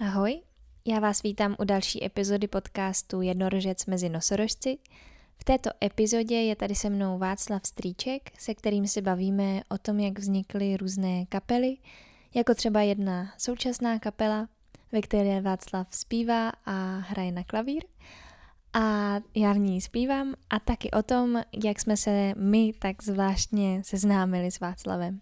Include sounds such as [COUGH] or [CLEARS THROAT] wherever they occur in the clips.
Ahoj, já vás vítám u další epizody podcastu Jednorožec mezi nosorožci. V této epizodě je tady se mnou Václav Strýček, se kterým si bavíme o tom, jak vznikly různé kapely, jako třeba jedna současná kapela, ve které Václav zpívá a hraje na klavír. A já v ní zpívám a taky o tom, jak jsme se my tak zvláštně seznámili s Václavem.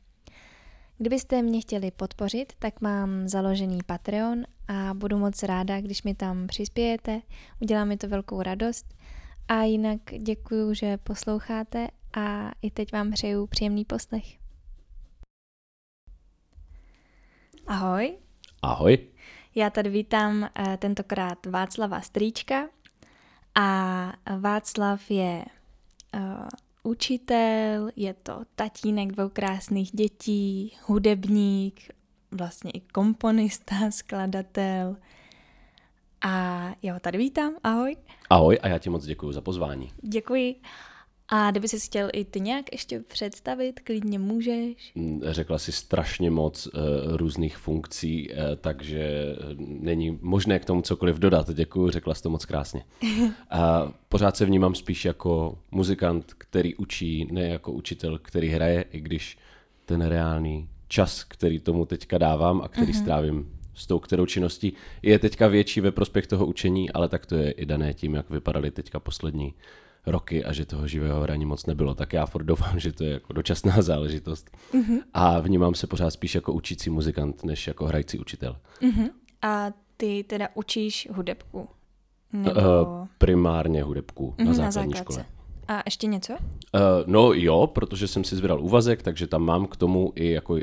Kdybyste mě chtěli podpořit, tak mám založený Patreon a budu moc ráda, když mi tam přispějete. Udělá mi to velkou radost. A jinak děkuju, že posloucháte a i teď vám přeju příjemný poslech. Ahoj. Ahoj. Já tady vítám uh, tentokrát Václava Strýčka a Václav je uh, učitel, je to tatínek dvou krásných dětí, hudebník, vlastně i komponista, [LAUGHS] skladatel. A já ho tady vítám, ahoj. Ahoj a já ti moc děkuji za pozvání. Děkuji. A kdyby si chtěl i ty nějak ještě představit, klidně můžeš. Mm, řekla si strašně moc uh, různých funkcí, uh, takže eh, není možné k tomu cokoliv dodat. Děkuji, řekla jsi to moc krásně. [LAUGHS] A pořád se vnímám spíš jako muzikant, který učí, ne jako učitel, který hraje, i když ten reálný čas, který tomu teďka dávám a který uh-huh. strávím s tou kterou činností, je teďka větší ve prospěch toho učení, ale tak to je i dané tím, jak vypadaly teďka poslední roky a že toho živého hraní moc nebylo, tak já furt doufám, že to je jako dočasná [LAUGHS] záležitost. Uh-huh. A vnímám se pořád spíš jako učící muzikant, než jako hrající učitel. Uh-huh. A ty teda učíš hudebku? Nebo... Uh, primárně hudebku uh-huh, na základní na škole. A ještě něco? Uh, no jo, protože jsem si zvybral úvazek, takže tam mám k tomu i jako uh,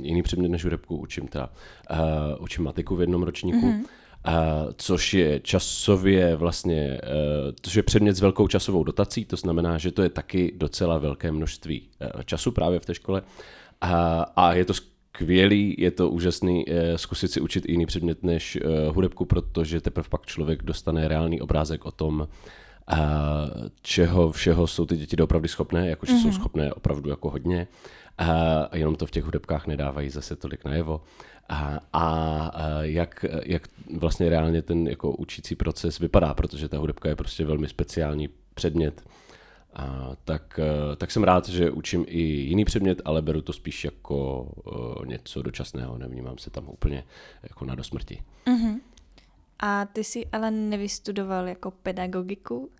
jiný předmět než hudebku, učím teda, uh, učím matiku v jednom ročníku. Uh-huh. Uh, což je časově vlastně, uh, což je předmět s velkou časovou dotací, to znamená, že to je taky docela velké množství uh, času právě v té škole uh, a je to skvělý, je to úžasný uh, zkusit si učit jiný předmět než hudebku, protože teprve pak člověk dostane reálný obrázek o tom, uh, čeho všeho jsou ty děti doopravdy schopné, jakože mm-hmm. jsou mhm. schopné opravdu jako hodně a jenom to v těch hudebkách nedávají zase tolik najevo a, a jak, jak vlastně reálně ten jako učící proces vypadá, protože ta hudebka je prostě velmi speciální předmět. A, tak, tak jsem rád, že učím i jiný předmět, ale beru to spíš jako uh, něco dočasného, nevnímám se tam úplně jako na dosmrti. Uh-huh. A ty jsi ale nevystudoval jako pedagogiku,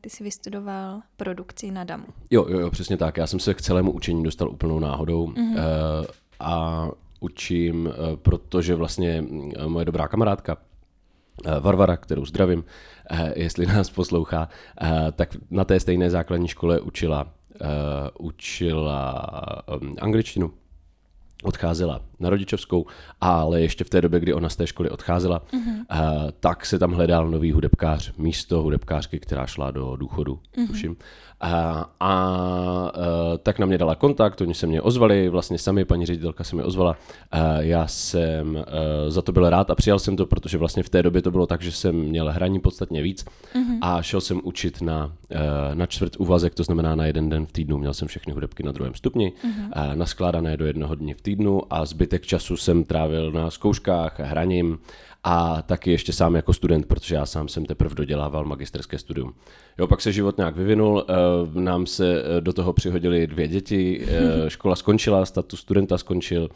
ty jsi vystudoval produkci na DAMu. Jo, jo, jo, přesně tak. Já jsem se k celému učení dostal úplnou náhodou uh, a učím, eh, protože vlastně eh, moje dobrá kamarádka eh, Varvara, kterou zdravím, jestli nás poslouchá, tak na té stejné základní škole učila, učila angličtinu odcházela na rodičovskou, ale ještě v té době, kdy ona z té školy odcházela, uh-huh. tak se tam hledal nový hudebkář, místo hudebkářky, která šla do důchodu, uh-huh. tuším. A, a, a tak na mě dala kontakt, oni se mě ozvali, vlastně sami, paní ředitelka se mi ozvala. A já jsem a, za to byl rád a přijal jsem to, protože vlastně v té době to bylo tak, že jsem měl hraní podstatně víc uh-huh. a šel jsem učit na, na čtvrt úvazek, to znamená na jeden den v týdnu. Měl jsem všechny hudebky na druhém stupni, uh-huh. a naskládané do jednoho dne v týdnu a zbytek času jsem trávil na zkouškách, hraním a taky ještě sám jako student, protože já sám jsem teprve dodělával magisterské studium. Jo, pak se život nějak vyvinul, eh, nám se eh, do toho přihodili dvě děti, eh, [LAUGHS] škola skončila, status studenta skončil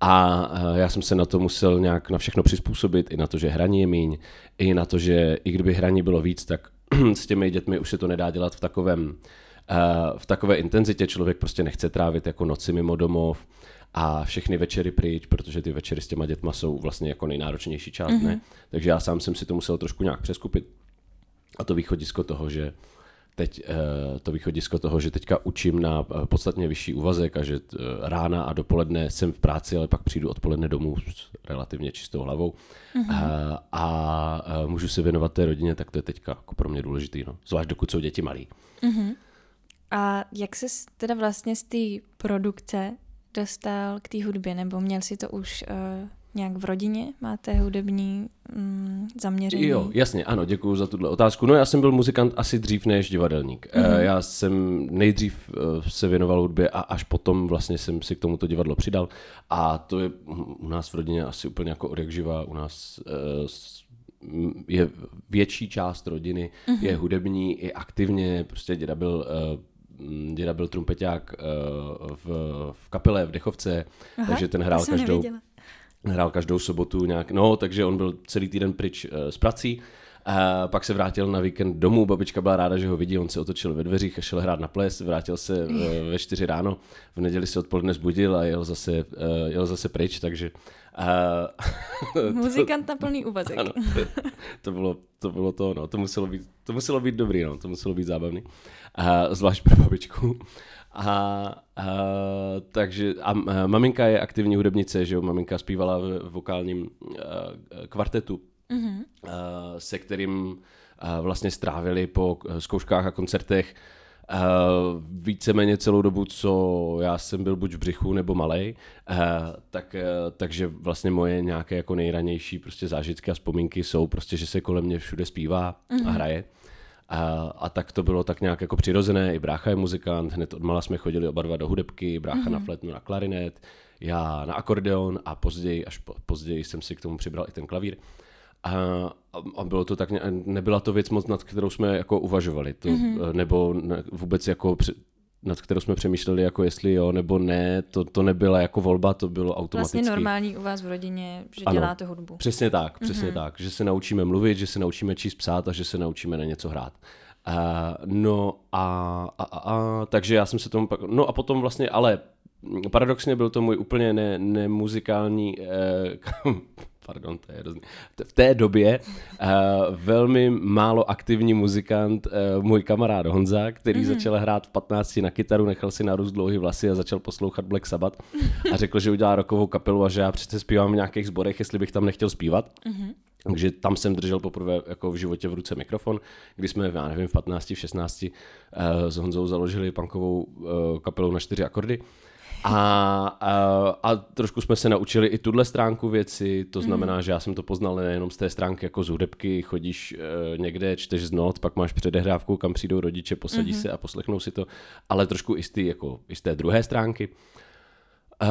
a já jsem se na to musel nějak na všechno přizpůsobit, i na to, že hraní je míň, i na to, že i kdyby hraní bylo víc, tak [CLEARS THROAT] s těmi dětmi už se to nedá dělat v takovém v takové intenzitě člověk prostě nechce trávit jako noci mimo domov a všechny večery pryč, protože ty večery s těma dětma jsou vlastně jako nejnáročnější část, mm-hmm. ne? Takže já sám jsem si to musel trošku nějak přeskupit. A to východisko toho, že teď eh, to východisko toho, že teďka učím na eh, podstatně vyšší úvazek a že eh, rána a dopoledne jsem v práci, ale pak přijdu odpoledne domů s relativně čistou hlavou mm-hmm. a, a můžu se věnovat té rodině, tak to je teďka jako pro mě důležitý, no. zvlášť dokud jsou děti malí. Mm-hmm. A jak se teda vlastně z té produkce dostal k té hudbě, nebo měl si to už uh, nějak v rodině? Máte hudební mm, zaměření? Jo, jasně, ano, děkuji za tuhle otázku. No já jsem byl muzikant asi dřív než divadelník. Mm-hmm. Já jsem nejdřív eh, se věnoval hudbě a až potom vlastně jsem si k tomuto divadlo přidal. A to je u nás v rodině asi úplně jako odjakživa. U nás uh, je větší část rodiny, mm-hmm. je hudební i aktivně, prostě děda byl uh, děda byl trumpeťák uh, v, v kapele v Dechovce, Aha, takže ten hrál každou, nevěděla. hrál každou sobotu nějak, no, takže on byl celý týden pryč uh, z prací, a pak se vrátil na víkend domů, babička byla ráda, že ho vidí, on se otočil ve dveřích a šel hrát na ples, vrátil se uh, ve čtyři ráno, v neděli se odpoledne zbudil a jel zase, jel zase pryč, takže... Uh, [LAUGHS] Muzikant to, na plný úvazek. Ano, to, to, bylo, to bylo to, no, to muselo být, to muselo být dobrý, no, to muselo být zábavný, uh, zvlášť pro babičku. A, a, takže a, a maminka je aktivní hudebnice, že jo, maminka zpívala v vokálním a, kvartetu, mm-hmm. a, se kterým a, vlastně strávili po zkouškách a koncertech a, víceméně celou dobu, co já jsem byl buď v břichu nebo malej, a, tak, a, takže vlastně moje nějaké jako nejranější prostě zážitky a vzpomínky jsou prostě, že se kolem mě všude zpívá mm-hmm. a mhm. hraje. A, a tak to bylo tak nějak jako přirozené. I brácha je muzikant, hned od mala jsme chodili oba dva do hudebky, brácha mm-hmm. na fletnu, na klarinet, já na akordeon a později, až po, později jsem si k tomu přibral i ten klavír. A, a bylo to tak, nebyla to věc moc, nad kterou jsme jako uvažovali, to, mm-hmm. nebo ne, vůbec jako nad kterou jsme přemýšleli, jako jestli jo nebo ne, to, to nebyla jako volba, to bylo automaticky. Vlastně normální u vás v rodině, že ano, děláte hudbu. Přesně tak, přesně mm-hmm. tak, že se naučíme mluvit, že se naučíme číst psát a že se naučíme na něco hrát. Uh, no a, a, a, a, takže já jsem se tomu pak, no a potom vlastně, ale paradoxně byl to můj úplně ne, nemuzikální eh, pardon, to je hrozný. V té době uh, velmi málo aktivní muzikant, uh, můj kamarád Honza, který mm-hmm. začal hrát v 15 na kytaru, nechal si narůst dlouhý vlasy a začal poslouchat Black Sabbath a řekl, že udělá rokovou kapelu a že já přece zpívám v nějakých sborech, jestli bych tam nechtěl zpívat. Mm-hmm. Takže tam jsem držel poprvé jako v životě v ruce mikrofon, kdy jsme, já nevím, v 15, v 16 uh, s Honzou založili punkovou uh, kapelu na čtyři akordy. A, a, a trošku jsme se naučili i tuhle stránku věci, to znamená, mm. že já jsem to poznal nejenom z té stránky jako z hudebky, chodíš e, někde, čteš z not, pak máš předehrávku, kam přijdou rodiče, posadí mm-hmm. se a poslechnou si to, ale trošku i z, ty, jako, i z té druhé stránky. Uh,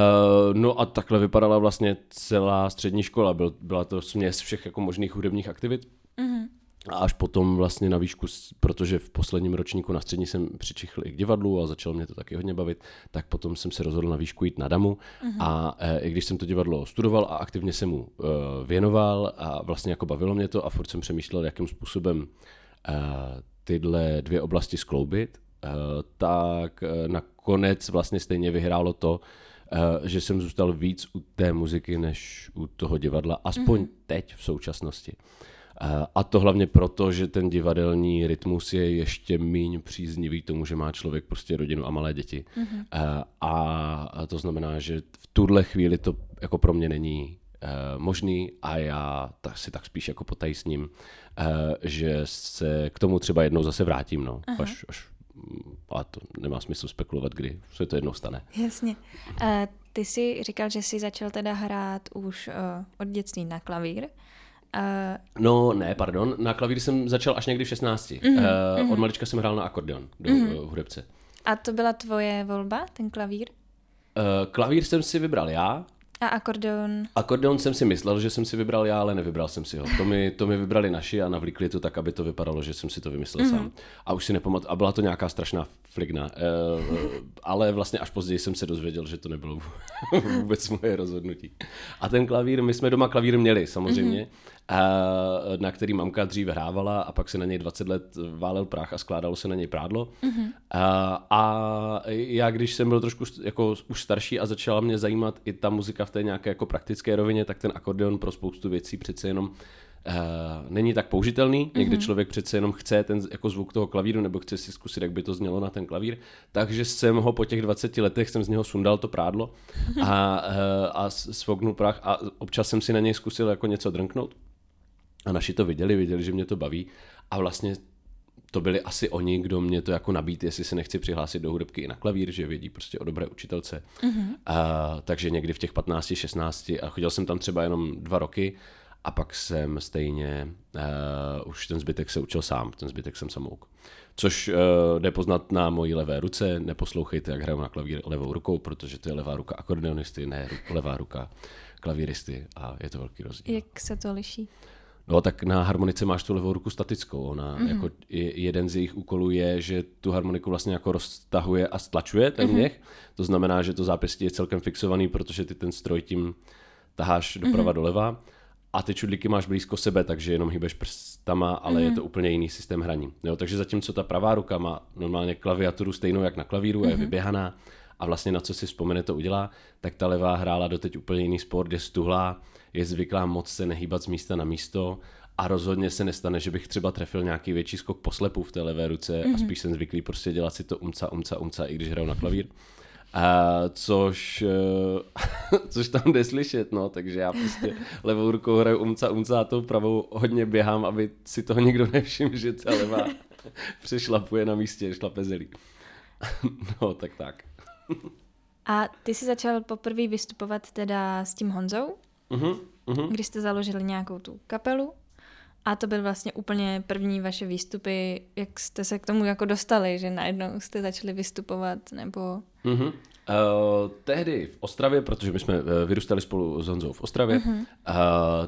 no a takhle vypadala vlastně celá střední škola, Byl, byla to směs všech jako možných hudebních aktivit. Mm-hmm. A až potom vlastně na výšku, protože v posledním ročníku na střední jsem přičichl i k divadlu a začalo mě to taky hodně bavit, tak potom jsem se rozhodl na výšku jít na Damu uh-huh. a e, i když jsem to divadlo studoval a aktivně se mu e, věnoval a vlastně jako bavilo mě to a furt jsem přemýšlel, jakým způsobem e, tyhle dvě oblasti skloubit, e, tak e, nakonec vlastně stejně vyhrálo to, e, že jsem zůstal víc u té muziky než u toho divadla, aspoň uh-huh. teď v současnosti. A to hlavně proto, že ten divadelní rytmus je ještě míň příznivý tomu, že má člověk prostě rodinu a malé děti. Mm-hmm. A to znamená, že v tuhle chvíli to jako pro mě není Uh, možný a já tak si tak spíš jako potají s ním, uh, že se k tomu třeba jednou zase vrátím, no, až, až a to nemá smysl spekulovat, kdy se to jednou stane. Jasně. Uh, ty jsi říkal, že jsi začal teda hrát už uh, od dětství na klavír. Uh, no ne, pardon, na klavír jsem začal až někdy v 16. Uh, uh, od malička jsem hrál na akordeon do uh, hudebce. A to byla tvoje volba, ten klavír? Uh, klavír jsem si vybral já, a akordeon? Akordeon jsem si myslel, že jsem si vybral já, ale nevybral jsem si ho. To mi, to mi vybrali naši a navlíkli to tak, aby to vypadalo, že jsem si to vymyslel mm-hmm. sám. A už si nepamatuju. A byla to nějaká strašná fligna. E, ale vlastně až později jsem se dozvěděl, že to nebylo [LAUGHS] vůbec moje rozhodnutí. A ten klavír, my jsme doma klavír měli samozřejmě. Mm-hmm na který mamka dříve hrávala a pak se na něj 20 let válel prach a skládalo se na něj prádlo. Mm-hmm. A, a já, když jsem byl trošku jako už starší a začala mě zajímat i ta muzika v té nějaké jako praktické rovině, tak ten akordeon pro spoustu věcí přece jenom Uh, není tak použitelný. Někdy mm-hmm. člověk přece jenom chce ten jako zvuk toho klavíru nebo chce si zkusit, jak by to znělo na ten klavír. Takže jsem ho po těch 20 letech jsem z něho sundal to prádlo mm-hmm. a, uh, a svognul prach a občas jsem si na něj zkusil jako něco drnknout. A naši to viděli, viděli, že mě to baví. A vlastně to byli asi oni, kdo mě to jako nabít, jestli se nechci přihlásit do hudebky i na klavír, že vědí prostě o dobré učitelce. Mm-hmm. Uh, takže někdy v těch 15, 16 a chodil jsem tam třeba jenom dva roky a pak jsem stejně, uh, už ten zbytek se učil sám, ten zbytek jsem samouk. Což uh, jde poznat na mojí levé ruce, neposlouchejte, jak hraju na klavír levou rukou, protože to je levá ruka akordeonisty, ne levá ruka klavíristy a je to velký rozdíl. Jak se to liší? No tak na harmonice máš tu levou ruku statickou. Ona mm-hmm. jako jeden z jejich úkolů je, že tu harmoniku vlastně jako roztahuje a stlačuje ten měch. Mm-hmm. To znamená, že to zápěstí je celkem fixovaný, protože ty ten stroj tím taháš doprava mm-hmm. doleva a ty čudlíky máš blízko sebe, takže jenom hýbeš prstama, ale mm-hmm. je to úplně jiný systém hraní. Jo, takže zatímco ta pravá ruka má normálně klaviaturu stejnou jak na klavíru, mm-hmm. je vyběhaná a vlastně na co si vzpomene to udělá, tak ta levá hrála doteď úplně jiný sport, je stuhlá, je zvyklá moc se nehýbat z místa na místo a rozhodně se nestane, že bych třeba trefil nějaký větší skok poslepu v té levé ruce mm-hmm. a mhm. spíš jsem zvyklý prostě dělat si to umca, umca, umca, i když hraju na klavír. A což, eh, [LAUGHS] což tam jde slyšet, no, takže já prostě levou rukou hraju umca, umca a tou pravou hodně běhám, aby si toho nikdo nevšiml, že ta levá [LAUGHS] přešlapuje na místě, šlape zelí. [LAUGHS] no, tak tak. A ty jsi začal poprvé vystupovat teda s tím Honzou? Uh-huh, uh-huh. Kdy jste založili nějakou tu kapelu? A to byl vlastně úplně první vaše výstupy, jak jste se k tomu jako dostali, že najednou jste začali vystupovat, nebo... Uh-huh. Uh, tehdy v Ostravě, protože my jsme eh, vyrůstali spolu s Honzou v Ostravě, uh-huh. uh,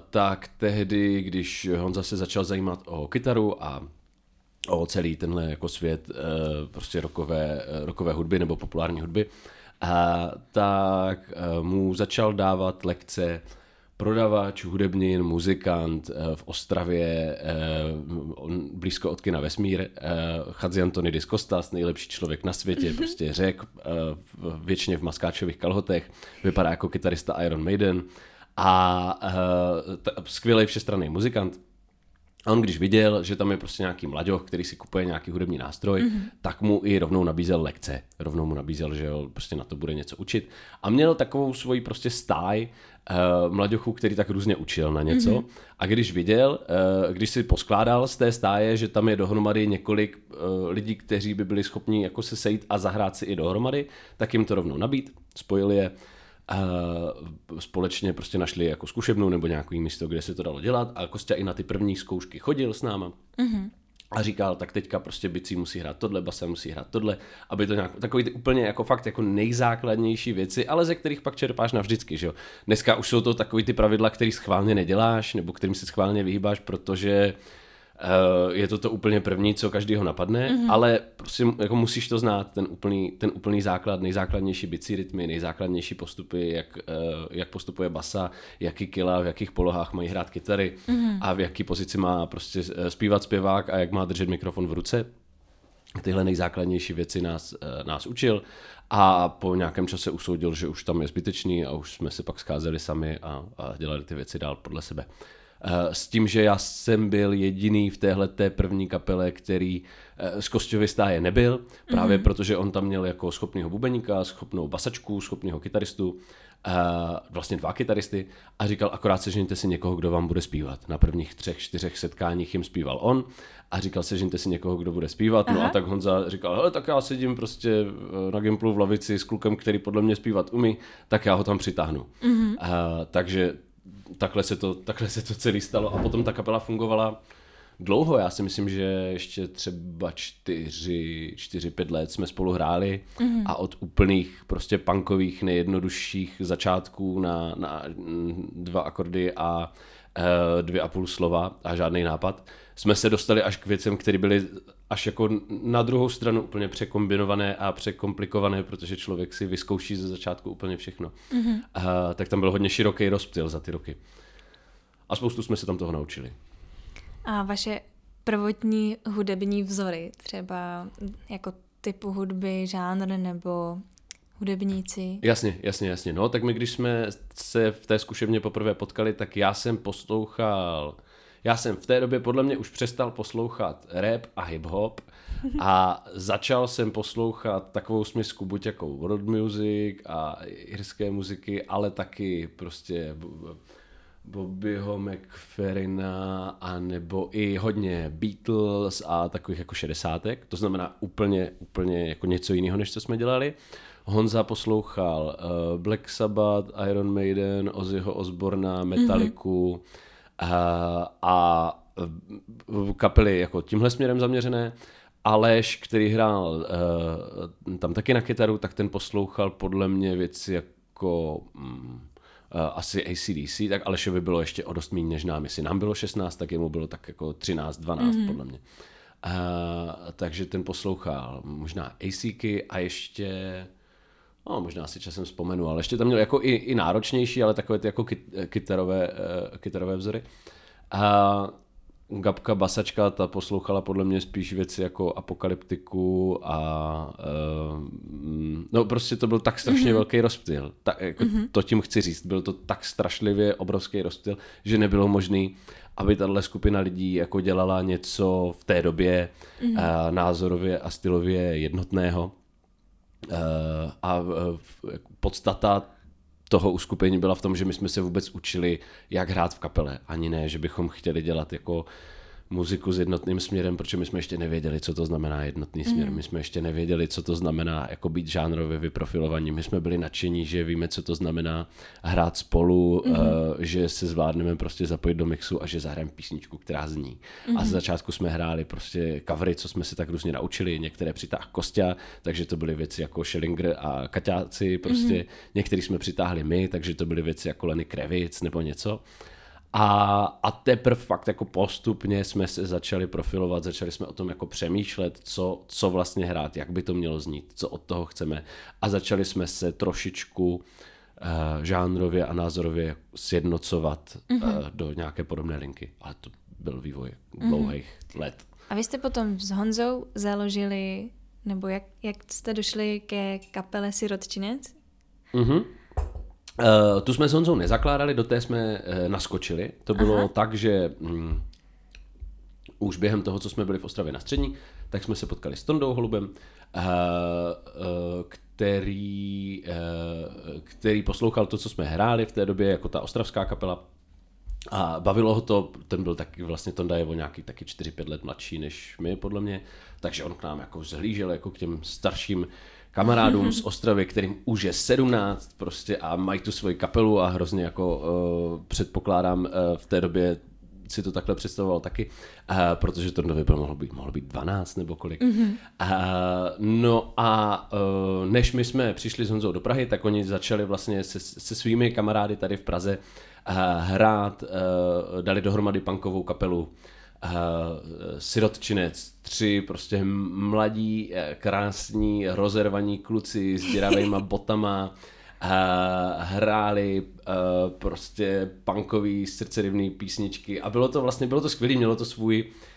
tak tehdy, když Honza se začal zajímat o kytaru a o celý tenhle jako svět uh, prostě rokové, rokové hudby nebo populární hudby, uh, tak uh, mu začal dávat lekce prodavač, hudebnin, muzikant eh, v Ostravě, eh, blízko od kina Vesmír, eh, Chadzi Antonidis Kostas, nejlepší člověk na světě, mm-hmm. prostě řek, většině v maskáčových kalhotech, vypadá jako kytarista Iron Maiden a skvělý všestranný muzikant. A on když viděl, že tam je prostě nějaký mladěch, který si kupuje nějaký hudební nástroj, mm-hmm. tak mu i rovnou nabízel lekce. Rovnou mu nabízel, že jo, prostě na to bude něco učit. A měl takovou svoji prostě stáj uh, mladěchů, který tak různě učil na něco. Mm-hmm. A když viděl, uh, když si poskládal z té stáje, že tam je dohromady několik uh, lidí, kteří by byli schopni jako se sejít a zahrát si i dohromady, tak jim to rovnou nabít, spojili je společně prostě našli jako zkušebnu nebo nějaký místo, kde se to dalo dělat a Kostě i na ty první zkoušky chodil s náma. Mm-hmm. A říkal, tak teďka prostě bicí musí hrát tohle, basa musí hrát tohle, aby to nějak, takový ty úplně jako fakt jako nejzákladnější věci, ale ze kterých pak čerpáš navždycky, že jo. Dneska už jsou to takový ty pravidla, který schválně neděláš, nebo kterým si schválně vyhýbáš, protože Uh, je to to úplně první, co každýho napadne, mm-hmm. ale prostě jako musíš to znát, ten úplný, ten úplný základ, nejzákladnější bicí rytmy, nejzákladnější postupy, jak, uh, jak postupuje basa, jaký kila, v jakých polohách mají hrát kytary mm-hmm. a v jaký pozici má prostě eh, zpívat zpěvák a jak má držet mikrofon v ruce. Tyhle nejzákladnější věci nás, nás učil a po nějakém čase usoudil, že už tam je zbytečný a už jsme se pak scházeli sami a, a dělali ty věci dál podle sebe. Eh, s tím, že já jsem byl jediný v téhle té první kapele, který eh, z Kostěvy stáje nebyl, právě mm-hmm. protože on tam měl jako schopného bubeníka, schopnou basačku, schopného kytaristu, uh, vlastně dva kytaristy a říkal, akorát sežeňte si někoho, kdo vám bude zpívat. Na prvních třech, čtyřech setkáních jim zpíval on a říkal, sežeňte si někoho, kdo bude zpívat. Aha. No a tak Honza říkal, hele, tak já sedím prostě na Gimplu v lavici s klukem, který podle mě zpívat umí, tak já ho tam přitáhnu. Mm-hmm. Uh, takže takhle se, to, takhle se to celý stalo. A potom ta kapela fungovala dlouho, já si myslím, že ještě třeba čtyři, čtyři, pět let jsme spolu hráli. Mm-hmm. a od úplných prostě punkových nejjednodušších začátků na, na dva akordy a e, dvě a půl slova a žádný nápad, jsme se dostali až k věcem, které byly až jako na druhou stranu úplně překombinované a překomplikované, protože člověk si vyzkouší ze začátku úplně všechno. Mm-hmm. A, tak tam byl hodně široký rozptyl za ty roky. A spoustu jsme se tam toho naučili. A vaše prvotní hudební vzory, třeba jako typu hudby, žánr nebo hudebníci? Jasně, jasně, jasně. No, tak my když jsme se v té zkušebně poprvé potkali, tak já jsem poslouchal já jsem v té době podle mě už přestal poslouchat rap a hip-hop a začal jsem poslouchat takovou směsku buď jako world music a irské muziky, ale taky prostě Bobbyho McFerrina a nebo i hodně Beatles a takových jako šedesátek. To znamená úplně, úplně jako něco jiného, než co jsme dělali. Honza poslouchal uh, Black Sabbath, Iron Maiden, Ozzyho Osborna, Metalliku mm-hmm. Uh, a kapely jako tímhle směrem zaměřené. Aleš, který hrál uh, tam taky na kytaru, tak ten poslouchal podle mě věci jako um, uh, asi ACDC, tak Alešovi bylo ještě o dost méně než nám. Jestli nám bylo 16, tak jemu bylo tak jako 13, 12 mm-hmm. podle mě. Uh, takže ten poslouchal možná ACky a ještě No, možná si časem vzpomenu, ale ještě tam měl jako i, i náročnější, ale takové ty jako kytarové, uh, kytarové vzory. A Gabka Basačka, ta poslouchala podle mě spíš věci jako apokalyptiku a uh, no prostě to byl tak strašně mm-hmm. velký rozptyl. Ta, jako mm-hmm. To tím chci říct, byl to tak strašlivě obrovský rozptyl, že nebylo možný, aby tahle skupina lidí jako dělala něco v té době mm-hmm. uh, názorově a stylově jednotného. Uh, a uh, podstata toho uskupení byla v tom, že my jsme se vůbec učili, jak hrát v kapele. Ani ne, že bychom chtěli dělat jako muziku s jednotným směrem, protože my jsme ještě nevěděli, co to znamená jednotný směr. Mm. My jsme ještě nevěděli, co to znamená jako být žánrově vyprofilovaní. My jsme byli nadšení, že víme, co to znamená hrát spolu, mm. uh, že se zvládneme prostě zapojit do mixu a že zahrajeme písničku, která zní. Mm. A z začátku jsme hráli prostě covery, co jsme si tak různě naučili, některé přitáh Kostя, takže to byly věci jako Schellinger a Kaťáci, prostě mm. některý jsme přitáhli my, takže to byly věci jako Lenny Krevic nebo něco. A, a teprve fakt jako postupně jsme se začali profilovat, začali jsme o tom jako přemýšlet, co, co vlastně hrát, jak by to mělo znít, co od toho chceme. A začali jsme se trošičku uh, žánrově a názorově sjednocovat mm-hmm. uh, do nějaké podobné linky. Ale to byl vývoj dlouhých mm-hmm. let. A vy jste potom s Honzou založili, nebo jak, jak jste došli ke kapele Sirotčinec? Mm-hmm. Uh, tu jsme s Honzou nezakládali, do té jsme uh, naskočili. To bylo Aha. tak, že um, už během toho, co jsme byli v Ostravě na střední, tak jsme se potkali s Tondou Holubem, uh, uh, který, uh, který poslouchal to, co jsme hráli v té době, jako ta ostravská kapela. A bavilo ho to, ten byl taky, vlastně Tonda je o nějaký taky 4-5 let mladší než my, podle mě, takže on k nám jako zhlížel jako k těm starším kamarádům z Ostravy, kterým už je 17 prostě a mají tu svoji kapelu a hrozně jako uh, předpokládám uh, v té době si to takhle představoval taky, uh, protože to nově mohlo být, mohlo být 12 nebo kolik. Mm-hmm. Uh, no a uh, než my jsme přišli s Honzou do Prahy, tak oni začali vlastně se, se svými kamarády tady v Praze uh, hrát, uh, dali dohromady punkovou kapelu uh, sirotčinec, tři prostě mladí, eh, krásní, rozervaní kluci s děravejma [LAUGHS] botama, uh, hráli uh, prostě punkový, srdcerivný písničky. A bylo to vlastně, bylo to skvělé, mělo to svůj Uh,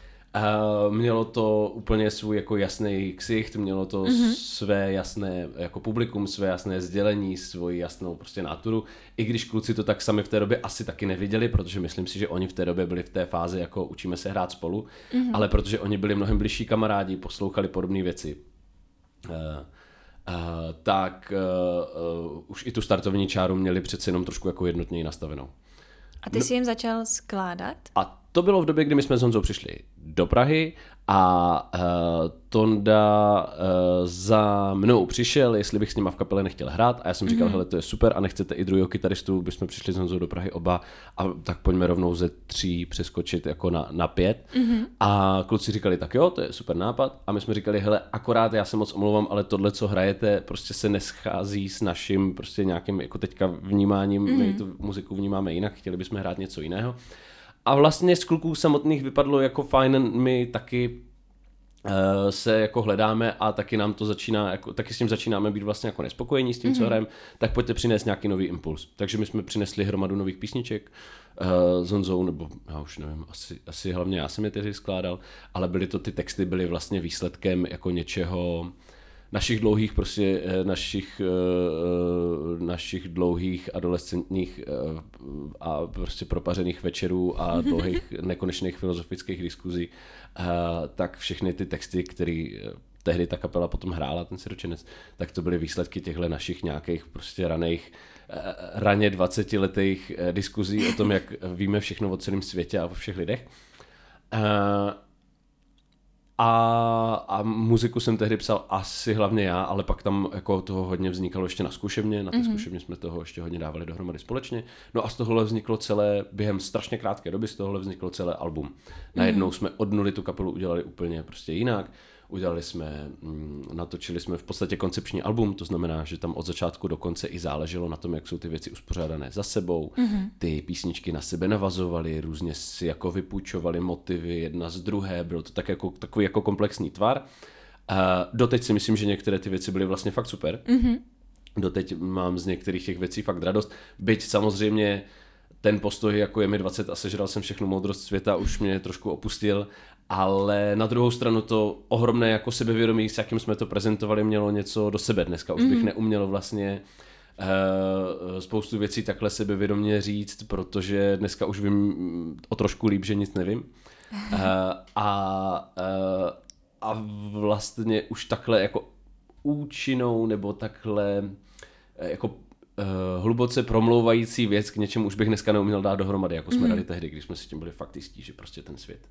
mělo to úplně svůj jako jasný ksicht, mělo to mm-hmm. své jasné jako publikum, své jasné sdělení, svoji jasnou prostě naturu. I když kluci to tak sami v té době asi taky neviděli, protože myslím si, že oni v té době byli v té fázi jako učíme se hrát spolu, mm-hmm. ale protože oni byli mnohem bližší kamarádi, poslouchali podobné věci. Uh, Uh, tak uh, uh, už i tu startovní čáru měli přece jenom trošku jako jednotněji nastavenou. A ty no, jsi jim začal skládat? A to bylo v době, kdy my jsme s Honzou přišli do Prahy a uh, Tonda uh, za mnou přišel, jestli bych s nima v kapele nechtěl hrát a já jsem říkal, mm-hmm. hele, to je super a nechcete i druhého kytaristu, bychom přišli s Honzou do Prahy oba a tak pojďme rovnou ze tří přeskočit jako na, na pět. Mm-hmm. A kluci říkali, tak jo, to je super nápad a my jsme říkali, hele, akorát já se moc omlouvám, ale tohle, co hrajete, prostě se neschází s naším prostě nějakým jako teďka vnímáním, mm-hmm. my tu muziku vnímáme jinak, chtěli bychom hrát něco jiného. A vlastně z kluků samotných vypadlo jako fajn, my taky uh, se jako hledáme a taky nám to začíná, jako, taky s tím začínáme být vlastně jako nespokojení s tím, mm-hmm. co mhm. hrajeme, tak pojďte přinést nějaký nový impuls. Takže my jsme přinesli hromadu nových písniček uh, s Honzou, nebo já už nevím, asi, asi hlavně já jsem je tehdy skládal, ale byly to, ty texty byly vlastně výsledkem jako něčeho, našich dlouhých prostě eh, našich, eh, eh, našich dlouhých adolescentních a prostě propařených večerů a [LAUGHS] dlouhých nekonečných filozofických diskuzí, tak všechny ty texty, které tehdy ta kapela potom hrála, ten siročenec, tak to byly výsledky těchto našich nějakých prostě raných, raně 20 letých diskuzí o tom, jak víme všechno o celém světě a o všech lidech. A, a muziku jsem tehdy psal asi hlavně já, ale pak tam jako toho hodně vznikalo ještě na zkušebně, na té mm-hmm. zkušebně jsme toho ještě hodně dávali dohromady společně. No a z tohohle vzniklo celé, během strašně krátké doby z tohohle vzniklo celé album. Najednou mm-hmm. jsme od nuly tu kapelu udělali úplně prostě jinak. Udělali jsme, mm, natočili jsme v podstatě koncepční album, to znamená, že tam od začátku do konce i záleželo na tom, jak jsou ty věci uspořádané za sebou. Mm-hmm. Ty písničky na sebe navazovaly, různě si jako vypůjčovaly motivy jedna z druhé, byl to tak jako, takový jako komplexní tvar. A doteď si myslím, že některé ty věci byly vlastně fakt super. Mm-hmm. Doteď mám z některých těch věcí fakt radost. Byť samozřejmě ten postoj, jako je mi 20 a sežral jsem všechnu moudrost světa, už mě trošku opustil, ale na druhou stranu to ohromné jako sebevědomí, s jakým jsme to prezentovali, mělo něco do sebe dneska. Už bych mm. neuměl vlastně uh, spoustu věcí takhle sebevědomě říct, protože dneska už vím o trošku líp, že nic nevím. Uh, a, uh, a vlastně už takhle jako účinnou nebo takhle jako uh, hluboce promlouvající věc k něčemu už bych dneska neuměl dát dohromady, jako jsme mm. dali tehdy, když jsme si tím byli fakt jistí, že prostě ten svět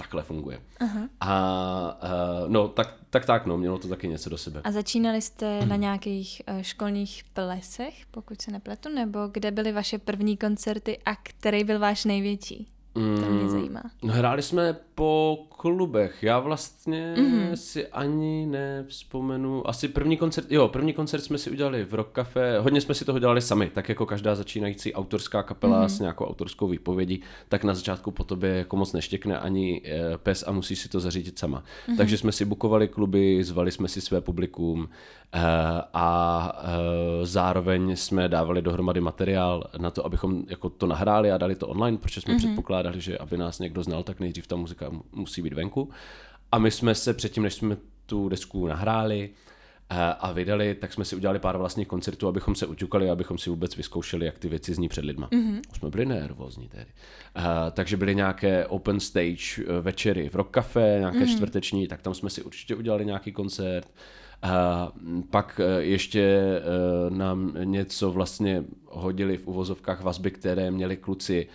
takhle funguje. Aha. A uh, no, tak, tak tak, no, mělo to taky něco do sebe. A začínali jste na nějakých uh, školních plesech, pokud se nepletu, nebo kde byly vaše první koncerty a který byl váš největší? To mě mm, zajímá. No, hráli jsme po klubech. Já vlastně mm-hmm. si ani nevzpomenu. Asi první koncert, jo, první koncert jsme si udělali v Rock Cafe. Hodně jsme si toho dělali sami, tak jako každá začínající autorská kapela mm-hmm. s nějakou autorskou výpovědí, tak na začátku po tobě jako moc neštěkne ani eh, pes a musí si to zařídit sama. Mm-hmm. Takže jsme si bukovali kluby, zvali jsme si své publikum a eh, zároveň jsme dávali dohromady materiál na to, abychom jako to nahráli a dali to online, protože jsme mm-hmm. předpokládali, že aby nás někdo znal, tak nejdřív ta muzika musí být venku. A my jsme se předtím, než jsme tu desku nahráli eh, a vydali, tak jsme si udělali pár vlastních koncertů, abychom se uťukali, abychom si vůbec vyzkoušeli, jak ty věci zní před lidma. Mm-hmm. Jsme byli nervózní tehdy. Uh, takže byly nějaké open stage eh, večery v Rock Cafe, nějaké mm-hmm. čtvrteční, tak tam jsme si určitě udělali nějaký koncert. A pak ještě nám něco vlastně hodili v uvozovkách vazby, které měli kluci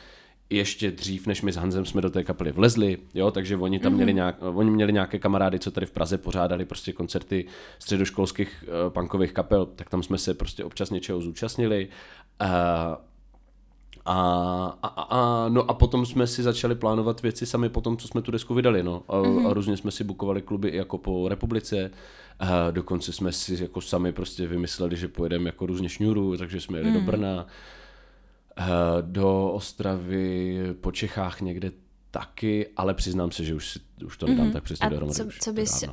ještě dřív, než my s Hanzem jsme do té kapely vlezli, jo, takže oni tam mm-hmm. měli, nějak, oni měli nějaké kamarády, co tady v Praze pořádali prostě koncerty středoškolských uh, punkových kapel, tak tam jsme se prostě občas něčeho zúčastnili. Uh, a, a, a, no a potom jsme si začali plánovat věci sami po tom, co jsme tu desku vydali, no. A, mm-hmm. a různě jsme si bukovali kluby i jako po republice, a dokonce jsme si jako sami prostě vymysleli, že pojedeme jako různě šňůru, takže jsme jeli mm. do Brna. Eh, do Ostravy, po Čechách někde taky, ale přiznám se, že už, si, už to nedám mm-hmm. tak přesně dohromady. Co, co, bys, uh,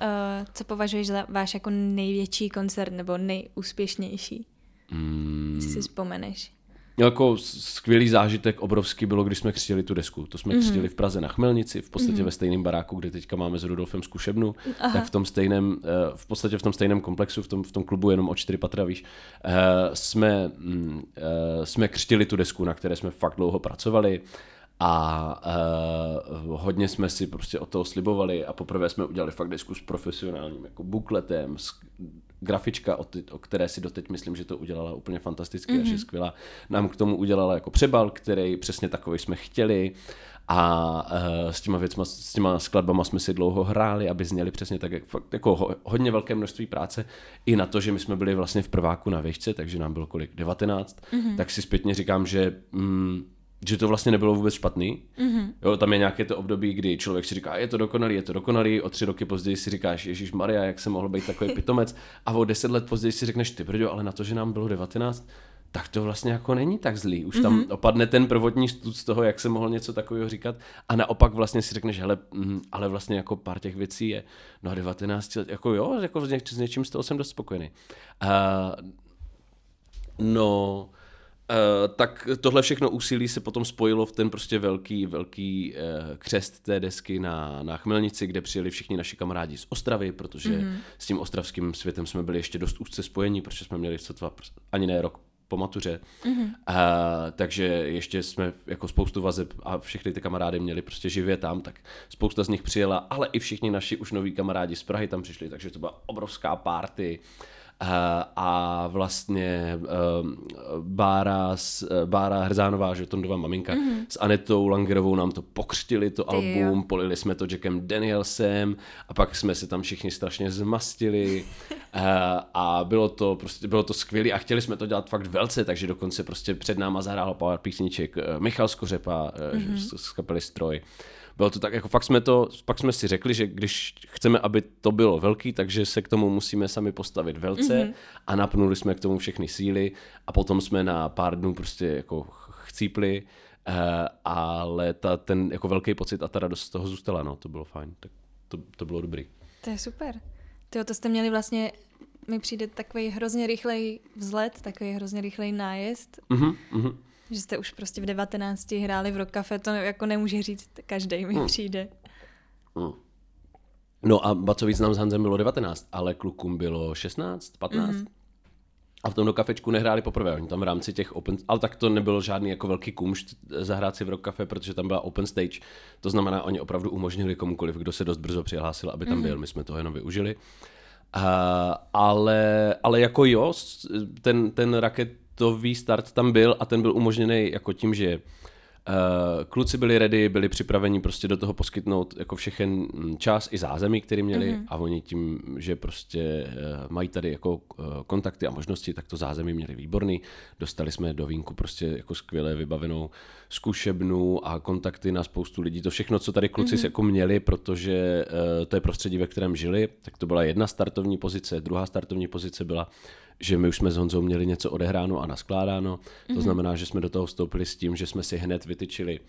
co považuješ za váš jako největší koncert nebo nejúspěšnější? Mm. Si vzpomeneš? Jako skvělý zážitek obrovský bylo, když jsme křtili tu desku. To jsme mm-hmm. křtili v Praze na Chmelnici, v podstatě mm-hmm. ve stejném baráku, kde teďka máme s Rudolfem zkušebnu, Aha. tak v tom stejném, eh, v podstatě v tom stejném komplexu, v tom, v tom klubu jenom o čtyři patra, víš, eh, jsme, mm, eh, jsme křtili tu desku, na které jsme fakt dlouho pracovali a uh, hodně jsme si prostě o toho slibovali a poprvé jsme udělali fakt desku s profesionálním jako bukletem, s grafička, o, ty, o které si doteď myslím, že to udělala úplně fantasticky mm-hmm. a že mhm. skvělá. Nám k tomu udělala jako přebal, který přesně takový jsme chtěli a uh, s těma věcma, s těma skladbama jsme si dlouho hráli, aby zněli přesně tak, jak, fakt, jako ho, hodně velké množství práce i na to, že my jsme byli vlastně v prváku na výšce, takže nám bylo kolik, 19, mm-hmm. tak si zpětně říkám, že mm, že to vlastně nebylo vůbec špatný. Mm-hmm. Jo, tam je nějaké to období, kdy člověk si říká, je to dokonalý, je to dokonalý, o tři roky později si říkáš, Ježíš Maria, jak jsem mohl být takový pitomec, a o deset let později si řekneš, ty brďo, ale na to, že nám bylo 19, tak to vlastně jako není tak zlý. Už tam mm-hmm. opadne ten prvotní stud z toho, jak jsem mohl něco takového říkat a naopak vlastně si řekneš, hele, mm, ale vlastně jako pár těch věcí je, no a 19 let, jako jo, jako s, něč, s něčím z toho jsem dost spokojený. Uh, no, tak tohle všechno úsilí se potom spojilo v ten prostě velký, velký uh, křest té desky na, na Chmelnici, kde přijeli všichni naši kamarádi z Ostravy, protože mm-hmm. s tím ostravským světem jsme byli ještě dost úzce spojení, protože jsme měli sotva ani ne rok po matuře. Mm-hmm. Uh, takže ještě jsme jako spoustu vazeb a všechny ty kamarády měli prostě živě tam, tak spousta z nich přijela, ale i všichni naši už noví kamarádi z Prahy tam přišli, takže to byla obrovská party. Uh, a vlastně uh, Bára, s, Bára Hrzánová, že Tondová maminka, mm-hmm. s Anetou Langerovou nám to pokřtili, to Ty album, jo. polili jsme to Jackem Danielsem a pak jsme se tam všichni strašně zmastili [LAUGHS] a bylo to prostě, bylo to skvělé a chtěli jsme to dělat fakt velce, takže dokonce prostě před náma zahrál pár písniček Michal Skořepa mm-hmm. z, z kapely Stroj. Bylo to tak, jako fakt jsme to, pak jsme si řekli, že když chceme, aby to bylo velký, takže se k tomu musíme sami postavit velce mm-hmm. a napnuli jsme k tomu všechny síly a potom jsme na pár dnů prostě jako chcípli, uh, ale ta, ten jako velký pocit a ta radost z toho zůstala, no, to bylo fajn, tak to, to bylo dobrý. To je super. Tyjo, to jste měli vlastně mi přijde takový hrozně rychlej vzlet, takový hrozně rychlej nájezd. Mm-hmm, mm-hmm. Že jste už prostě v 19 hráli v Rock Cafe, to jako nemůže říct každý mi hmm. přijde. Hmm. No a ba co víc nám s Hanzem bylo 19, ale klukům bylo 16, 15. Mm-hmm. A v tom do kafečku nehráli poprvé, oni tam v rámci těch open, ale tak to nebylo žádný jako velký kumšt zahrát si v Rock Cafe, protože tam byla open stage, to znamená, oni opravdu umožnili komukoliv, kdo se dost brzo přihlásil, aby tam mm-hmm. byl, my jsme to jenom využili. Uh, ale, ale jako jo, ten, ten raket raketový start tam byl a ten byl umožněný jako tím, že Uh, kluci byli ready, byli připraveni prostě do toho poskytnout jako všechen mm, čas i zázemí, který měli mm-hmm. a oni tím, že prostě uh, mají tady jako uh, kontakty a možnosti, tak to zázemí měli výborný. Dostali jsme do vínku prostě jako skvěle vybavenou zkušebnu a kontakty na spoustu lidí. To všechno, co tady kluci mm-hmm. jako měli, protože to je prostředí, ve kterém žili, tak to byla jedna startovní pozice. Druhá startovní pozice byla že my už jsme s Honzou měli něco odehráno a naskládáno. To mm-hmm. znamená, že jsme do toho vstoupili s tím, že jsme si hned vytyčili,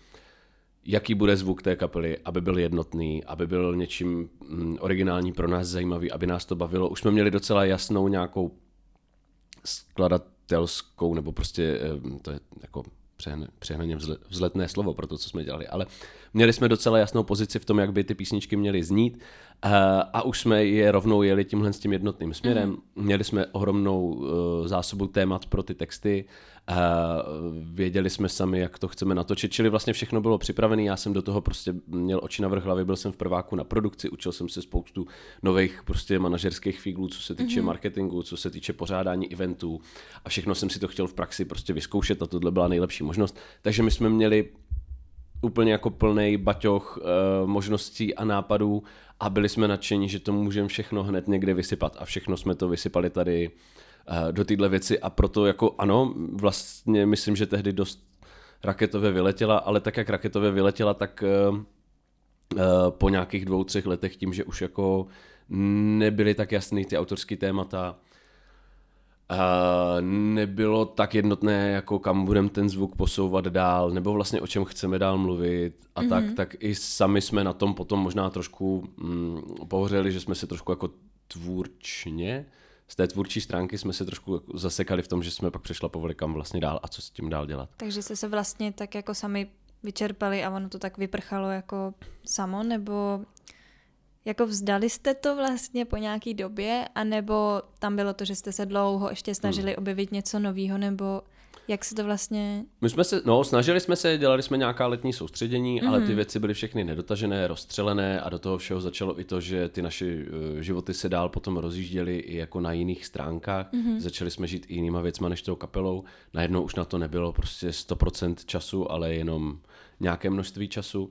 jaký bude zvuk té kapely, aby byl jednotný, aby byl něčím mm, originální pro nás zajímavý, aby nás to bavilo. Už jsme měli docela jasnou nějakou skladatelskou, nebo prostě eh, to je jako přehnaně vzletné slovo pro to, co jsme dělali, ale měli jsme docela jasnou pozici v tom, jak by ty písničky měly znít a, eh, a už jsme je rovnou jeli tímhle s tím jednotným směrem. Mm. Měli jsme ohromnou uh, zásobu témat pro ty texty, věděli jsme sami, jak to chceme natočit, čili vlastně všechno bylo připravené, já jsem do toho prostě měl oči na vrch hlavy, byl jsem v prváku na produkci, učil jsem se spoustu nových prostě manažerských fíglů, co se týče mm. marketingu, co se týče pořádání eventů a všechno jsem si to chtěl v praxi prostě vyzkoušet a tohle byla nejlepší možnost. Takže my jsme měli úplně jako plný baťoch uh, možností a nápadů a byli jsme nadšení, že to můžeme všechno hned někde vysypat a všechno jsme to vysypali tady do téhle věci a proto jako ano, vlastně myslím, že tehdy dost raketově vyletěla, ale tak jak raketově vyletěla, tak uh, uh, po nějakých dvou, třech letech tím, že už jako nebyly tak jasný ty autorské témata, nebylo tak jednotné, jako kam budeme ten zvuk posouvat dál, nebo vlastně o čem chceme dál mluvit a mm-hmm. tak, tak i sami jsme na tom potom možná trošku mm, pohořeli, že jsme se trošku jako tvůrčně, z té tvůrčí stránky jsme se trošku zasekali v tom, že jsme pak přešlapovali kam vlastně dál a co s tím dál dělat. Takže jste se vlastně tak jako sami vyčerpali a ono to tak vyprchalo jako samo, nebo jako vzdali jste to vlastně po nějaký době, anebo tam bylo to, že jste se dlouho ještě snažili hmm. objevit něco nového, nebo jak se to vlastně... My jsme se, no, snažili jsme se, dělali jsme nějaká letní soustředění, mm-hmm. ale ty mhm. věci byly všechny nedotažené, rozstřelené a do toho všeho začalo i to, že ty naše uh, životy se dál potom rozjížděly i jako na jiných stránkách. Mm-hmm. Začali jsme žít i jinýma věcma než tou kapelou. Najednou už na to nebylo prostě 100% času, ale jenom nějaké množství času.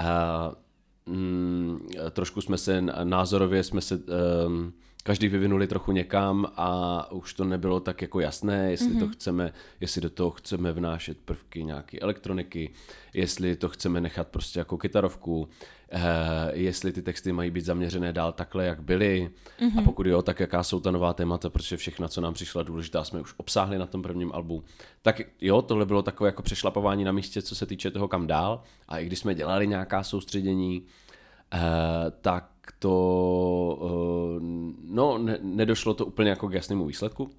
Uh, mm, trošku jsme se názorově jsme se um, každý vyvinuli trochu někam a už to nebylo tak jako jasné, jestli mm-hmm. to mhm. chceme, jestli do toho chceme vnášet prvky nějaké elektroniky, jestli to chceme nechat prostě jako kytarovku, eh, jestli ty texty mají být zaměřené dál takhle, jak byly mm-hmm. a mhm. pokud jo, tak jaká jsou ta nová témata, protože všechna, co nám přišla důležitá, jsme už obsáhli na tom prvním albu. Tak jo, tohle bylo takové jako přešlapování na místě, co se týče toho, kam dál a i když jsme dělali nějaká soustředění, eh, tak to, eh, no, ne, nedošlo to úplně jako k jasnému výsledku.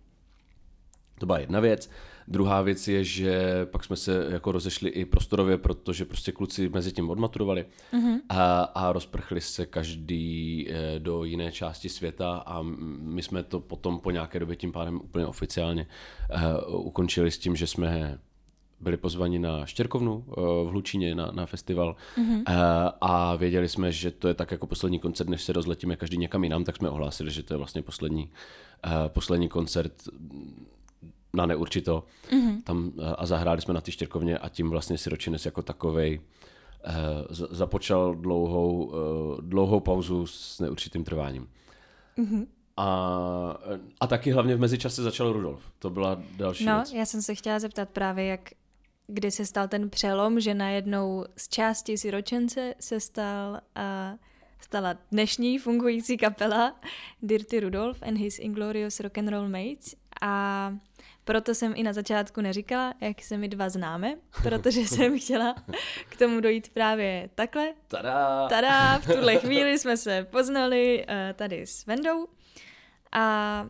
To byla jedna věc. Druhá věc je, že pak jsme se jako rozešli i prostorově, protože prostě kluci mezi tím odmaturovali mm-hmm. a, a rozprchli se každý eh, do jiné části světa a my jsme to potom po nějaké době tím pádem úplně oficiálně uh, ukončili s tím, že jsme byli pozvani na Štěrkovnu uh, v Hlučíně na, na festival mm-hmm. a věděli jsme, že to je tak jako poslední koncert, než se rozletíme každý někam jinam, tak jsme ohlásili, že to je vlastně poslední, uh, poslední koncert na neurčito mm-hmm. tam a zahráli jsme na ty Štěrkovně a tím vlastně Siročinec jako takovej započal dlouhou, uh, dlouhou pauzu s neurčitým trváním. Mm-hmm. A, a taky hlavně v mezičase začal Rudolf. To byla další No, věc. já jsem se chtěla zeptat právě, jak kdy se stal ten přelom, že najednou z části siročence se stal a stala dnešní fungující kapela Dirty Rudolf and his Inglorious Rock and Roll Mates a proto jsem i na začátku neříkala, jak se my dva známe, [LAUGHS] protože jsem chtěla k tomu dojít právě takhle. Tada! Tada! V tuhle chvíli jsme se poznali uh, tady s Vendou a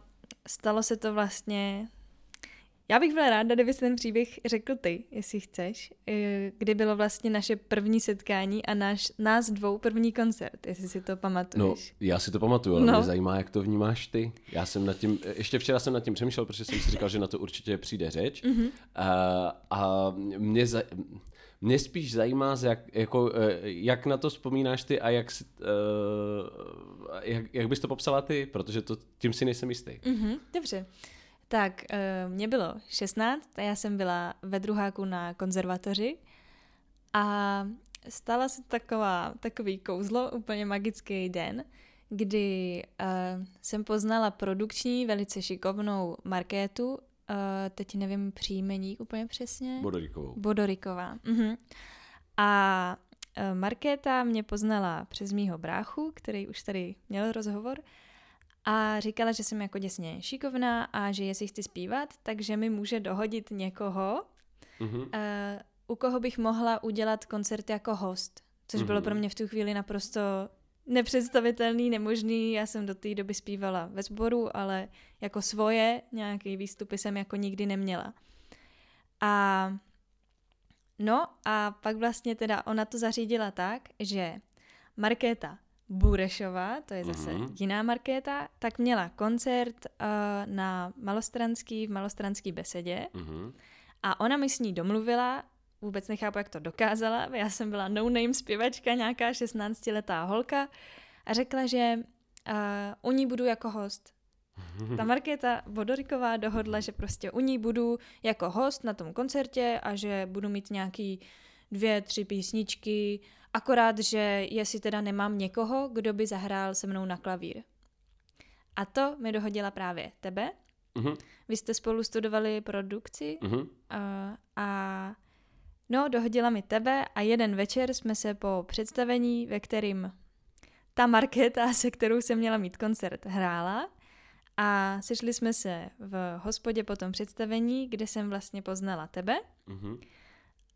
stalo se to vlastně já bych byla ráda, kdyby ten příběh řekl ty, jestli chceš, eh, kdy bylo vlastně naše první setkání a náš, nás dvou první koncert, jestli si to pamatuješ. No, já si to pamatuju, ale no. mě zajímá, jak to vnímáš ty. Já jsem nad tím, ještě včera jsem nad tím přemýšlel, protože jsem si říkal, že na to určitě přijde řeč. Mm-hmm. A, a mě, za, mě spíš zajímá, jak, jako, eh, jak na to vzpomínáš ty a jak, si, uh, jak, jak bys to popsala ty, protože to, tím si nejsem jistý. Mm-hmm, dobře. Tak, uh, mě bylo 16 a já jsem byla ve druháku na konzervatoři a stala se taková, takový kouzlo, úplně magický den, kdy uh, jsem poznala produkční, velice šikovnou Markétu, uh, teď nevím příjmení úplně přesně. Bodorikovou. Bodoriková. Uh-huh. A uh, Markéta mě poznala přes mýho bráchu, který už tady měl rozhovor a říkala, že jsem jako děsně šikovná a že jestli chci zpívat, takže mi může dohodit někoho, mm-hmm. uh, u koho bych mohla udělat koncert jako host, což mm-hmm. bylo pro mě v tu chvíli naprosto nepředstavitelný, nemožný. Já jsem do té doby zpívala ve sboru, ale jako svoje nějaké výstupy jsem jako nikdy neměla. A no a pak vlastně teda ona to zařídila tak, že Markéta Burešová, to je zase uh-huh. jiná Markéta, tak měla koncert uh, na Malostranský, v Malostranský besedě uh-huh. a ona mi s ní domluvila, vůbec nechápu, jak to dokázala, já jsem byla no-name zpěvačka, nějaká 16-letá holka a řekla, že uh, u ní budu jako host. [LAUGHS] Ta Markéta Vodoriková dohodla, že prostě u ní budu jako host na tom koncertě a že budu mít nějaký dvě, tři písničky, akorát, že jestli teda nemám někoho, kdo by zahrál se mnou na klavír. A to mi dohodila právě tebe. Uh-huh. Vy jste spolu studovali produkci uh-huh. a, a no, dohodila mi tebe a jeden večer jsme se po představení, ve kterým ta Markéta, se kterou jsem měla mít koncert, hrála a sešli jsme se v hospodě po tom představení, kde jsem vlastně poznala tebe. Uh-huh.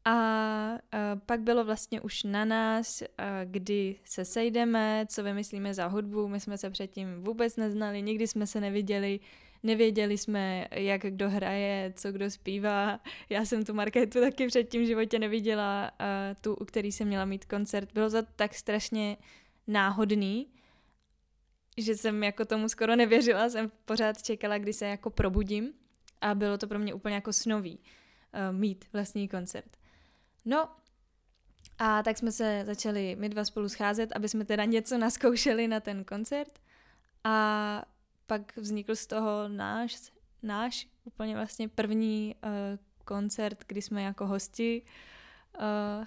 A pak bylo vlastně už na nás, kdy se sejdeme, co vymyslíme za hudbu. My jsme se předtím vůbec neznali, nikdy jsme se neviděli, nevěděli jsme, jak kdo hraje, co kdo zpívá. Já jsem tu Marketu taky předtím v životě neviděla, tu, u který jsem měla mít koncert. Bylo to tak strašně náhodný, že jsem jako tomu skoro nevěřila, jsem pořád čekala, kdy se jako probudím a bylo to pro mě úplně jako snový mít vlastní koncert. No, a tak jsme se začali my dva spolu scházet, aby jsme teda něco naskoušeli na ten koncert. A pak vznikl z toho náš, náš úplně vlastně první uh, koncert, kdy jsme jako hosti uh,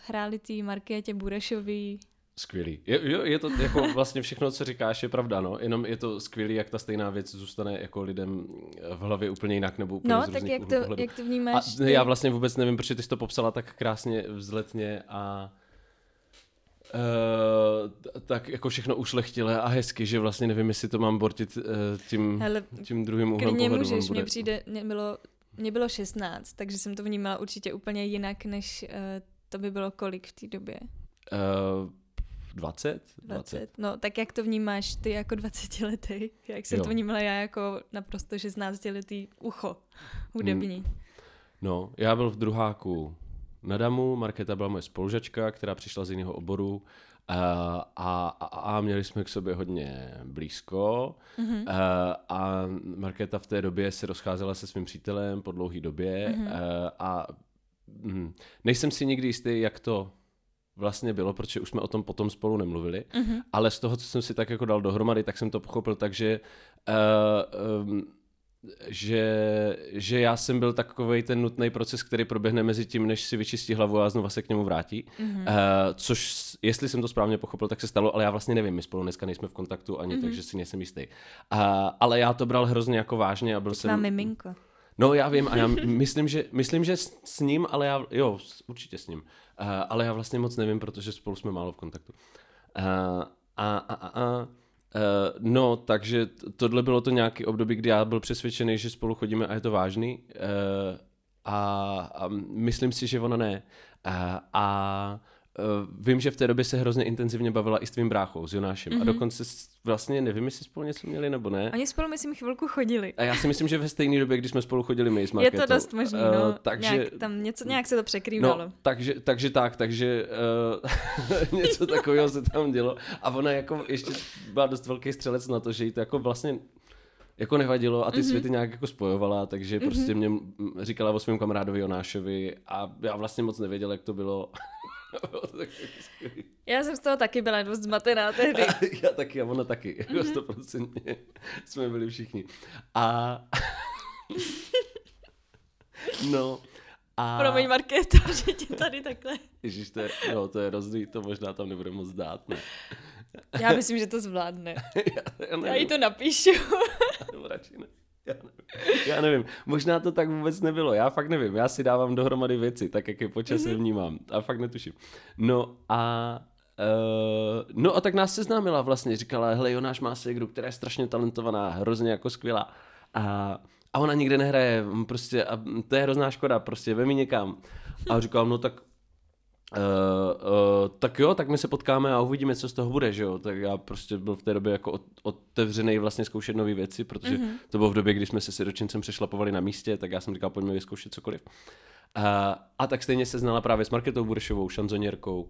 hráli tý Markétě Burešový Skvělý. Je, jo, je to jako vlastně všechno, co říkáš, je pravda, no. Jenom je to skvělý, jak ta stejná věc zůstane jako lidem v hlavě úplně jinak nebo úplně No, tak jak to, pohledu. jak to vnímáš? A ty? já vlastně vůbec nevím, proč ty jsi to popsala tak krásně, vzletně a Uh, tak jako všechno ušlechtilé a hezky, že vlastně nevím, jestli to mám bortit uh, tím, Hele, tím druhým úhlem pohledu. můžeš, mě přijde, mě bylo, mě bylo 16, takže jsem to vnímala určitě úplně jinak, než uh, to by bylo kolik v té době. Uh, 20? 20. No, tak jak to vnímáš ty jako 20 letý? Jak jsem Jo. to vnímala já jako naprosto 16 letý ucho hudební? No, já byl v druháku na Damu, Markéta byla moje spolužačka, která přišla z jiného oboru a, a, a, a měli jsme k sobě hodně blízko mm-hmm. a, a Markéta v té době se rozcházela se svým přítelem po dlouhé době mm-hmm. a, a hm, nejsem si nikdy jistý, jak to vlastně bylo, protože už jsme o tom potom spolu nemluvili, mm-hmm. ale z toho, co jsem si tak jako dal dohromady, tak jsem to pochopil tak, že uh, um, že, že já jsem byl takový ten nutný proces, který proběhne mezi tím, než si vyčistí hlavu a znova se k němu vrátí. Mm-hmm. Uh, což, jestli jsem to správně pochopil, tak se stalo, ale já vlastně nevím, my spolu dneska nejsme v kontaktu ani, mm-hmm. takže si nejsem jistý. Uh, ale já to bral hrozně jako vážně a byl jsem... Má miminko. No já vím a já myslím, že, myslím, že s, s ním, ale já, jo, určitě s ním, uh, ale já vlastně moc nevím, protože spolu jsme málo v kontaktu. Uh, a, a, a, a Uh, no, takže tohle bylo to nějaký období, kdy já byl přesvědčený, že spolu chodíme a je to vážný. Uh, a, a myslím si, že ona ne. Uh, a vím, že v té době se hrozně intenzivně bavila i s tvým bráchou, s Jonášem. Mm-hmm. A dokonce s- vlastně nevím, jestli spolu něco měli nebo ne. Oni spolu, myslím, chvilku chodili. A já si myslím, že ve stejné době, kdy jsme spolu chodili my s Je Markétou. to dost možný, Eh, no. takže, nějak, tam něco, nějak se to překrývalo. no, takže, takže tak, takže uh, [LAUGHS] něco takového se tam dělo. A ona jako ještě byla dost velký střelec na to, že jí to jako vlastně jako nevadilo a ty mm-hmm. světy nějak jako spojovala, takže mm-hmm. prostě mě mm, říkala o svém kamarádovi Jonášovi a já vlastně moc nevěděl, jak to bylo. [LAUGHS] Já jsem z toho taky byla dost zmatená tehdy. [LAUGHS] já taky a ona taky, jako [LAUGHS] Mhm. stoprocentně jsme byli všichni. A no a... Promiň, Markéto, že tě tady takhle. Ježíš, to je, no, to je rozdý, to možná tam nebude moc dát, ne? Já myslím, že to zvládne. já, já, Já jí to napíšu. nebo radši ne. Já nevím. já nevím, možná to tak vůbec nebylo, já fakt nevím, já si dávám dohromady věci, tak jak je po čase vnímám a fakt netuším. No a Uh, no a tak nás seznámila vlastně, říkala, hele Jonáš má ségru, která je strašně talentovaná, hrozně jako skvělá a, a ona nikde nehraje, prostě a to je hrozná škoda, prostě vemi někam. A říkám, no tak Uh, uh, tak jo, tak my se potkáme a uvidíme, co z toho bude, že jo. Tak já prostě byl v té době jako ot- otevřený vlastně zkoušet nové věci, protože mm-hmm. to bylo v době, kdy jsme se siročincem přešlapovali na místě, tak já jsem říkal, pojďme vyzkoušet cokoliv. Uh, a tak stejně se znala právě s Marketou Burešovou, šanzonierkou, uh,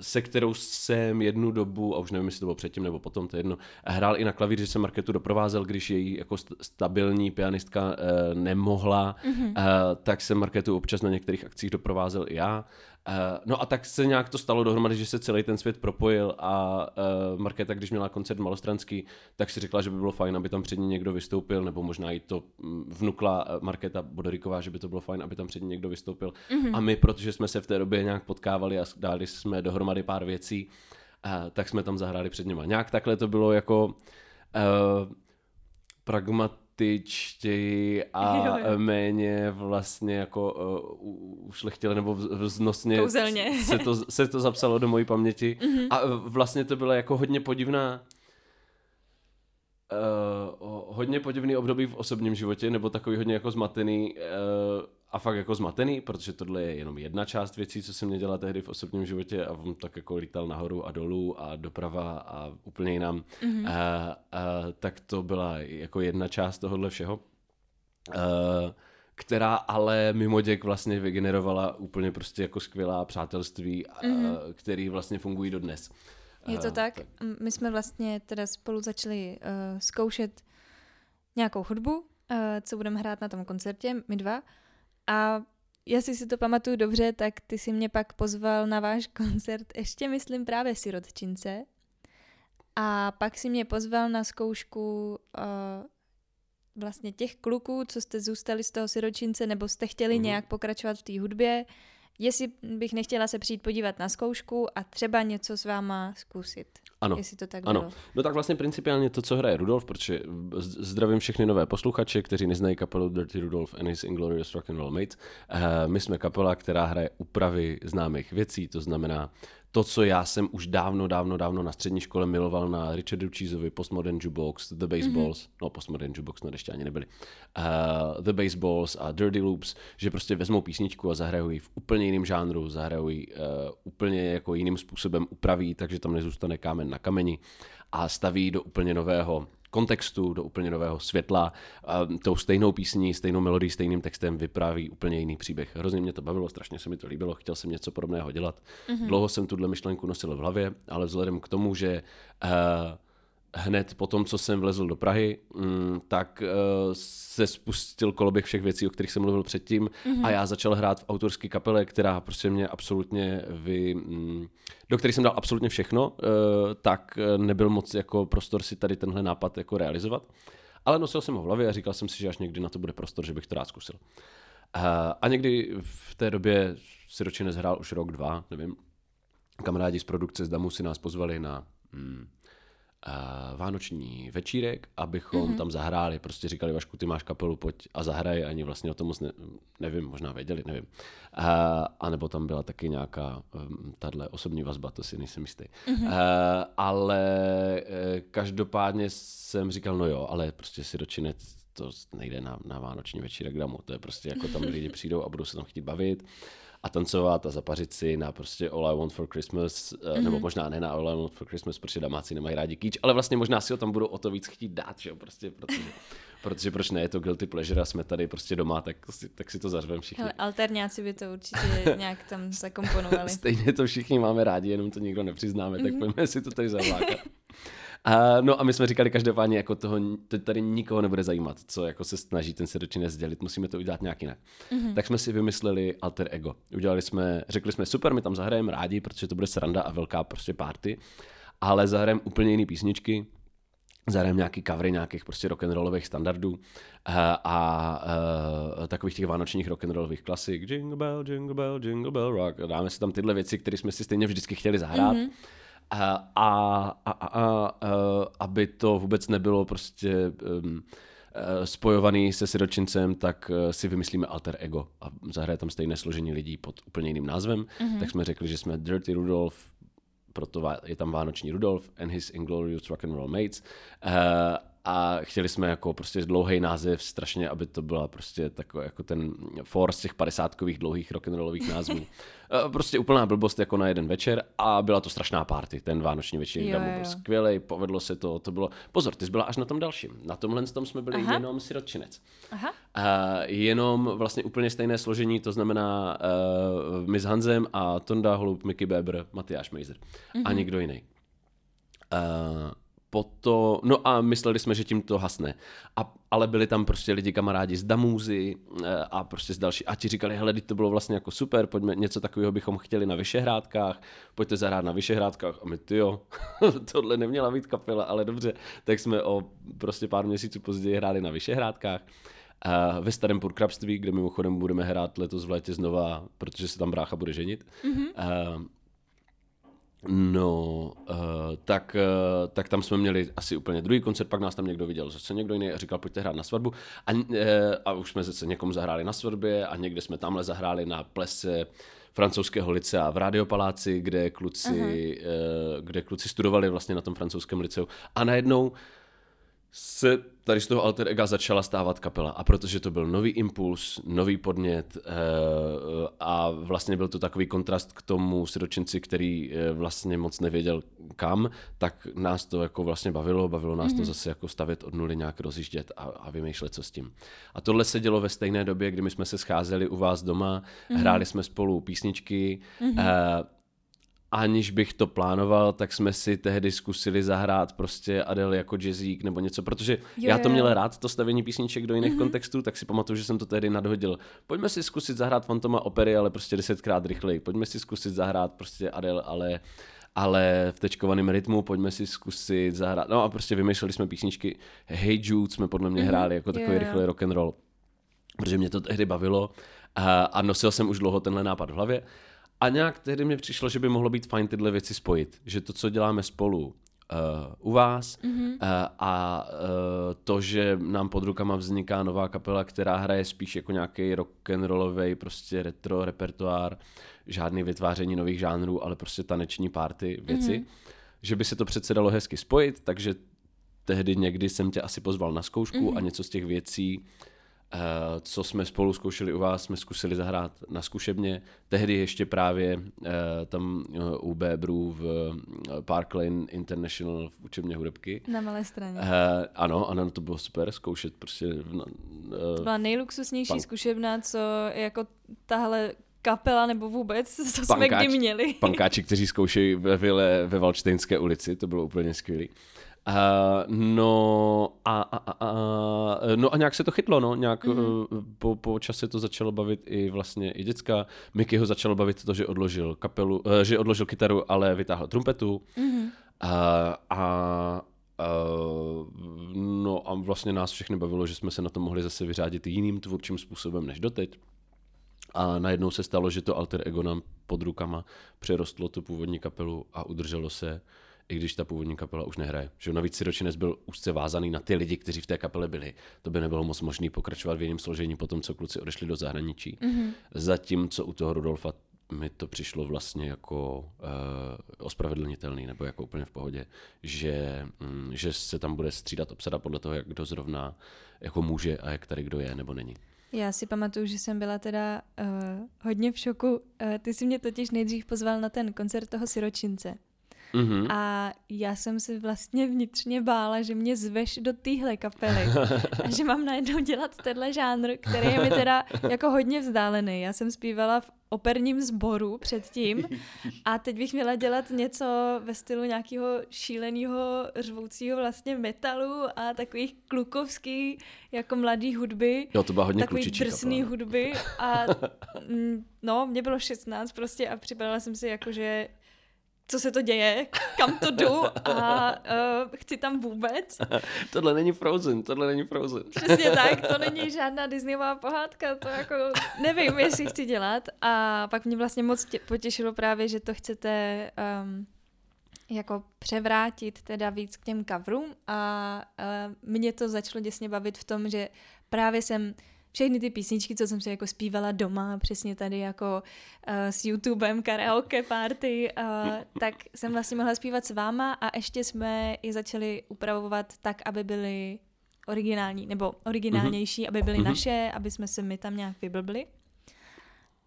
se kterou jsem jednu dobu, a už nevím, jestli to bylo předtím nebo potom, to je jedno, hrál i na klavír, že jsem Marketu doprovázel, když její jako st- stabilní pianistka uh, nemohla, mm-hmm. tak jsem Marketu občas na některých akcích doprovázel i já. Uh, no a tak se nějak to stalo dohromady, že se celý ten svět propojil a uh, Markéta, když měla koncert malostranský, tak si řekla, že by bylo fajn, aby tam před ní někdo vystoupil, nebo možná i to mm, vnukla eh, Markéta Bodoriková, že by to bylo fajn, aby tam před ní někdo vystoupil. Mm-hmm. A my, protože jsme se v té době nějak potkávali a dali jsme dohromady pár věcí, uh, tak jsme tam zahráli před nima. Nějak takhle to bylo jako uh, pragmatičtěji a [LAUGHS] Jo, jo. méně vlastně jako uh, ušlechtile nebo vz- vznosně Kouzelně. se to, se to zapsalo do mojí paměti mm-hmm. a uh, vlastně to byla jako hodně podivná uh, hodně podivný období v osobním životě, nebo takový hodně jako zmatený uh, a fakt jako zmatený, protože tohle je jenom jedna část věcí, co se mě dělá tehdy v osobním životě a on tak jako lítal nahoru a dolů a doprava a úplně jinam, mm-hmm. uh, uh, tak to byla jako jedna část tohohle všeho. Uh, která ale mimo děk vlastně vygenerovala úplně prostě jako skvělá přátelství, mm-hmm. který vlastně fungují dodnes. Je to tak? M- My jsme vlastně teda spolu začali uh, zkoušet nějakou hudbu, uh, co budeme hrát na tom koncertě, my dva. A jestli si to pamatuju dobře, tak ty si mě pak pozval na váš koncert, ještě myslím právě sirotčince. A pak si mě pozval na zkoušku uh, vlastně těch kluků, co jste zůstali z toho siročince, nebo jste chtěli mm-hmm. nějak pokračovat v té hudbě, jestli bych nechtěla se přijít podívat na zkoušku a třeba něco s váma zkusit. Ano, Jestli to tak ano. bylo. No tak vlastně principiálně to, co hraje Rudolf, protože zdravím všechny nové posluchače, kteří neznají kapelu Dirty Rudolf and his Inglorious Rock and Roll Mates. Uh, my jsme kapela, která hraje úpravy známých věcí, to znamená to, co já jsem už dávno, dávno, dávno na střední škole miloval na Richardu Cheeseovi, Postmodern Jukebox, The Baseballs, mm-hmm. no Postmodern Jukebox, no ještě ani nebyli, uh, The Baseballs a Dirty Loops, že prostě vezmou písničku a zahrajou ji v úplně jiném žánru, zahrajou ji uh, úplně jako jiným způsobem, upraví, takže tam nezůstane kámen na kameni a staví do úplně nového kontextu, do úplně nového světla. A tou stejnou písní, stejnou melodii, stejným textem vypráví úplně jiný příběh. Hrozně mě to bavilo, strašně se mi to líbilo, chtěl jsem něco podobného dělat. Mm-hmm. Dlouho jsem tuhle myšlenku nosil v hlavě, ale vzhledem k tomu, že uh, hned po tom, co jsem vlezl do Prahy, mm, tak uh, se spustil koloběh všech věcí, o kterých jsem mluvil předtím mm-hmm. a já začal hrát v autorské kapele, která prostě mě absolutně vy, mm, do které jsem dal absolutně všechno, uh, tak nebyl moc jako prostor si tady tenhle nápad jako realizovat. Ale nosil jsem ho v hlavě a říkal jsem si, že až někdy na to bude prostor, že bych to rád zkusil. A někdy v té době si ročně nezhrál už rok, dva, nevím. Kamarádi z produkce z Damu si nás pozvali na mm, vánoční večírek, abychom mm-hmm. tam zahráli. Prostě říkali, Vašku, ty máš kapelu, pojď a zahraj. Ani vlastně o tom moc ne, nevím, možná věděli, nevím. Uh, a nebo tam byla taky nějaká um, tahle osobní vazba, to si nejsem jistý. Mm-hmm. Uh, ale uh, každopádně jsem říkal, no jo, ale prostě si dočinec to nejde na, na vánoční večírek damu. To je prostě jako tam lidi [LAUGHS] přijdou a budou se tam chtít bavit a tancovat a zapařit si na prostě All I Want for Christmas, mm-hmm. nebo možná ne na All I Want for Christmas, protože damáci nemají rádi kýč, ale vlastně možná si ho tam budou o to víc chtít dát, že jo, prostě, protože, [LAUGHS] protože proč ne, je to guilty pleasure a jsme tady prostě doma, tak si, tak si to zařveme všichni. Ale alternáci by to určitě nějak tam [LAUGHS] zakomponovali. Stejně to všichni máme rádi, jenom to nikdo nepřiznáme, mm-hmm. tak mhm. pojďme si to tady [LAUGHS] zavlákat. A, no a my jsme říkali každopádně, jako toho, to tady nikoho nebude zajímat, co jako se snaží ten seročinec sdělit, musíme to udělat nějak jinak. Mm-hmm. Tak jsme si vymysleli alter ego. Udělali jsme, řekli jsme super, my tam zahrajeme rádi, protože to bude sranda a velká prostě party, ale zahrajeme úplně jiné písničky, zahrajeme nějaký covery nějakých prostě rock'n'rollových standardů a, a, a takových těch vánočních rock'n'rollových klasik, Jingle Bell, Jingle Bell, Jingle Bell Rock. Dáme si tam tyhle věci, které jsme si stejně vždycky chtěli zahrát. Mm-hmm a, a, a, a, a aby to vůbec nebylo prostě um, spojovaný se siročincem, tak si vymyslíme alter ego a zahraje tam stejné složení lidí pod úplně jiným názvem. Mm-hmm. Tak jsme řekli, že jsme Dirty Rudolph, proto je tam Vánoční Rudolf and his Inglorious Rock and Roll Mates. Uh, a chtěli jsme jako prostě dlouhý název, strašně, aby to byla prostě takový jako ten force těch padesátkových dlouhých rock'n'rollových názvů. [LAUGHS] Eh, prostě úplná blbost jako na jeden večer a byla to strašná party, ten vánoční večer, jo, byl skvělý, povedlo se to, to bylo, pozor, ty jsi byla až na tom dalším, na tomhle tom jsme byli Aha. jenom sirotčinec. Aha. Uh, jenom vlastně úplně stejné složení, to znamená uh, my s Hanzem a Tonda Holub, Mickey Beber, Matyáš Mejzer mm-hmm. a mhm. nikdo jiný. Uh, potom, no a mysleli jsme, že tím to hasne. A, ale byli tam prostě lidi kamarádi z Damůzy eh, a prostě z další. A ti říkali, hele, to bylo vlastně jako super, pojďme, něco takového bychom chtěli na Vyšehrádkách, pojďte zahrát na Vyšehrádkách. A my, ty jo, [LAUGHS] tohle neměla být kapela, ale dobře. Tak jsme o prostě pár měsíců později hráli na Vyšehrádkách. Uh, ve starém purkrabství, kde mimochodem budeme hrát letos v létě znova, protože se tam brácha bude ženit. Mm-hmm. Uh, No, uh, tak, uh, tak tam jsme měli asi úplně druhý koncert, pak nás tam někdo viděl, zase někdo jiný a říkal, pojďte hrát na svatbu. A, uh, a už jsme zase někomu zahráli na svatbě a někde jsme tamhle zahráli na plese francouzského licea v Radiopaláci, kde kluci, uh, kde kluci studovali vlastně na tom francouzském liceu. A najednou se tady z toho alter ega začala stávat kapela. A protože to byl nový impuls, nový podnět eh, a vlastně byl to takový kontrast k tomu siročinci, který eh, vlastně moc nevěděl kam, tak nás to jako vlastně bavilo, bavilo nás mm-hmm. to mhm. zase jako stavět od nuly nějak rozjíždět a, a vymýšlet, co s tím. A tohle se dělo ve stejné době, kdy my jsme se scházeli u vás doma, mm-hmm. hráli jsme spolu písničky, mm-hmm aniž bych to plánoval, tak jsme si tehdy zkusili zahrát prostě Adele jako jazzík nebo něco, protože jo, já to měl rád, to stavění písniček do jiných mm-hmm. kontextů, tak si pamatuju, že jsem to tehdy nadhodil. Pojďme si zkusit zahrát Fantoma opery, ale prostě desetkrát rychleji. Pojďme si zkusit zahrát prostě Adele, ale ale v tečkovaném rytmu, pojďme si zkusit zahrát. No a prostě vymýšleli jsme písničky. Hey Jude jsme podle mě mm-hmm. hráli jako takový yeah. rychlý rock and roll, protože mě to tehdy bavilo a, a nosil jsem už dlouho tenhle nápad v hlavě. A nějak tehdy mi přišlo, že by mohlo být fajn tyhle věci spojit. Že to, co děláme spolu, u vás mm-hmm. uh, a uh, to, že nám pod rukama vzniká nová kapela, která hraje spíš jako nějaký rock and rollový prostě retro repertoár, žádný vytváření nových žánrů, ale prostě taneční party věci, mm-hmm. že by se to přece dalo hezky spojit, takže tehdy někdy jsem tě asi pozval na zkoušku mm-hmm. a něco z těch věcí co jsme spolu zkoušeli u vás, jsme zkusili zahrát na zkušebně. Tehdy ještě právě eh, tam eh, u Bébru v Park Lane International v učebně hudebky. Na malé straně. Ano, ano, to bylo super zkoušet prostě. To byla nejluxusnější pan... zkušebna, co jako tahle kapela nebo vůbec, co Pankáč, jsme kdy měli. Pankáči, kteří zkoušejí ve vile ve Valčtejnské ulici, to bylo úplně skvělé. Uh, no a, a, a, no a nějak se to chytlo, no, nějak mm-hmm. uh, po, po čase to začalo bavit i vlastně i děcka. Miky ho začalo bavit to, že odložil kapelu, uh, že odložil kytaru, ale vytáhl trumpetu. Mm-hmm. Uh, a Uh, no a vlastně nás všechny bavilo, že jsme se na to mohli zase vyřádit jiným tvůrčím způsobem než doteď. A najednou se stalo, že to alter ego nám pod rukama přerostlo tu původní kapelu a udrželo se i když ta původní kapela už nehraje. Že navíc Siročinec byl úzce vázaný na ty lidi, kteří v té kapele byli. To by nebylo moc možné pokračovat v jiném složení po tom, co kluci odešli do zahraničí. Mm-hmm. Zatímco u toho Rudolfa mi to přišlo vlastně jako uh, ospravedlnitelný nebo jako úplně v pohodě, že, um, že se tam bude střídat obsada podle toho, jak kdo zrovna jako může a jak tady kdo je nebo není. Já si pamatuju, že jsem byla teda uh, hodně v šoku. Uh, ty si mě totiž nejdřív pozval na ten koncert toho Siročince. Mm-hmm. A já jsem se vlastně vnitřně bála, že mě zveš do téhle kapely a že mám najednou dělat tenhle žánr, který je mi teda jako hodně vzdálený. Já jsem zpívala v operním sboru předtím a teď bych měla dělat něco ve stylu nějakého šíleného řvoucího vlastně metalu a takových klukovský jako mladý hudby. Jo, to byla hodně takový drsný kapela. hudby a mm, no, mě bylo 16 prostě a připadala jsem si jako, že co se to děje, kam to jdu a uh, [LAUGHS] chci tam vůbec. tohle není Frozen, tohle není Frozen. Přesně tak, to není [LAUGHS] žádná Disneyová pohádka, to jako nevím, jestli chci dělat. A pak mě vlastně moc tě, potěšilo právě, že to chcete um, jako převrátit teda víc k těm coverům a uh, mě to začalo děsně bavit v tom, že právě jsem všechny ty písničky, co jsem si jako zpívala doma, přesně tady jako uh, s YouTubem, karaoke party, uh, tak jsem vlastně mohla zpívat s váma a ještě jsme je začali upravovat tak, aby byly originální, nebo originálnější, mm-hmm. aby byly mm-hmm. naše, aby jsme se my tam nějak vyblbli.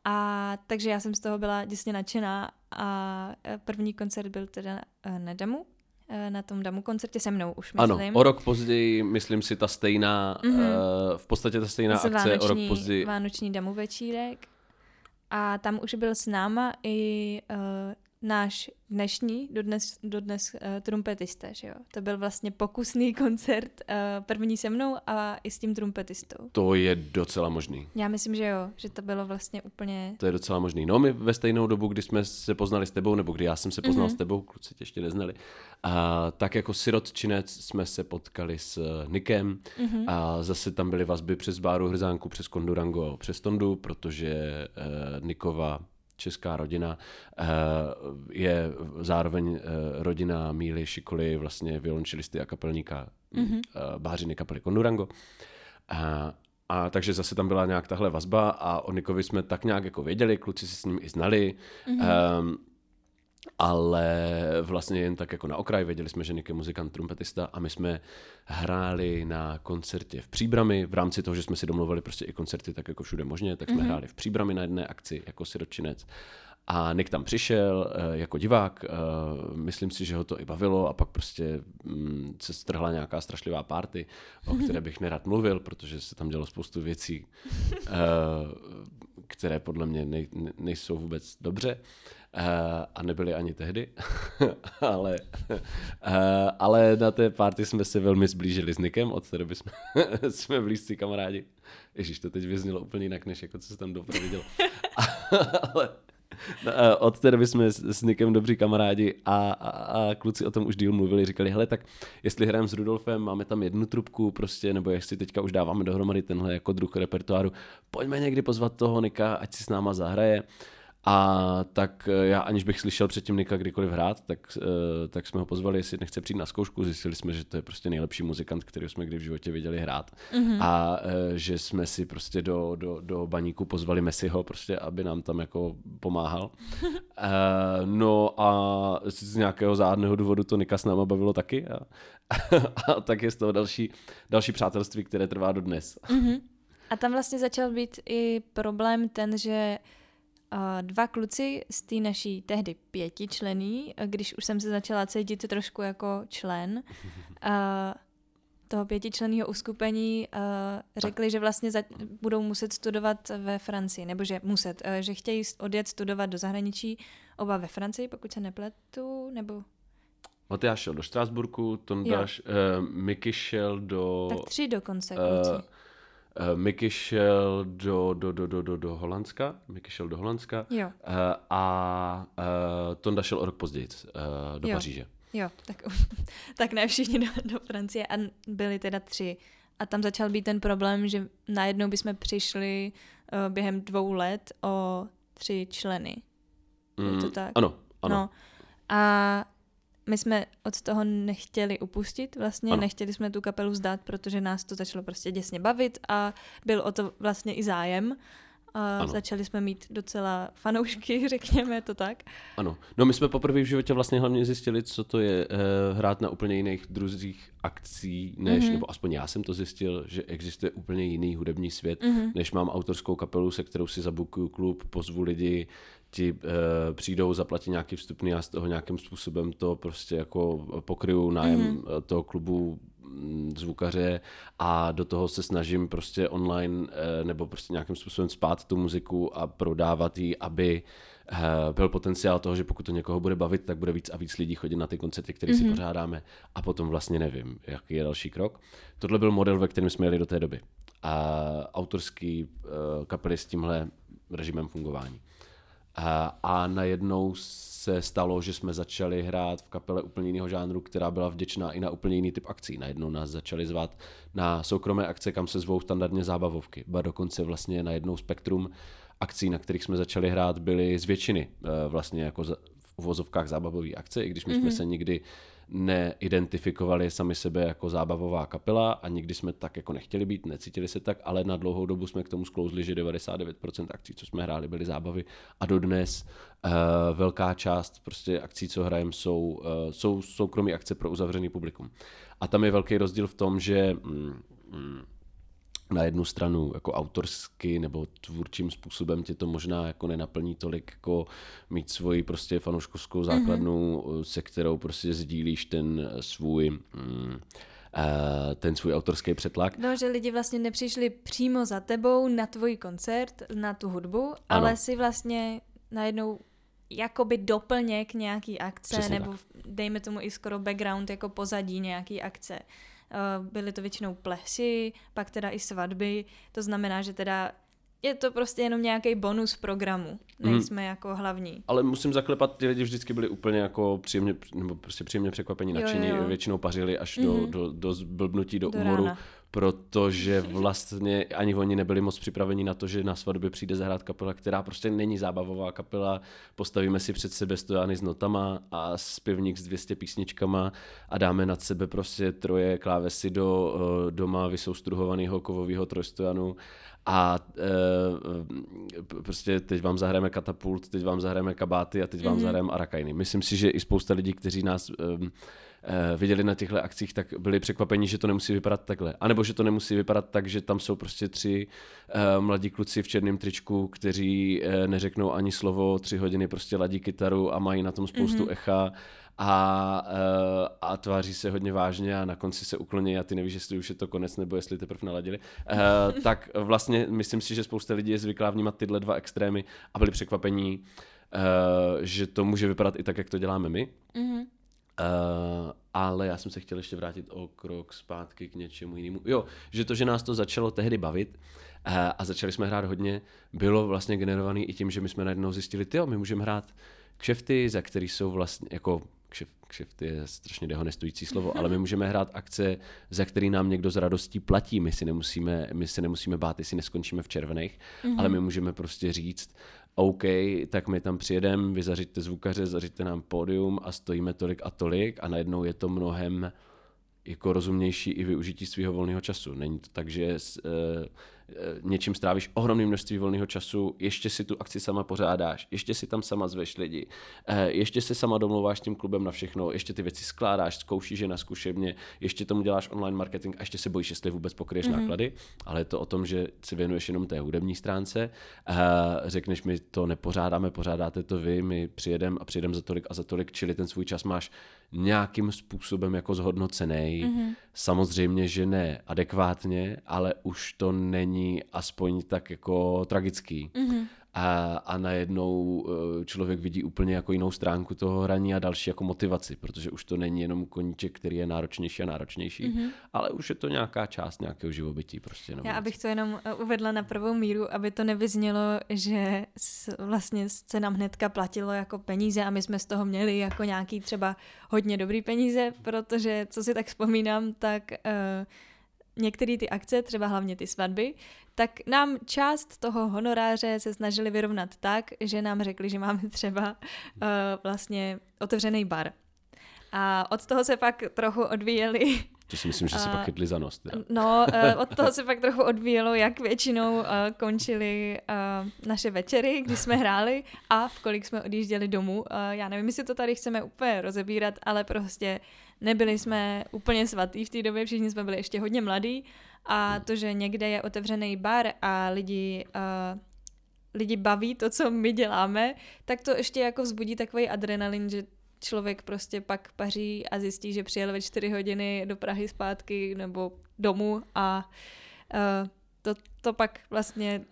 A takže já jsem z toho byla děsně nadšená a eh, první koncert byl teda na Damu, na tom Damu koncertě se mnou už myslím. Ano, o rok později, myslím si, ta stejná, mm-hmm. uh, v podstatě ta stejná akce, vánoční, o rok později. Vánoční Damu večírek. A tam už byl s náma i uh, náš dnešní, dodnes, dodnes uh, trumpetista, že jo? To byl vlastně pokusný [LAUGHS] koncert, uh, první se mnou a i s tím trumpetistou. To je docela možný. Já myslím, že jo, že to bylo vlastně úplně... To je docela možný. No my ve stejnou dobu, kdy jsme se poznali s tebou, nebo kdy já jsem se poznal mm-hmm. s tebou, kluci tě ještě neznali, a tak jako sirotčinec jsme se potkali s eh, Nikem mm-hmm. a zase tam byly vazby přes Báru Hrzánku, přes Kondurango, přes Tondu, protože uh, Nikova česká rodina. Eh, je zároveň eh, rodina Míly Šikoly, vlastně violončelisty a kapelníka mm-hmm. Bářiny kapely Kondurango. A, a takže zase tam byla nějak tahle vazba a o Nikovi jsme tak nějak jako věděli, kluci si s ním i znali. Mm-hmm. Um, ale vlastně jen tak jako na okraj, věděli jsme, že Nick je muzikant, trumpetista a my jsme hráli na koncertě v Příbrami, v rámci toho, že jsme si domluvili prostě i koncerty tak jako všude možně, tak jsme mm-hmm. hráli v Příbrami na jedné akci jako siročinec. A Nick tam přišel uh, jako divák, uh, myslím si, že ho to i bavilo a pak prostě um, se strhla nějaká strašlivá party, o [LAUGHS] které bych nerad mluvil, protože se tam dělo spoustu věcí, uh, [LAUGHS] které podle mě nej, nejsou vůbec dobře. Uh, a nebyly ani tehdy, [LAUGHS] ale, uh, ale na té party jsme se velmi zblížili s Nikem, od té doby jsme, [LAUGHS] jsme blízcí kamarádi. Ježíš, to teď vyznělo úplně jinak, než jako co se tam dopředu vidělo. [LAUGHS] ale, od té doby jsme s, Nikem dobří kamarádi a, a, a kluci o tom už díl mluvili, říkali, hele, tak jestli hrajeme s Rudolfem, máme tam jednu trubku prostě, nebo jestli teďka už dáváme dohromady tenhle jako druh repertoáru, pojďme někdy pozvat toho Nika, ať si s náma zahraje. A tak eh, já, aniž bych slyšel předtím Nika kdykoliv hrát, tak, eh, tak jsme ho pozvali, jestli nechce přijít na zkoušku. Zjistili jsme, že to je prostě nejlepší muzikant, který jsme kdy v životě viděli hrát. Mm-hmm. A eh, že jsme si prostě do, do, do baníku pozvali Messiho, prostě, aby nám tam jako pomáhal. [LAUGHS] no a z nějakého zádného důvodu to Nika s náma bavilo taky. A, [LAUGHS] a tak je z toho další, další přátelství, které trvá do dnes. Mm-hmm. A tam vlastně začal být i problém ten, že dva kluci z té naší tehdy pětičlený, když už jsem se začala cítit trošku jako člen toho pětičlenného uskupení, řekli, že vlastně budou muset studovat ve Francii, nebo že muset, že chtějí odjet studovat do zahraničí, oba ve Francii, pokud se nepletu, nebo Matyáš šel do Štrásburku, Tondáš, uh, Miky šel do... Tak tři dokonce, kluci. Uh, Uh, Miky šel do, do, do, do, do, do Holandska, Miky šel do Holandska jo. Uh, a uh, Tonda šel o rok později uh, do jo. Paříže. Jo, tak, [LAUGHS] tak ne všichni do, do Francie a byli teda tři. A tam začal být ten problém, že najednou bychom přišli uh, během dvou let o tři členy. Mm, Je to tak? Ano, ano. No. A my jsme od toho nechtěli upustit vlastně, ano. nechtěli jsme tu kapelu zdát, protože nás to začalo prostě děsně bavit a byl o to vlastně i zájem. A ano. začali jsme mít docela fanoušky, [LAUGHS] řekněme to tak. Ano. No my jsme poprvé v životě vlastně hlavně zjistili, co to je uh, hrát na úplně jiných druzích akcí, než, mm-hmm. nebo aspoň já jsem to zjistil, že existuje úplně jiný hudební svět, mm-hmm. než mám autorskou kapelu, se kterou si zabukuju klub, pozvu lidi, ti uh, přijdou, zaplatí nějaký vstupný a z toho nějakým způsobem to prostě jako pokryju nájem mm-hmm. toho klubu mm, zvukaře a do toho se snažím prostě online eh, nebo prostě nějakým způsobem spát tu muziku a prodávat ji, aby byl potenciál toho, že pokud to někoho bude bavit, tak bude víc a víc lidí chodit na ty koncerty, které mm-hmm. si mhm. pořádáme a potom vlastně nevím, jaký je další krok. Tohle byl model, ve kterém jsme jeli do té doby. A autorský kapely s tímhle režimem fungování. A najednou se stalo, že jsme začali hrát v kapele úplně jiného žánru, která byla vděčná i na úplně jiný typ akcí. Najednou nás začali zvat na soukromé akce, kam se zvou standardně zábavovky. Ba dokonce vlastně na jednou spektrum akcí, na kterých jsme začali hrát, byly z většiny eh, vlastně jako v uvozovkách zábavové akce, i když my mm-hmm. jsme mhm. se nikdy neidentifikovali sami sebe jako zábavová kapela a nikdy jsme tak jako nechtěli být, necítili se tak, ale na dlouhou dobu jsme k tomu sklouzli, že 99% akcí, co jsme hráli, byly zábavy a dodnes uh, velká část prostě akcí, co hrajeme, jsou, uh, jsou soukromí akce pro uzavřený publikum. A tam je velký rozdíl v tom, že mm, mm, na jednu stranu jako autorsky nebo tvůrčím způsobem tě to možná jako nenaplní tolik jako mít svoji prostě fanouškovskou základnu, mm-hmm. se kterou prostě sdílíš ten svůj mm, eh, ten svůj autorský přetlak. No, že lidi vlastně nepřišli přímo za tebou na tvůj koncert, na tu hudbu, ano. ale si vlastně najednou jakoby doplněk nějaký akce, Přesně nebo tak. dejme tomu i skoro background jako pozadí nějaký akce. Eh, byly to většinou plesy, pak teda i svatby, to znamená, že teda je to prostě jenom nějaký bonus programu, nejsme hmm. jako hlavní. Ale musím zaklepat, ty lidi vždycky byli úplně jako příjemně, nebo prostě příjemně překvapení, nadšení, většinou pařili až mm-hmm. do, do, do zblbnutí, do, do umoru. Rána protože vlastně ani oni nebyli moc připraveni na to, že na svatbě přijde zahrát kapela, která prostě není zábavová kapela, postavíme si před sebe stojány s notama a zpěvník s 200 písničkama a dáme nad sebe prostě troje klávesy do uh, doma vysoustruhovaného kovového trojstojanu a uh, prostě teď vám zahrajeme katapult, teď vám zahrajeme kabáty a teď vám mm-hmm. zahrajeme arakajny. Myslím si, že i spousta lidí, kteří nás Eh, viděli na těchto akcích, tak byli překvapeni, že to nemusí vypadat takhle. A nebo že to nemusí vypadat tak, že tam jsou prostě tři uh, mladí kluci v černém tričku, kteří uh, neřeknou ani slovo, tři hodiny prostě ladí kytaru a mají na tom spoustu mm-hmm. echa a, a tváří se hodně vážně a na konci se ukloní a ty nevíš, jestli už je to konec nebo jestli teprve naladili. Uh, [LAUGHS] tak vlastně myslím si, že spousta lidí je zvyklá vnímat tyhle dva extrémy a byli překvapení, uh, že to může vypadat i tak, jak to děláme my. Mm-hmm. Uh, ale já jsem se chtěl ještě vrátit o krok zpátky k něčemu jinému. Jo, že to, že nás to začalo tehdy bavit uh, a začali jsme hrát hodně, bylo vlastně generovaný i tím, že my jsme najednou zjistili, jo, my můžeme hrát kšefty, za který jsou vlastně, jako kšef, kšefty je strašně dehonestující slovo, ale my můžeme hrát akce, za který nám někdo z radostí platí. My si nemusíme, my si nemusíme bát, jestli neskončíme v červených, mm-hmm. ale my můžeme prostě říct, OK, tak my tam přijedeme, vy zařiďte zvukaře, zařiďte nám pódium a stojíme tolik a tolik a najednou je to mnohem jako rozumnější i využití svého volného času. Není to tak, že Eh, něčím strávíš ohromné množství volného času, ještě si tu akci sama pořádáš, ještě si tam sama zveš lidi, eh, ještě se sama domluváš tím klubem na všechno, ještě ty věci skládáš, zkoušíš je na zkušebně, ještě tomu děláš online marketing a ještě se bojíš, jestli vůbec pokryješ mm-hmm. náklady, ale je to o tom, že si věnuješ jenom té hudební stránce, a řekneš mi, to nepořádáme, pořádáte to vy, my přijedeme a přijedeme za tolik a za tolik, čili ten svůj čas máš nějakým způsobem jako zhodnocený. Mm-hmm. Samozřejmě, že ne adekvátně, ale už to není aspoň tak jako tragický. Mm-hmm a, a najednou eh, člověk vidí úplně jako jinou stránku toho hraní a další jako motivaci, protože už to není jenom koníček, který je náročnější a náročnější, mm-hmm. ale už je to nějaká část nějakého živobytí. Prostě Já abych to jenom eh, uvedla na prvou míru, aby to nevyznělo, že vlastně se nám hnedka platilo jako peníze a my jsme z toho měli jako nějaký třeba hodně dobrý peníze, protože co si tak vzpomínám, tak uh, některé ty akce, třeba hlavně ty svatby, tak nám část toho honoráře se snažili vyrovnat tak, že nám řekli, že máme třeba uh, vlastně otevřený bar. A od toho se pak trochu odvíjeli to si myslím, že se pak chytli za nos. Teda. No, uh, [LAUGHS] od toho se pak trochu odvíjelo, jak většinou uh, končily naše večery, kdy jsme hráli a v kolik jsme odjížděli domů. Já nevím, jestli to tady chceme úplně rozebírat, ale prostě nebyli jsme úplně svatý v té době, všichni jsme byli ještě hodně mladí a to, že někde je otevřený bar a lidi... Lidi baví to, co my děláme, tak to ještě jako vzbudí takový adrenalin, že člověk prostě pak paří a zjistí, že přijel ve čtyři hodiny do Prahy zpátky nebo domů a uh, to, to pak vlastně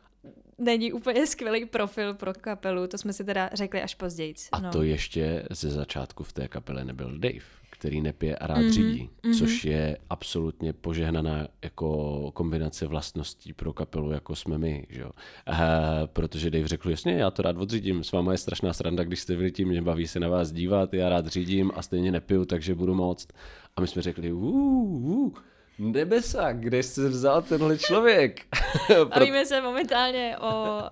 není úplně [LAUGHS] skvělý profil pro kapelu, to jsme si teda řekli až později. A no. to ještě ze začátku v té kapele nebyl Dave který nepije a rád mm-hmm. řídí, mm-hmm. což je absolutně požehnaná jako kombinace vlastností pro kapelu, jako jsme my, že jo. A, protože Dave řekl, jasně, já to rád odřídím, s váma je strašná sranda, když jste vylití, mě baví se na vás dívat, já rád řídím a stejně nepiju, takže budu moct. A my jsme řekli, uh, uh, Nebesa, kde jsi vzal tenhle člověk? [LAUGHS] Bavíme se momentálně o, o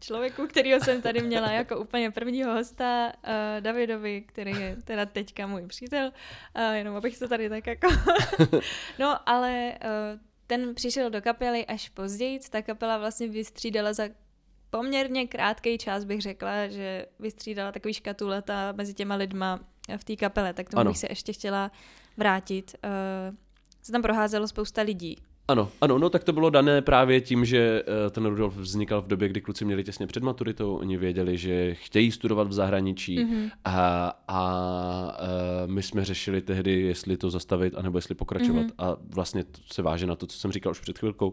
člověku, kterýho jsem tady měla jako úplně prvního hosta, uh, Davidovi, který je teda teďka můj přítel, uh, jenom abych to tady tak jako... [LAUGHS] no, ale uh, ten přišel do kapely až později, ta kapela vlastně vystřídala za poměrně krátký čas, bych řekla, že vystřídala takový škatuleta mezi těma lidma v té kapele, tak tomu ano. bych se ještě chtěla vrátit. Uh, se tam proházelo spousta lidí. Ano, ano, no tak to bylo dané právě tím, že uh, ten Rudolf vznikal v době, kdy kluci měli těsně před maturitou, oni věděli, že chtějí studovat v zahraničí mm-hmm. a, a uh, my jsme řešili tehdy, jestli to zastavit, anebo jestli pokračovat mm-hmm. a vlastně to se váže na to, co jsem říkal už před chvilkou,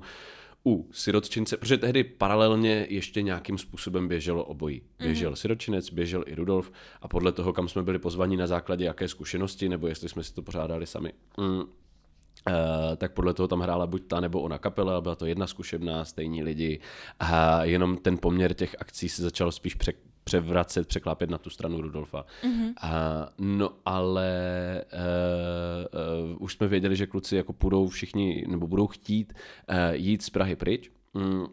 u sirotčince, protože tehdy paralelně ještě nějakým způsobem běželo obojí. Běžel mm-hmm. sirotčinec, běžel i Rudolf a podle toho, kam jsme byli pozvaní na základě jaké zkušenosti, nebo jestli jsme si to pořádali sami, mm, Uh, tak podle toho tam hrála buď ta nebo ona kapela, byla to jedna zkušebná, stejní lidi a jenom ten poměr těch akcí se začal spíš pře- převracet, překlápět na tu stranu Rudolfa. Mm-hmm. Uh, no ale uh, uh, už jsme věděli, že kluci jako půjdou všichni, nebo budou chtít uh, jít z Prahy pryč. Mm,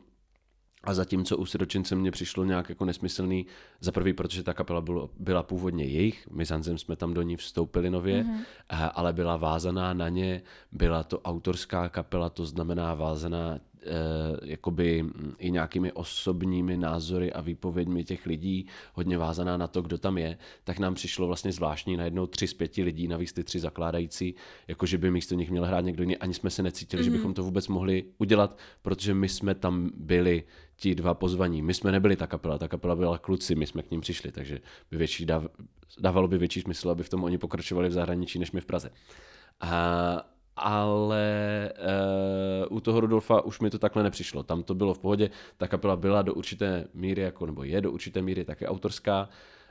a zatímco u Siročince mě přišlo nějak jako nesmyslný, za prvý, protože ta kapela bylo, byla původně jejich, my s Hanzem jsme tam do ní vstoupili nově, mm-hmm. ale byla vázaná na ně, byla to autorská kapela, to znamená vázaná jakoby i nějakými osobními názory a výpověďmi těch lidí, hodně vázaná na to, kdo tam je, tak nám přišlo vlastně zvláštní najednou tři z pěti lidí, navíc ty tři zakládající, jako že by místo nich měl hrát někdo jiný, ani jsme se necítili, mm-hmm. že mhm. bychom to vůbec mohli udělat, protože my jsme tam byli ti dva pozvaní. My jsme nebyli ta kapela, ta kapela byla kluci, my jsme k ním přišli, takže by větší dav, dávalo by větší smysl, aby v tom oni pokračovali v zahraničí, než my v Praze. A ale uh, u toho Rudolfa už mi to takhle nepřišlo. Tam to bylo v pohodě, ta kapela byla do určité míry, jako, nebo je do určité míry také autorská,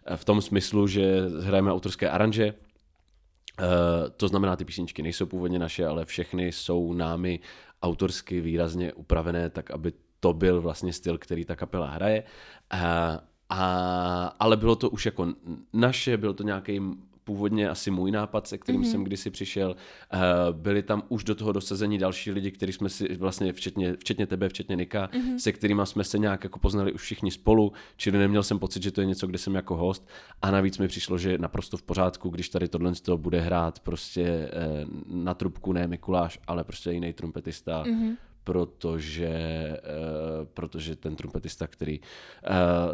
uh, v tom smyslu, že hrajeme autorské aranže, uh, to znamená, ty písničky nejsou původně naše, ale všechny jsou námi autorsky výrazně upravené, tak aby to byl vlastně styl, který ta kapela hraje. A, ale bylo to už jako naše, byl to nějaký původně asi můj nápad, se kterým mm-hmm. jsem kdysi přišel. Uh, byli tam už do toho dosazení další lidi, kteří jsme si vlastně, včetně, včetně tebe, včetně Nika, mm-hmm. se kterými jsme se nějak jako poznali už všichni spolu, čili neměl jsem pocit, že to je něco, kde jsem jako host. A navíc mi přišlo, že je naprosto v pořádku, když tady tohle z toho bude hrát prostě uh, na trubku ne Mikuláš, ale prostě jiný trumpetista. Mm-hmm protože, uh, protože ten trumpetista, který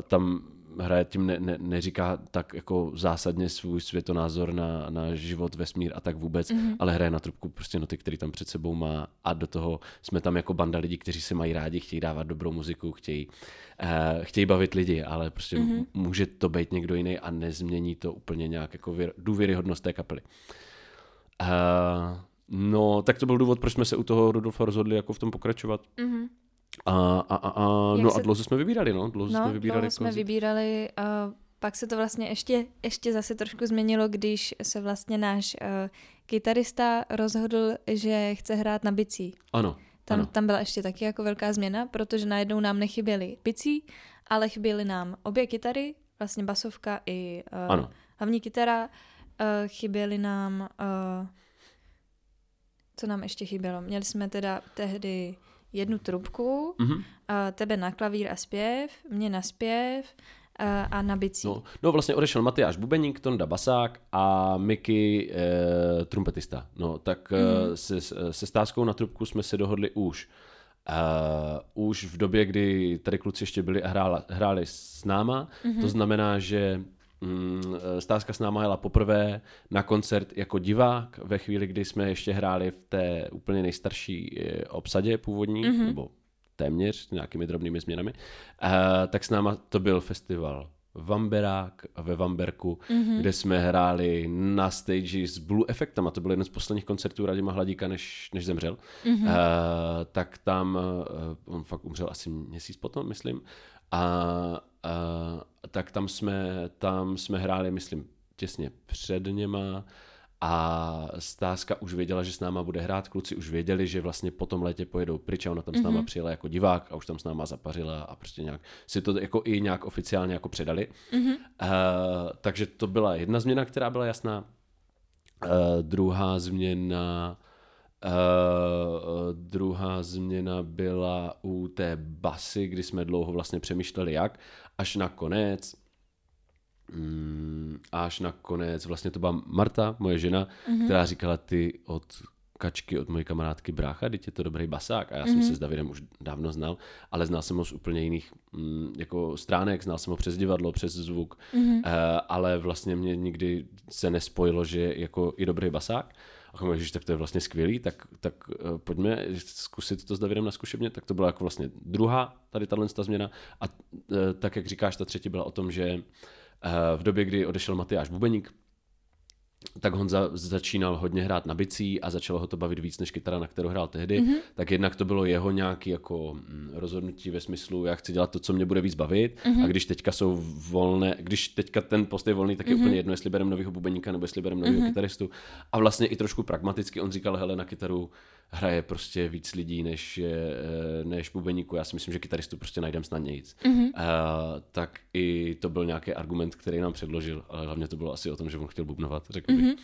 tam hraje, tím ne, ne, neříká tak jako zásadně svůj světonázor na, na život, vesmír a tak vůbec, mm-hmm. ale hraje na trubku prostě noty, který tam před sebou má a do toho jsme tam jako banda lidí, kteří se mají rádi, chtějí dávat dobrou muziku, chtějí, uh, chtějí bavit lidi, ale prostě mm-hmm. může to být někdo jiný a nezmění to úplně nějak jako důvěryhodnost té kapely. Uh, No, tak to byl důvod, proč jsme se u toho Rudolfa rozhodli jako v tom pokračovat. Mm-hmm. A, a, a, a no se... a dlouho jsme vybírali, no. Dlouho no, jsme vybírali. Dlouho jsme vybírali a pak se to vlastně ještě, ještě zase trošku změnilo, když se vlastně náš uh, kytarista rozhodl, že chce hrát na bicí. Ano. Tam, ano. tam byla ještě taky jako velká změna, protože najednou nám nechyběly bicí, ale chyběly nám obě kytary, vlastně basovka i uh, ano. hlavní kytara, uh, chyběly nám uh, co nám ještě chybělo? Měli jsme teda tehdy jednu trubku, mm-hmm. a tebe na klavír a zpěv, mě na zpěv a, a na bicí. No, no vlastně odešel Matyáš Bubeník, Tonda Basák a Miky e, trumpetista. No tak mm-hmm. se, se stáskou na trubku jsme se dohodli už. Uh, už v době, kdy tady kluci ještě byli a hráli, hráli s náma, mm-hmm. to znamená, že Mm, Stázka s náma jela poprvé na koncert jako divák ve chvíli, kdy jsme ještě hráli v té úplně nejstarší eh, obsadě původní, mm-hmm. nebo téměř s nějakými drobnými změnami, uh, tak s náma to byl festival Vamberák ve Vamberku, mm-hmm. kde jsme hráli na stage s Blue Effectama, to byl jeden z posledních koncertů Radima Hladíka, než, než zemřel. Mm-hmm. Uh, tak tam, uh, on fakt umřel asi měsíc potom, myslím, a Uh, tak tam jsme, tam jsme hráli, myslím, těsně před něma a Stázka už věděla, že s náma bude hrát, kluci už věděli, že vlastně po tom létě pojedou pryč a ona tam s náma mm-hmm. přijela jako divák a už tam s náma zapařila a prostě nějak si to jako i nějak oficiálně jako předali. Mm-hmm. Uh, takže to byla jedna změna, která byla jasná. Uh, druhá změna Uh, druhá změna byla u té basy, kdy jsme dlouho vlastně přemýšleli jak, až nakonec mm, až nakonec vlastně to byla Marta, moje žena, mm-hmm. která říkala ty od kačky od mojí kamarádky brácha, teď je to dobrý basák. A já mm-hmm. jsem se s Davidem už dávno znal, ale znal jsem ho z úplně jiných mm, jako stránek, znal jsem ho přes divadlo, přes zvuk, mm-hmm. uh, ale vlastně mě nikdy se nespojilo, že jako i dobrý basák. Říkám, že tak to je vlastně skvělý, tak, tak uh, pojďme zkusit to s Davidem na zkušebně. Tak to byla jako vlastně druhá tady tahle změna. A uh, tak, jak říkáš, ta třetí byla o tom, že uh, v době, kdy odešel Matyáš Bubeník, tak Honza začínal hodně hrát na bicí a začalo ho to bavit víc než kytara, na kterou hrál tehdy, mm-hmm. tak jednak to bylo jeho nějaký jako mm, rozhodnutí ve smyslu, já chci dělat to, co mě bude víc bavit mm-hmm. a když teďka jsou volné, když teďka ten post je volný, tak je mm-hmm. úplně jedno, jestli bereme nového bubeníka nebo jestli bereme nového mm-hmm. kytaristu a vlastně i trošku pragmaticky on říkal, hele, na kytaru hraje prostě víc lidí než, eh, než bubeníku. Já si myslím, že kytaristu prostě najdem snadnějíc. Mm-hmm. Uh, tak i to byl nějaký argument, který nám předložil, ale hlavně to bylo asi o tom, že on chtěl bubnovat, řekl bych. Mm-hmm.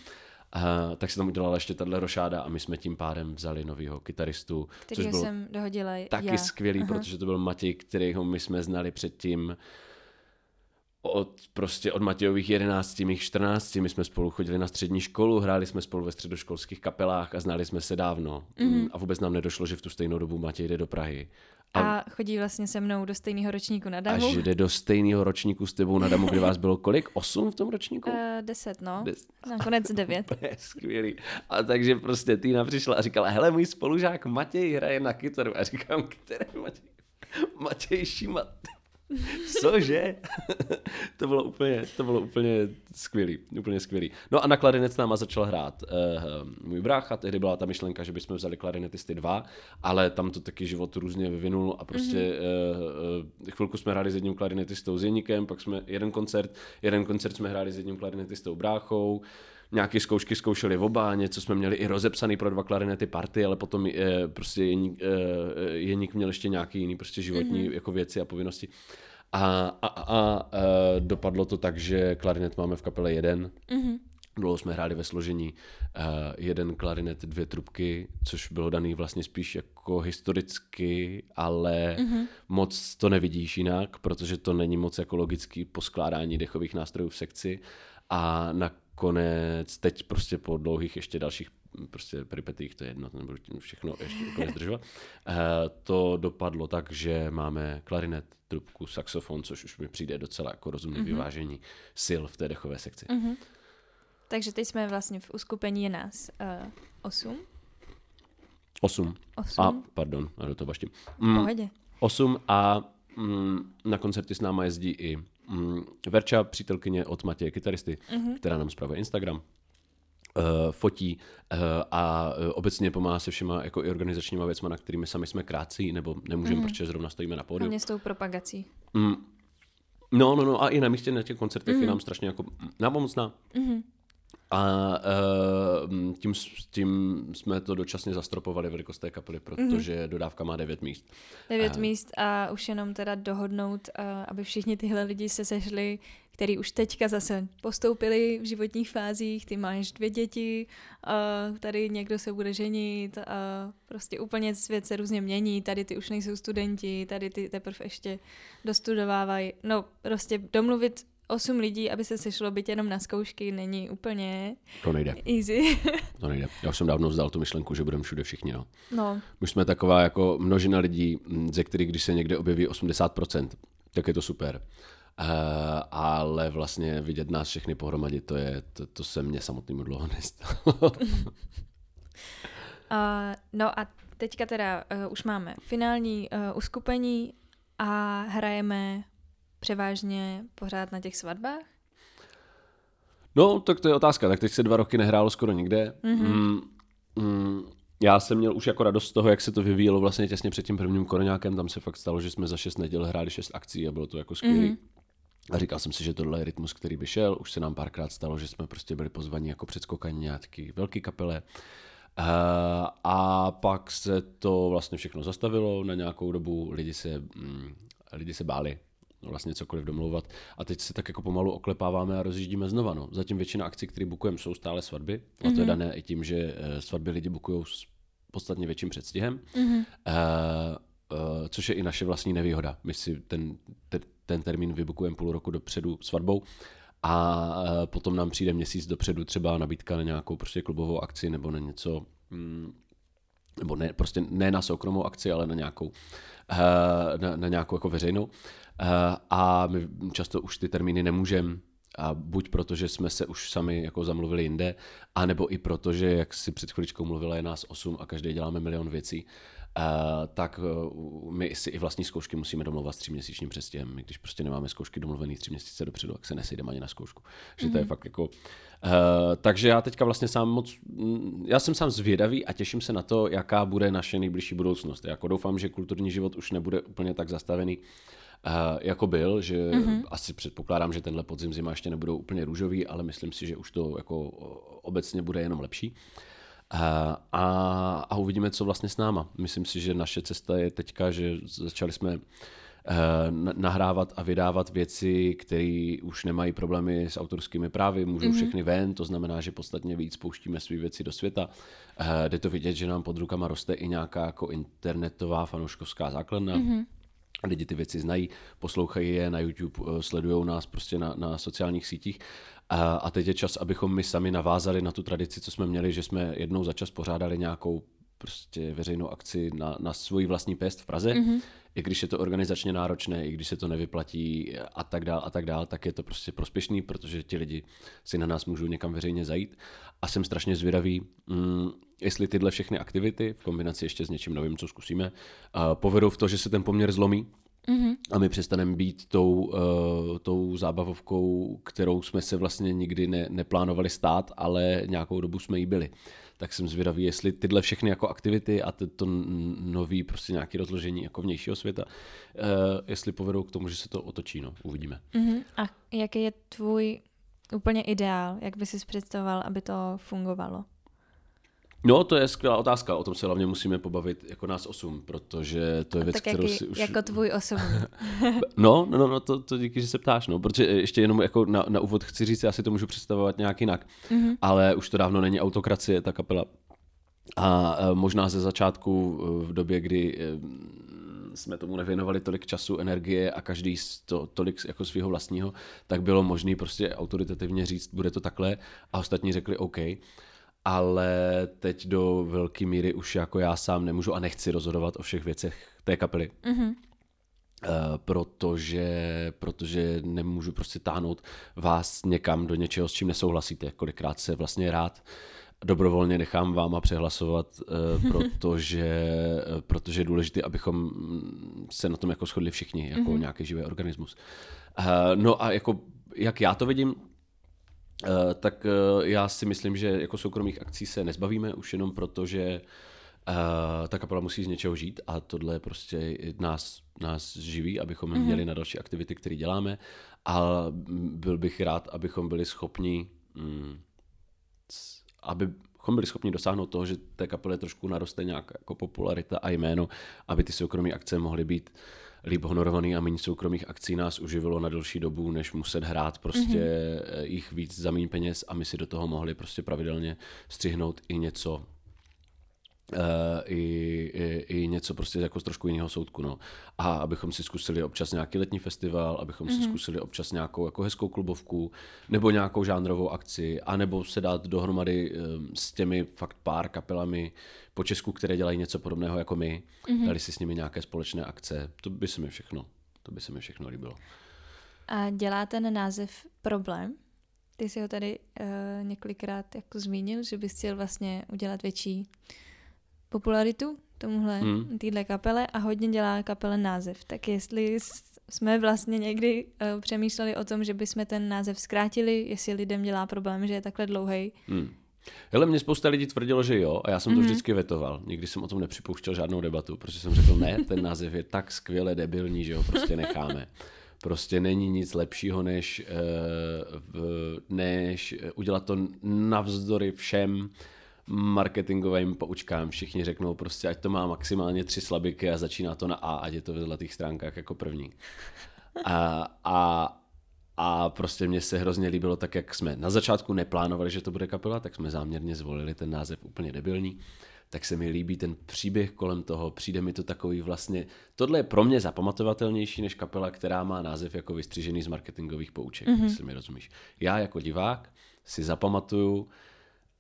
Uh, tak se tam udělala ještě tahle rošáda a my jsme tím pádem vzali novýho kytaristu. Který jsem dohodila Taky já. skvělý, uh-huh. protože to byl Matěj, kterýho my jsme znali předtím od, prostě od Matějových 11, mých 14, my jsme spolu chodili na střední školu, hráli jsme spolu ve středoškolských kapelách a znali jsme se dávno. Mm-hmm. A vůbec nám nedošlo, že v tu stejnou dobu Matěj jde do Prahy. A, a chodí vlastně se mnou do stejného ročníku na Damu. A že jde do stejného ročníku s tebou na Damu, kde vás bylo kolik? Osm v tom ročníku? Uh, deset, no. Des... Nakonec [LAUGHS] devět. Skvělý. A takže prostě Týna přišla a říkala, hele, můj spolužák Matěj hraje na kytaru. A říkám, který Matěj? Matěj Šimat. [LAUGHS] Cože? [LAUGHS] to bylo úplně, to bylo úplně skvělý, úplně skvělý. No a na klarinet s náma začal hrát uh, můj brácha, tehdy byla ta myšlenka, že bychom vzali klarinetisty dva, ale tam to taky život různě vyvinul a prostě mm-hmm. uh, uh, chvilku jsme hráli s jedním klarinetistou s Jeníkem, pak jsme jeden koncert, jeden koncert jsme hráli s jedním klarinetistou bráchou, nějaké zkoušky zkoušeli oba, něco jsme měli i rozepsaný pro dva klarinety party, ale potom je, prostě Jeník, Jeník měl ještě nějaký jiný prostě životní mm-hmm. jako věci a povinnosti. A, a, a, a dopadlo to tak, že klarinet máme v kapele jeden. Mm-hmm. Dlouho jsme hráli ve složení uh, jeden klarinet, dvě trubky, což bylo daný vlastně spíš jako historicky, ale mm-hmm. moc to nevidíš jinak, protože to není moc jako logický poskládání dechových nástrojů v sekci. A nakonec teď prostě po dlouhých ještě dalších prostě peripetích, to je jedno, nebudu tím všechno ještě úplně zdržovat. Uh, to dopadlo tak, že máme klarinet, trubku, saxofon, což už mi přijde docela jako rozumné mm-hmm. vyvážení sil v té dechové sekci. Mm-hmm. Takže teď jsme vlastně v uskupení je nás uh, osm. Osm. Osm. A, pardon, a do toho baštím. Mm, Pohodě. Osm a mm, na koncerty s náma jezdí i mm, Verča, přítelkyně od Matěje, kytaristy, mm-hmm. která nám zpravuje Instagram. Uh, fotí uh, a uh, obecně pomáhá se všema jako i organizačníma věcma, na kterými sami jsme krátcí, nebo nemůžeme, mm-hmm. protože zrovna stojíme na pódiu. Hlavně s tou propagací. Mm, no, no, no a i na místě na těch koncertech mm-hmm. je nám strašně jako nápomocná. Mm-hmm. A uh, tím, tím jsme to dočasně zastropovali velikost té kapely, protože mm-hmm. dodávka má 9 míst. 9 uh, míst a už jenom teda dohodnout, uh, aby všichni tyhle lidi se sešli, který už teďka zase postoupili v životních fázích, ty máš dvě děti, uh, tady někdo se bude ženit, uh, prostě úplně svět se různě mění, tady ty už nejsou studenti, tady ty teprve ještě dostudovávají. No prostě domluvit osm lidí, aby se sešlo byt jenom na zkoušky, není úplně to nejde. easy. [LAUGHS] to nejde. Já už jsem dávno vzdal tu myšlenku, že budeme všude všichni. No. no. My jsme taková jako množina lidí, ze kterých, když se někde objeví 80%, tak je to super. Uh, ale vlastně vidět nás všechny pohromadě, to, je, to, to se mně samotnému dlouho nestalo. [LAUGHS] uh, no a teďka teda uh, už máme finální uh, uskupení a hrajeme převážně pořád na těch svatbách? No, tak to je otázka. Tak teď se dva roky nehrálo skoro nikde. Mm-hmm. Mm, mm, já jsem měl už jako radost z toho, jak se to vyvíjelo vlastně těsně před tím prvním koronákem. Tam se fakt stalo, že jsme za šest neděl hráli šest akcí a bylo to jako skvělé. Mm-hmm. A říkal jsem si, že tohle je rytmus, který by šel. Už se nám párkrát stalo, že jsme prostě byli pozvaní jako předskokaní nějaký velký kapele. Uh, a pak se to vlastně všechno zastavilo na nějakou dobu. Lidi se, mm, lidi se báli vlastně cokoliv domlouvat. A teď se tak jako pomalu oklepáváme a rozjíždíme znova. No. Zatím většina akcí, které bukujeme, jsou stále svatby. Mm-hmm. A to je mhm. dané i tím, že eh, svatby lidi bukují s podstatně větším předstihem. Mm-hmm. Uh, uh, což je i naše vlastní nevýhoda. My si ten, ten, ten termín vybukujeme půl roku dopředu svatbou a uh, potom nám přijde měsíc dopředu třeba nabídka na nějakou prostě klubovou akci nebo na něco, mm, nebo ne, prostě ne na soukromou akci, ale na nějakou, na, na nějakou jako veřejnou. Eh, a my často už ty termíny nemůžeme a buď proto, že jsme se už sami jako zamluvili jinde, anebo i proto, že, jak si před chviličkou mluvila, je nás osm a každý děláme milion věcí, uh, tak uh, my si i vlastní zkoušky musíme domluvat s tříměsíčním přestěhem. My když prostě nemáme zkoušky domluvený tři měsíce dopředu, tak se nesejdeme ani na zkoušku. Že mm-hmm. to je mhm. fakt jako... Uh, takže já teďka vlastně sám moc... Mm, já jsem sám zvědavý a těším se na to, jaká bude naše nejbližší budoucnost. Jako doufám, že kulturní život už nebude úplně tak zastavený, jako byl, že mm-hmm. asi předpokládám, že tenhle podzim zima ještě nebudou úplně růžový, ale myslím si, že už to jako obecně bude jenom lepší. Uh, a, a uvidíme, co vlastně s náma. Myslím si, že naše cesta je teďka, že začali jsme nahrávat a vydávat věci, které už nemají problémy s autorskými právy, můžou mm-hmm. všechny ven, to znamená, že podstatně víc pouštíme své věci do světa. Jde to vidět, že nám pod rukama roste i nějaká jako internetová fanouškovská základna. Mm-hmm lidi ty věci znají, poslouchají je na YouTube, eh, sledují nás prostě na, na sociálních sítích. A, a teď je čas, abychom my sami navázali na tu tradici, co jsme měli, že jsme jednou za čas pořádali nějakou prostě veřejnou akci na, na svůj vlastní pěst v Praze, mm-hmm. i když je to organizačně náročné, i když se to nevyplatí a tak dál a tak dál, tak je to prostě prospěšný, protože ti lidi si na nás můžou někam veřejně zajít. A jsem strašně zvědavý, mm, jestli tyhle všechny aktivity v kombinaci ještě s něčím novým, co zkusíme, povedou v to, že se ten poměr zlomí, Mm-hmm. A my přestaneme být tou, uh, tou zábavovkou, kterou jsme se vlastně nikdy ne, neplánovali stát, ale nějakou dobu jsme jí byli. Tak jsem zvědavý, jestli tyhle všechny jako aktivity a to nový prostě nějaké rozložení jako vnějšího světa, uh, jestli povedou k tomu, že se to otočí, no, uvidíme. Mm-hmm. A jaký je tvůj úplně ideál, jak by si představoval, aby to fungovalo? No, to je skvělá otázka, o tom se hlavně musíme pobavit jako nás osm, protože to je věc, tak kterou jaký, si už... jako tvůj osobní. [LAUGHS] no, no, no, no to, to díky, že se ptáš, no, protože ještě jenom jako na, na úvod chci říct, já si to můžu představovat nějak jinak, mm-hmm. ale už to dávno není autokracie, ta kapela. A e, možná ze začátku, e, v době, kdy e, jsme tomu nevěnovali tolik času, energie a každý to, tolik jako svého vlastního, tak bylo možné prostě autoritativně říct, bude to takhle a ostatní řekli OK ale teď do velké míry už jako já sám nemůžu a nechci rozhodovat o všech věcech té kapely. Mm-hmm. Uh, protože, protože nemůžu prostě táhnout vás někam do něčeho, s čím nesouhlasíte. Kolikrát se vlastně rád dobrovolně nechám váma přehlasovat, uh, [LAUGHS] protože, uh, protože je důležité, abychom se na tom jako shodli všichni, jako mm-hmm. nějaký živý organismus. Uh, no a jako, jak já to vidím, Eh, tak uh, já si myslím, že jako soukromých akcí se nezbavíme už jenom proto, že uh, ta kapela musí z něčeho žít a tohle prostě nás, nás živí, abychom mm-hmm. měli na další aktivity, které děláme a byl bych rád, abychom byli schopni mm, abychom byli schopni dosáhnout toho, že té kapele trošku naroste nějak jako popularita a jméno, aby ty soukromé akce mohly být uh, líp honorovaný a méně soukromých akcí nás uživilo na delší dobu, než muset hrát prostě mm-hmm. jich víc za méně peněz a my si do toho mohli prostě pravidelně střihnout i něco Uh, i, i, i něco prostě jako z trošku jiného soudku, no. A abychom si zkusili občas nějaký letní festival, abychom mm-hmm. si mhm. zkusili občas nějakou jako hezkou klubovku, nebo nějakou žánrovou akci, anebo se dát dohromady um, s těmi fakt pár kapelami po Česku, které dělají něco podobného jako my, mm-hmm. dali si s nimi nějaké společné akce, to by se mi všechno, to by se mi všechno líbilo. A dělá ten název problém? Ty jsi ho tady uh, několikrát jako zmínil, že bys chtěl vlastně udělat větší popularitu tomuhle, hmm. týhle kapele a hodně dělá kapele název. Tak jestli jsme vlastně někdy uh, přemýšleli o tom, že bychom ten název zkrátili, jestli lidem dělá problém, že je takhle dlouhý. Hmm. Hele, mě spousta lidí tvrdilo, že jo, a já jsem to mm-hmm. vždycky vetoval. Nikdy jsem o tom nepřipouštěl žádnou debatu, protože jsem řekl, ne, ten název je tak skvěle debilní, že ho prostě necháme. Prostě není nic lepšího, než, uh, než udělat to navzdory všem marketingovým poučkám. Všichni řeknou prostě, ať to má maximálně tři slabiky a začíná to na A, ať je to ve zlatých stránkách jako první. A, a, a prostě mně se hrozně líbilo tak, jak jsme na začátku neplánovali, že to bude kapela, tak jsme záměrně zvolili ten název úplně debilní. Tak se mi líbí ten příběh kolem toho, přijde mi to takový vlastně, tohle je pro mě zapamatovatelnější než kapela, která má název jako vystřižený z marketingových pouček, mm-hmm. jestli mi rozumíš. Já jako divák si zapamatuju,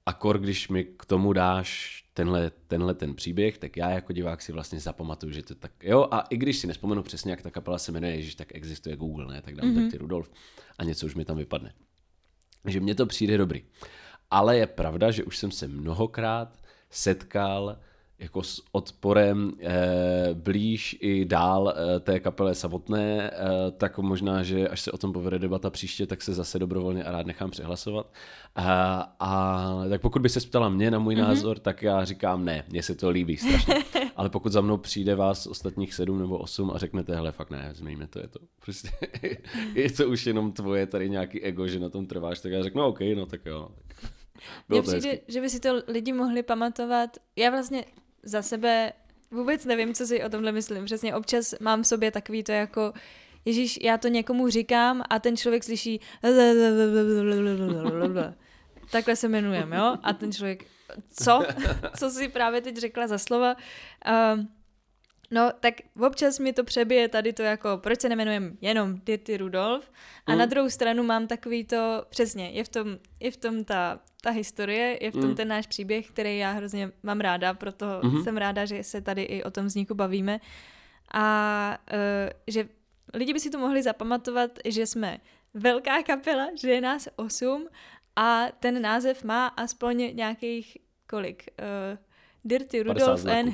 Akor, když mi k tomu dáš tenhle, tenhle ten příběh, tak já jako divák si vlastně zapamatuju, že to tak, jo, a i když si nespomenu přesně, jak ta kapela se jmenuje, Ježíš, tak existuje Google, ne, tak dám mm-hmm. tak ty Rudolf a něco už mi tam vypadne. Takže mně to přijde dobrý. Ale je pravda, že už jsem se mnohokrát setkal jako s odporem eh, blíž i dál eh, té kapele samotné, eh, tak možná, že až se o tom povede debata příště, tak se zase dobrovolně a rád nechám přehlasovat. A, a tak pokud by se ptala mě na můj mm-hmm. názor, tak já říkám ne, mně se to líbí strašně. [LAUGHS] Ale pokud za mnou přijde vás ostatních sedm nebo osm a řeknete, hele, fakt ne, změňme to, je to prostě, [LAUGHS] je to už jenom tvoje tady nějaký ego, že na tom trváš, tak já řeknu, no, OK, no tak jo. Mně přijde, hezky. že by si to lidi mohli pamatovat. Já vlastně za sebe vůbec nevím, co si o tomhle myslím. Přesně občas mám v sobě takový to jako Ježíš, já to někomu říkám a ten člověk slyší [LAUGHS] takhle se jmenujem, jo? A ten člověk, co? [LAUGHS] Co si právě teď řekla za slova? Uh, No, tak občas mi to přebije tady to jako, proč se nemenujem jenom Dirty Rudolf a mm. na druhou stranu mám takový to, přesně, je v tom, je v tom ta, ta historie, je v tom mm. ten náš příběh, který já hrozně mám ráda, proto mm-hmm. jsem ráda, že se tady i o tom vzniku bavíme a uh, že lidi by si to mohli zapamatovat, že jsme velká kapela, že je nás osm a ten název má aspoň nějakých kolik? Uh, Dirty Rudolf and,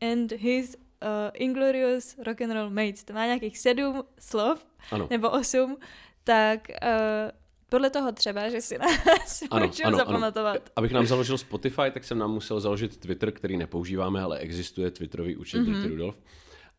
and his uh, Inglorious Rock and Roll Mates, to má nějakých sedm slov, ano. nebo osm, tak uh, podle toho třeba, že si nás [LAUGHS] ano, ano, zapamatovat. Ano. Abych nám založil Spotify, tak jsem nám musel založit Twitter, který nepoužíváme, ale existuje Twitterový účet mm-hmm. Rudolf.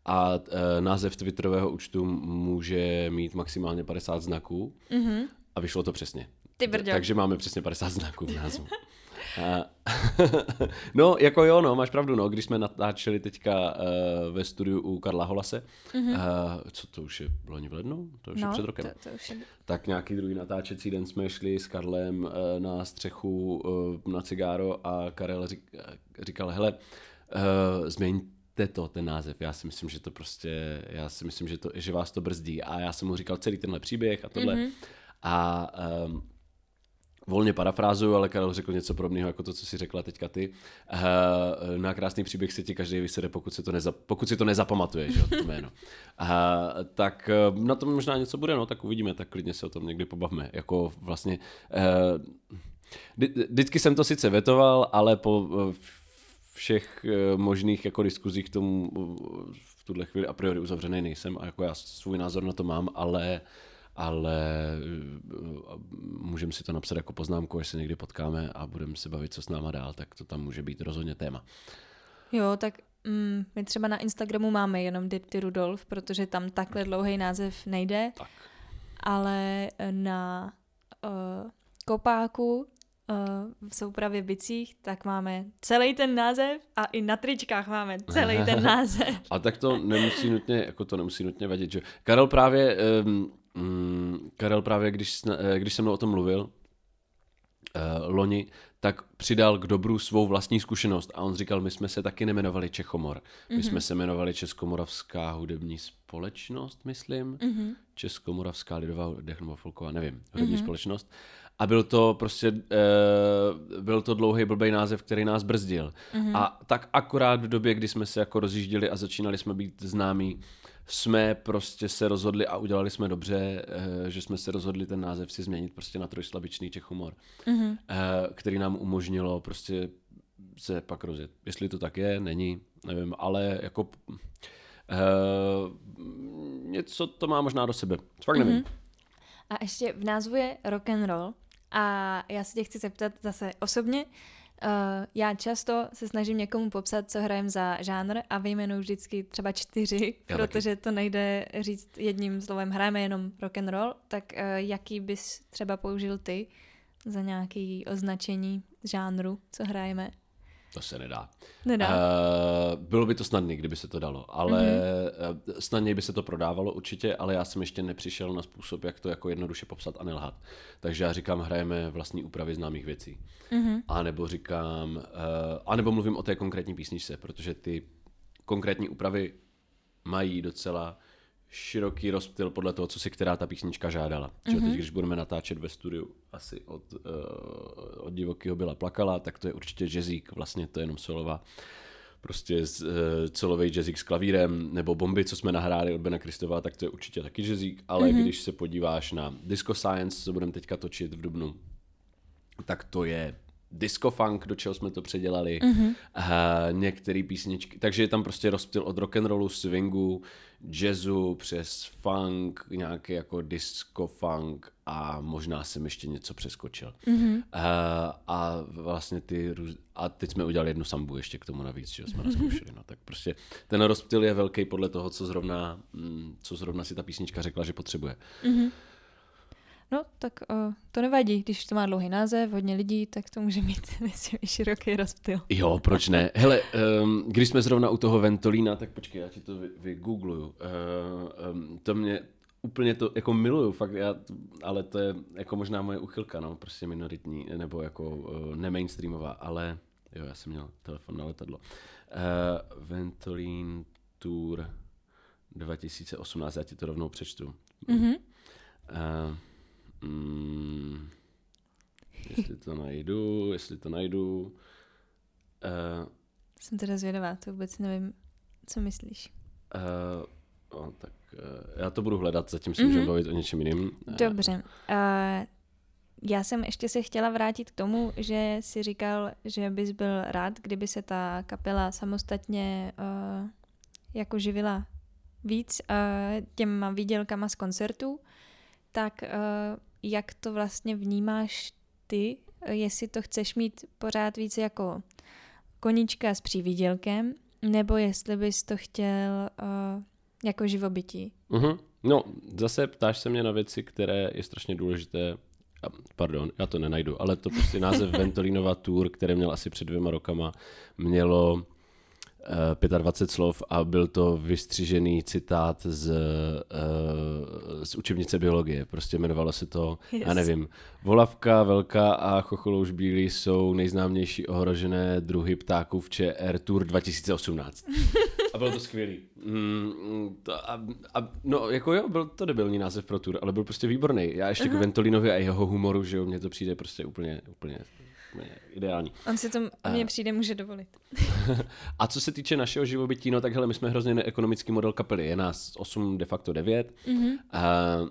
A uh, název Twitterového účtu může mít maximálně 50 znaků. Mm-hmm. A vyšlo to přesně. Ty brďo. Takže máme přesně 50 znaků v názvu. [LAUGHS] [LAUGHS] no, jako jo, no, máš pravdu, no, když jsme natáčeli teďka uh, ve studiu u Karla Holase, mm-hmm. uh, co to už je, loni v lednu? To už no, je před rokem. To, to už je... Tak nějaký druhý natáčecí den jsme šli s Karlem uh, na střechu uh, na cigáro a Karel řík, říkal, hele, uh, změňte to, ten název. Já si myslím, že to prostě, já si myslím, že, to, že vás to brzdí. A já jsem mu říkal celý tenhle příběh a tohle. Mm-hmm. A um, volně parafrázuju, ale Karel řekl něco podobného jako to, co si řekla teďka ty. Uh, na krásný příběh se ti každý vysede, pokud si to, neza, pokud si to nezapamatuje, že, to jméno. Uh, tak uh, na tom možná něco bude, no, tak uvidíme, tak klidně se o tom někdy pobavme. Jako vlastně, vždycky jsem to sice vetoval, ale po všech možných jako diskuzích k tomu v tuhle chvíli a priori uzavřený nejsem a jako já svůj názor na to mám, ale uh, ale eh, můžeme si to napsat jako poznámku, až se někdy potkáme a budeme se bavit, co s náma dál, tak to tam může být rozhodně téma. Jo, tak mm, my třeba na Instagramu máme jenom Dipty Rudolf, protože tam takhle dlouhý název nejde, tak. ale na uh, kopáku uh, v soupravě bicích, tak máme celý ten název a i na tričkách máme celý ten [LAUGHS] název. a tak to nemusí nutně, jako to nemusí nutně vadit, že Karel právě um, Mm, Karel právě, když, eh, když se mnou o tom mluvil, uh, loni, tak přidal k dobru svou vlastní zkušenost a on říkal, my jsme se taky nemenovali Čechomor, my mm-hmm. jsme se jmenovali Českomoravská hudební společnost, myslím, mm-hmm. Českomoravská lidová folková, nevím, hudební mm-hmm. společnost a byl to prostě, uh, byl to dlouhý blbý název, který nás brzdil. Mm-hmm. A tak akorát v době, kdy jsme se jako rozjížděli a začínali jsme být známí, jsme prostě se rozhodli a udělali jsme dobře, uh, že jsme se rozhodli ten název si změnit prostě na trojslabičný Čech humor, mm-hmm. který nám umožnilo prostě se pak rozjet. Jestli to tak je, není, nevím, ale jako uh, něco to má možná do sebe. Fakt nevím. Mm-hmm. A ještě v názvu je rock and roll. A já se tě chci zeptat zase osobně. Uh, já často se snažím někomu popsat, co hrajem za žánr a vyjmenuji vždycky třeba čtyři, já protože taky. to nejde říct jedním slovem. Hrajeme jenom rock and roll, tak uh, jaký bys třeba použil ty za nějaký označení žánru, co hrajeme? To se nedá. Nedá. Uh, bylo by to snadné, kdyby se to dalo, ale mm-hmm. snadněji by se to prodávalo určitě, ale já jsem ještě nepřišel na způsob, jak to jako jednoduše popsat a nelhat. Takže já říkám, hrajeme vlastní úpravy známých věcí. Mm-hmm. A nebo říkám, uh, a nebo mluvím o té konkrétní písničce, protože ty konkrétní úpravy mají docela široký rozptyl podle toho, co si která ta písnička žádala. Mm-hmm. Teď, když budeme natáčet ve studiu asi od, uh, od divokého byla plakala, tak to je určitě jazzík, vlastně to je jenom solová prostě z, uh, celový jazzík s klavírem, nebo bomby, co jsme nahráli od Bena Kristova, tak to je určitě taky jazzík, ale mm-hmm. když se podíváš na Disco Science, co budeme teďka točit v Dubnu, tak to je disco funk, do čeho jsme to předělali, mm-hmm. uh, některé písničky, takže je tam prostě rozptyl od rock and rollu, swingu, jazzu přes funk, nějaký jako disco funk a možná jsem ještě něco přeskočil. Mm-hmm. Uh, a vlastně ty růz... a teď jsme udělali jednu sambu ještě k tomu navíc, že jsme rozkoušeli, no tak prostě ten rozptyl je velký podle toho, co zrovna, mm, co zrovna si ta písnička řekla, že potřebuje. Mm-hmm. No, tak uh, to nevadí, když to má dlouhý název, hodně lidí, tak to může mít [LAUGHS] myslím, široký rozptyl. Jo, proč ne? Hele, um, když jsme zrovna u toho Ventolína, tak počkej, já ti to vygoogluju. Vy uh, um, to mě úplně to jako miluju, fakt já, ale to je jako možná moje uchylka, no, prostě minoritní, nebo jako uh, nemainstreamová, ale jo, já jsem měl telefon na letadlo. Uh, Ventolin Tour 2018, já ti to rovnou přečtu. Mm-hmm. Uh, Mm, jestli to najdu, jestli to najdu. Uh, Jsem teda zvědavá, to vůbec nevím, co myslíš. Uh, no, tak uh, já to budu hledat, zatím se můžeme mm-hmm. bavit o něčem jiným. Dobře. Uh, já jsem ještě se chtěla vrátit k tomu, že si říkal, že bys byl rád, kdyby se ta kapela samostatně uh, jako živila víc uh, těma výdělkama z koncertů, tak uh, jak to vlastně vnímáš ty, jestli to chceš mít pořád víc jako koníčka s přívidělkem, nebo jestli bys to chtěl uh, jako živobytí. Uh-huh. No, zase ptáš se mě na věci, které je strašně důležité pardon, já to nenajdu, ale to prostě název [LAUGHS] Ventolínova tour, které měl asi před dvěma rokama, mělo 25 slov a byl to vystřižený citát z, uh, z učebnice biologie. Prostě jmenovalo se to, yes. já nevím, Volavka, Velká a Chocholouš Bílý jsou nejznámější ohrožené druhy ptáků v ČR Tour 2018. A bylo to skvělý. Mm, to a, a, no, jako jo, byl to debilní název pro Tour, ale byl prostě výborný. Já ještě uh-huh. k Ventolinovi a jeho humoru, že jo, mně to přijde prostě úplně, úplně ideální. On si to mně přijde může dovolit. [LAUGHS] a co se týče našeho živobytí, no tak hele, my jsme hrozně neekonomický model kapely. Je nás 8, de facto 9. Mm-hmm. Uh,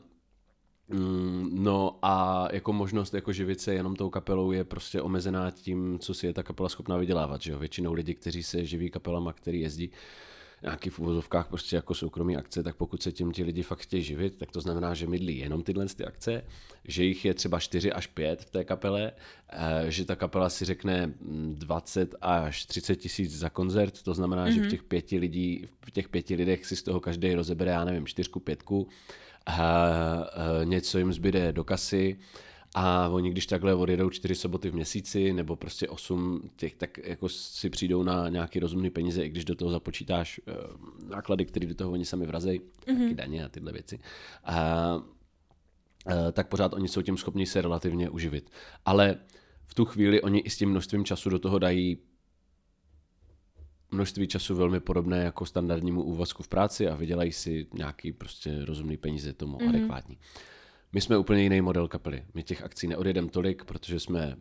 No a jako možnost jako živit se jenom tou kapelou je prostě omezená tím, co si je ta kapela schopná vydělávat. Že jo? Většinou lidi, kteří se živí kapelama, který jezdí, nějaký v uvozovkách prostě jako soukromí akce, tak pokud se tím ti lidi fakt chtějí živit, tak to znamená, že mydlí jenom tyhle ty akce, že jich je třeba 4 až 5 v té kapele, eh, že ta kapela si řekne 20 až 30 tisíc za koncert, to znamená, mm-hmm. že v mhm. těch pěti lidí, v těch pěti lidech si z toho každý rozebere, já nevím, čtyřku, pětku, a, a něco jim zbyde do kasy, a oni, když takhle odjedou čtyři soboty v měsíci nebo prostě osm těch, tak jako si přijdou na nějaký rozumný peníze, i když do toho započítáš uh, náklady, které do toho oni sami vrazejí, mm-hmm. taky daně a tyhle věci. A, uh, tak pořád oni jsou tím schopni se relativně uživit. Ale v tu chvíli oni i s tím množstvím času do toho dají množství času velmi podobné jako standardnímu úvazku v práci a vydělají si nějaký prostě rozumný peníze tomu mm-hmm. adekvátní. My jsme úplně jiný model kapely. My těch akcí neodjedeme tolik, protože jsme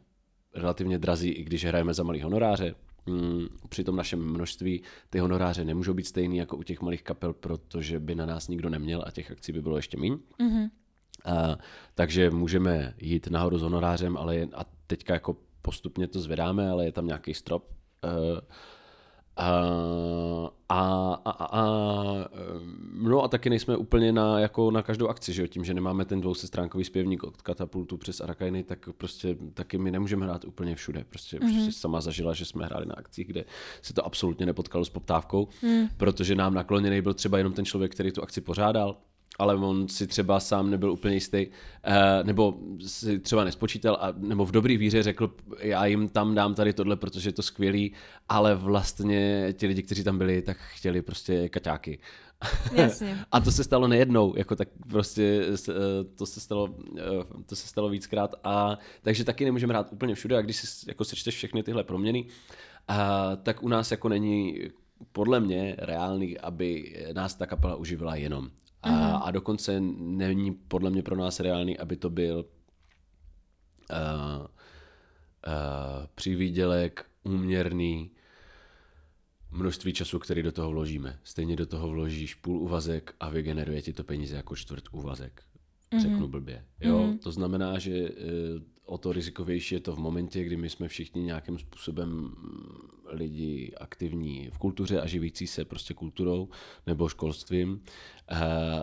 relativně drazí, i když hrajeme za malý honoráře. Mm, při tom našem množství ty honoráře nemůžou být stejný jako u těch malých kapel, protože by na nás nikdo neměl a těch akcí by bylo ještě méně. Mm-hmm. A, takže můžeme jít nahoru s honorářem, ale je, a teďka jako postupně to zvedáme, ale je tam nějaký strop. Uh, a, a, a, a, no a taky nejsme úplně na, jako na každou akci, že jo? tím, že nemáme ten dvousestránkový zpěvník od katapultu přes Arakajny, tak prostě taky my nemůžeme hrát úplně všude. Prostě, mm-hmm. prostě sama zažila, že jsme hráli na akcích, kde se to absolutně nepotkalo s poptávkou, mm. protože nám nakloněný byl třeba jenom ten člověk, který tu akci pořádal, ale on si třeba sám nebyl úplně jistý, eh, nebo si třeba nespočítal, a, nebo v dobrý víře řekl, já jim tam dám tady tohle, protože je to skvělý, ale vlastně ti lidi, kteří tam byli, tak chtěli prostě kaťáky. Jasně. [LAUGHS] a to se stalo nejednou, jako tak prostě eh, to se stalo, eh, to se stalo víckrát a takže taky nemůžeme hrát úplně všude a když si jako sečteš všechny tyhle proměny, a, tak u nás jako není podle mě reálný, aby nás ta kapela uživila jenom. A, mm-hmm. a dokonce není podle mě pro nás reálný, aby to byl uh, uh, přivídělek úměrný množství času, který do toho vložíme. Stejně do toho vložíš půl úvazek a vygeneruje ti to peníze jako čtvrt úvazek. Mm-hmm. Řeknu blbě. Jo? Mm-hmm. To znamená, že uh, o to rizikovější je to v momentě, kdy my jsme všichni nějakým způsobem lidi aktivní v kultuře a živící se prostě kulturou nebo školstvím, eh,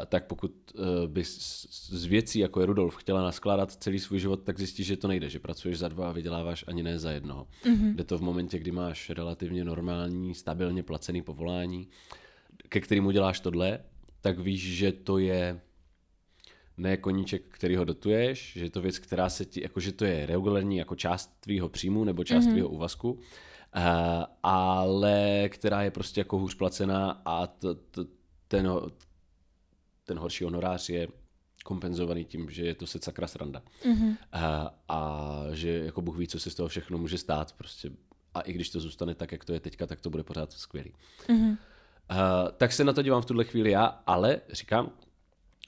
tak pokud eh, by z věcí, jako je Rudolf, chtěla naskládat celý svůj život, tak zjistíš, že to nejde, že pracuješ za dva a vyděláváš ani ne za jednoho. Mm-hmm. Jde to v momentě, kdy máš relativně normální, stabilně placený povolání, ke kterému děláš tohle, tak víš, že to je ne koníček, který ho dotuješ, že je to věc, která se ti, jako že to je regulární jako část tvýho příjmu nebo část mm-hmm. tvýho úvazku, ale která je prostě jako hůř placená a t, t, ten, ten horší honorář je kompenzovaný tím, že je to se sakra sranda. Mm-hmm. Uh, a že jako Bůh ví, co se z toho všechno může stát. Prostě. A i když to zůstane tak, jak to je teďka, tak to bude pořád skvělý. Mm-hmm. Uh, tak se na to dívám v tuhle chvíli já, ale říkám,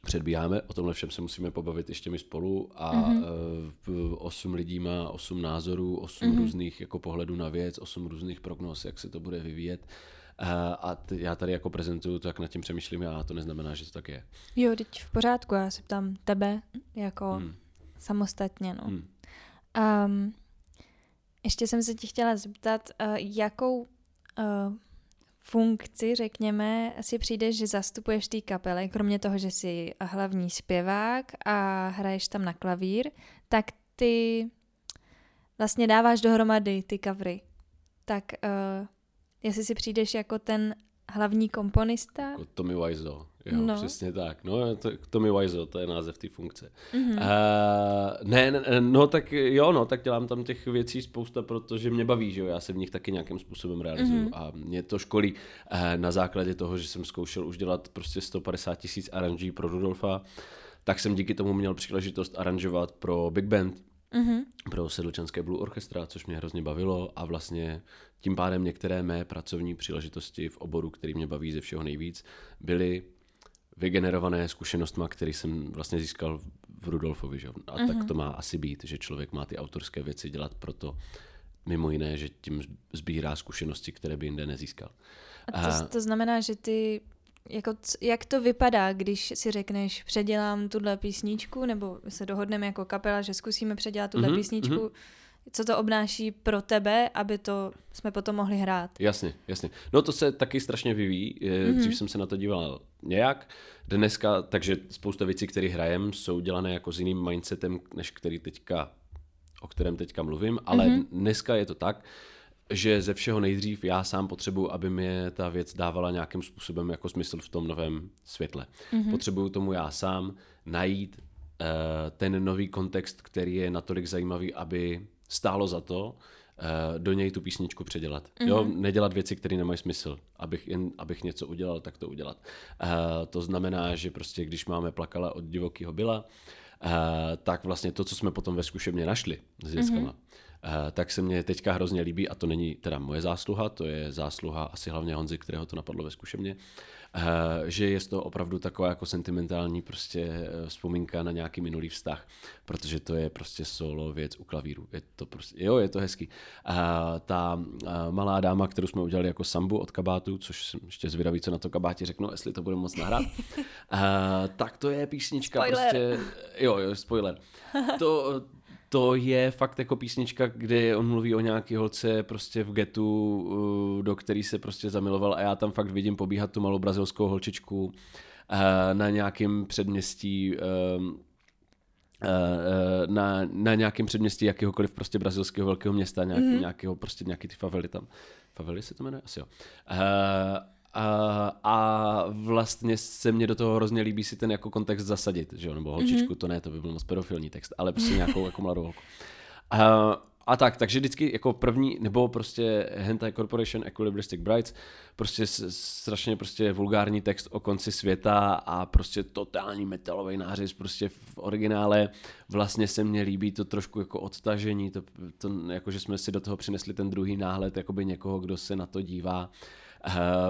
předbíháme, o tomhle všem se musíme pobavit ještě my spolu a mm-hmm. osm lidí má osm názorů, osm mm-hmm. různých jako pohledů na věc, osm různých prognóz, jak se to bude vyvíjet. A t- já tady jako prezentuju to, jak nad tím přemýšlím já, a to neznamená, že to tak je. Jo, teď v pořádku, já se ptám tebe jako hmm. samostatně, no. Hmm. Um, ještě jsem se ti chtěla zeptat, uh, jakou uh, funkci, řekněme, si přijdeš, že zastupuješ té kapely, kromě toho, že jsi hlavní zpěvák a hraješ tam na klavír, tak ty vlastně dáváš dohromady ty kavry. Tak uh, jestli si přijdeš jako ten hlavní komponista? Jako Tommy Wiseau. Jo, no. přesně tak. No, to, Tommy Wiseau, to je název té funkce. Mm-hmm. Uh, ne, ne, no tak jo, no, tak dělám tam těch věcí spousta, protože mě baví, že jo, já se v nich taky nějakým způsobem realizuju mm-hmm. a mě to školí uh, na základě toho, že jsem zkoušel už dělat prostě 150 tisíc aranží pro Rudolfa, tak jsem díky tomu měl příležitost aranžovat pro Big Band, mm-hmm. pro sedlčanské Blue Orchestra, což mě hrozně bavilo a vlastně tím pádem některé mé pracovní příležitosti v oboru, který mě baví ze všeho nejvíc, byly vygenerované zkušenostma, který jsem vlastně získal v Rudolfovi. Že? A mm-hmm. tak mhm. to má asi být, že člověk má ty autorské věci dělat proto, mimo jiné, že tím sbírá zkušenosti, které by jinde nezískal. A to, to znamená, že ty jako, jak to vypadá, když si řekneš, předělám tuhle písničku, nebo se dohodneme jako kapela, že zkusíme předělat tuhle mm-hmm, písničku, mm-hmm. Co to obnáší pro tebe, aby to jsme potom mohli hrát? Jasně, jasně. No to se taky strašně vyvíjí, mm-hmm. dřív jsem se na to díval nějak, dneska, takže spousta věcí, které hrajem, jsou dělané jako s jiným mindsetem, než který teďka, o kterém teďka mluvím, ale mm-hmm. dneska je to tak, že ze všeho nejdřív já sám potřebuji, aby mě ta věc dávala nějakým způsobem jako smysl v tom novém světle. Mm-hmm. Potřebuju tomu já sám najít uh, ten nový kontext, který je natolik zajímavý, aby stálo za to uh, do něj tu písničku předělat. Mm-hmm. Jo, nedělat věci, které nemají smysl. Abych, jen, abych něco udělal, tak to udělat. Uh, to znamená, že prostě když máme plakala od divokého byla, uh, tak vlastně to, co jsme potom ve zkušebně našli s dětskama, mm-hmm Eh, tak se mně teďka hrozně líbí, a to není teda moje zásluha, to je zásluha asi hlavně Honzy, kterého to napadlo ve zkušebně, eh, že je to opravdu taková jako sentimentální prostě eh, vzpomínka na nějaký minulý vztah, protože to je prostě solo věc u klavíru. Je to prostě, jo, je to hezký. A ta malá dáma, kterou jsme udělali jako sambu od kabátu, což jsem ještě zvědavý, co na to kabátě řeknu, jestli to bude moc nahrát, tak to je písnička spoiler. prostě, jo, jo, spoiler. To, to je fakt jako písnička, kde on mluví o nějaký holce prostě v getu, uh, do který se prostě zamiloval a já tam fakt vidím pobíhat tu malou brazilskou holčičku uh, na nějakém předměstí uh, na, na nějakém předměstí jakéhokoliv prostě brazilského velkého města, nějaký, mm. nějakého prostě nějaký ty favely tam. Favely se to jmenuje? Asi jo. Uh, a, a vlastně se mně do toho hrozně líbí si ten jako kontext zasadit, že jo, nebo holčičku, mm-hmm. to ne, to by byl moc pedofilní text, ale prostě nějakou jako mladou holku. A, a tak, takže vždycky jako první, nebo prostě Hentai Corporation Equilibristic Brides, prostě strašně prostě vulgární text o konci světa a prostě totální metalový nářez prostě v originále. Vlastně se mně líbí to trošku jako odtažení, to, to jako že jsme si do toho přinesli ten druhý náhled jakoby někoho, kdo se na to dívá Uh,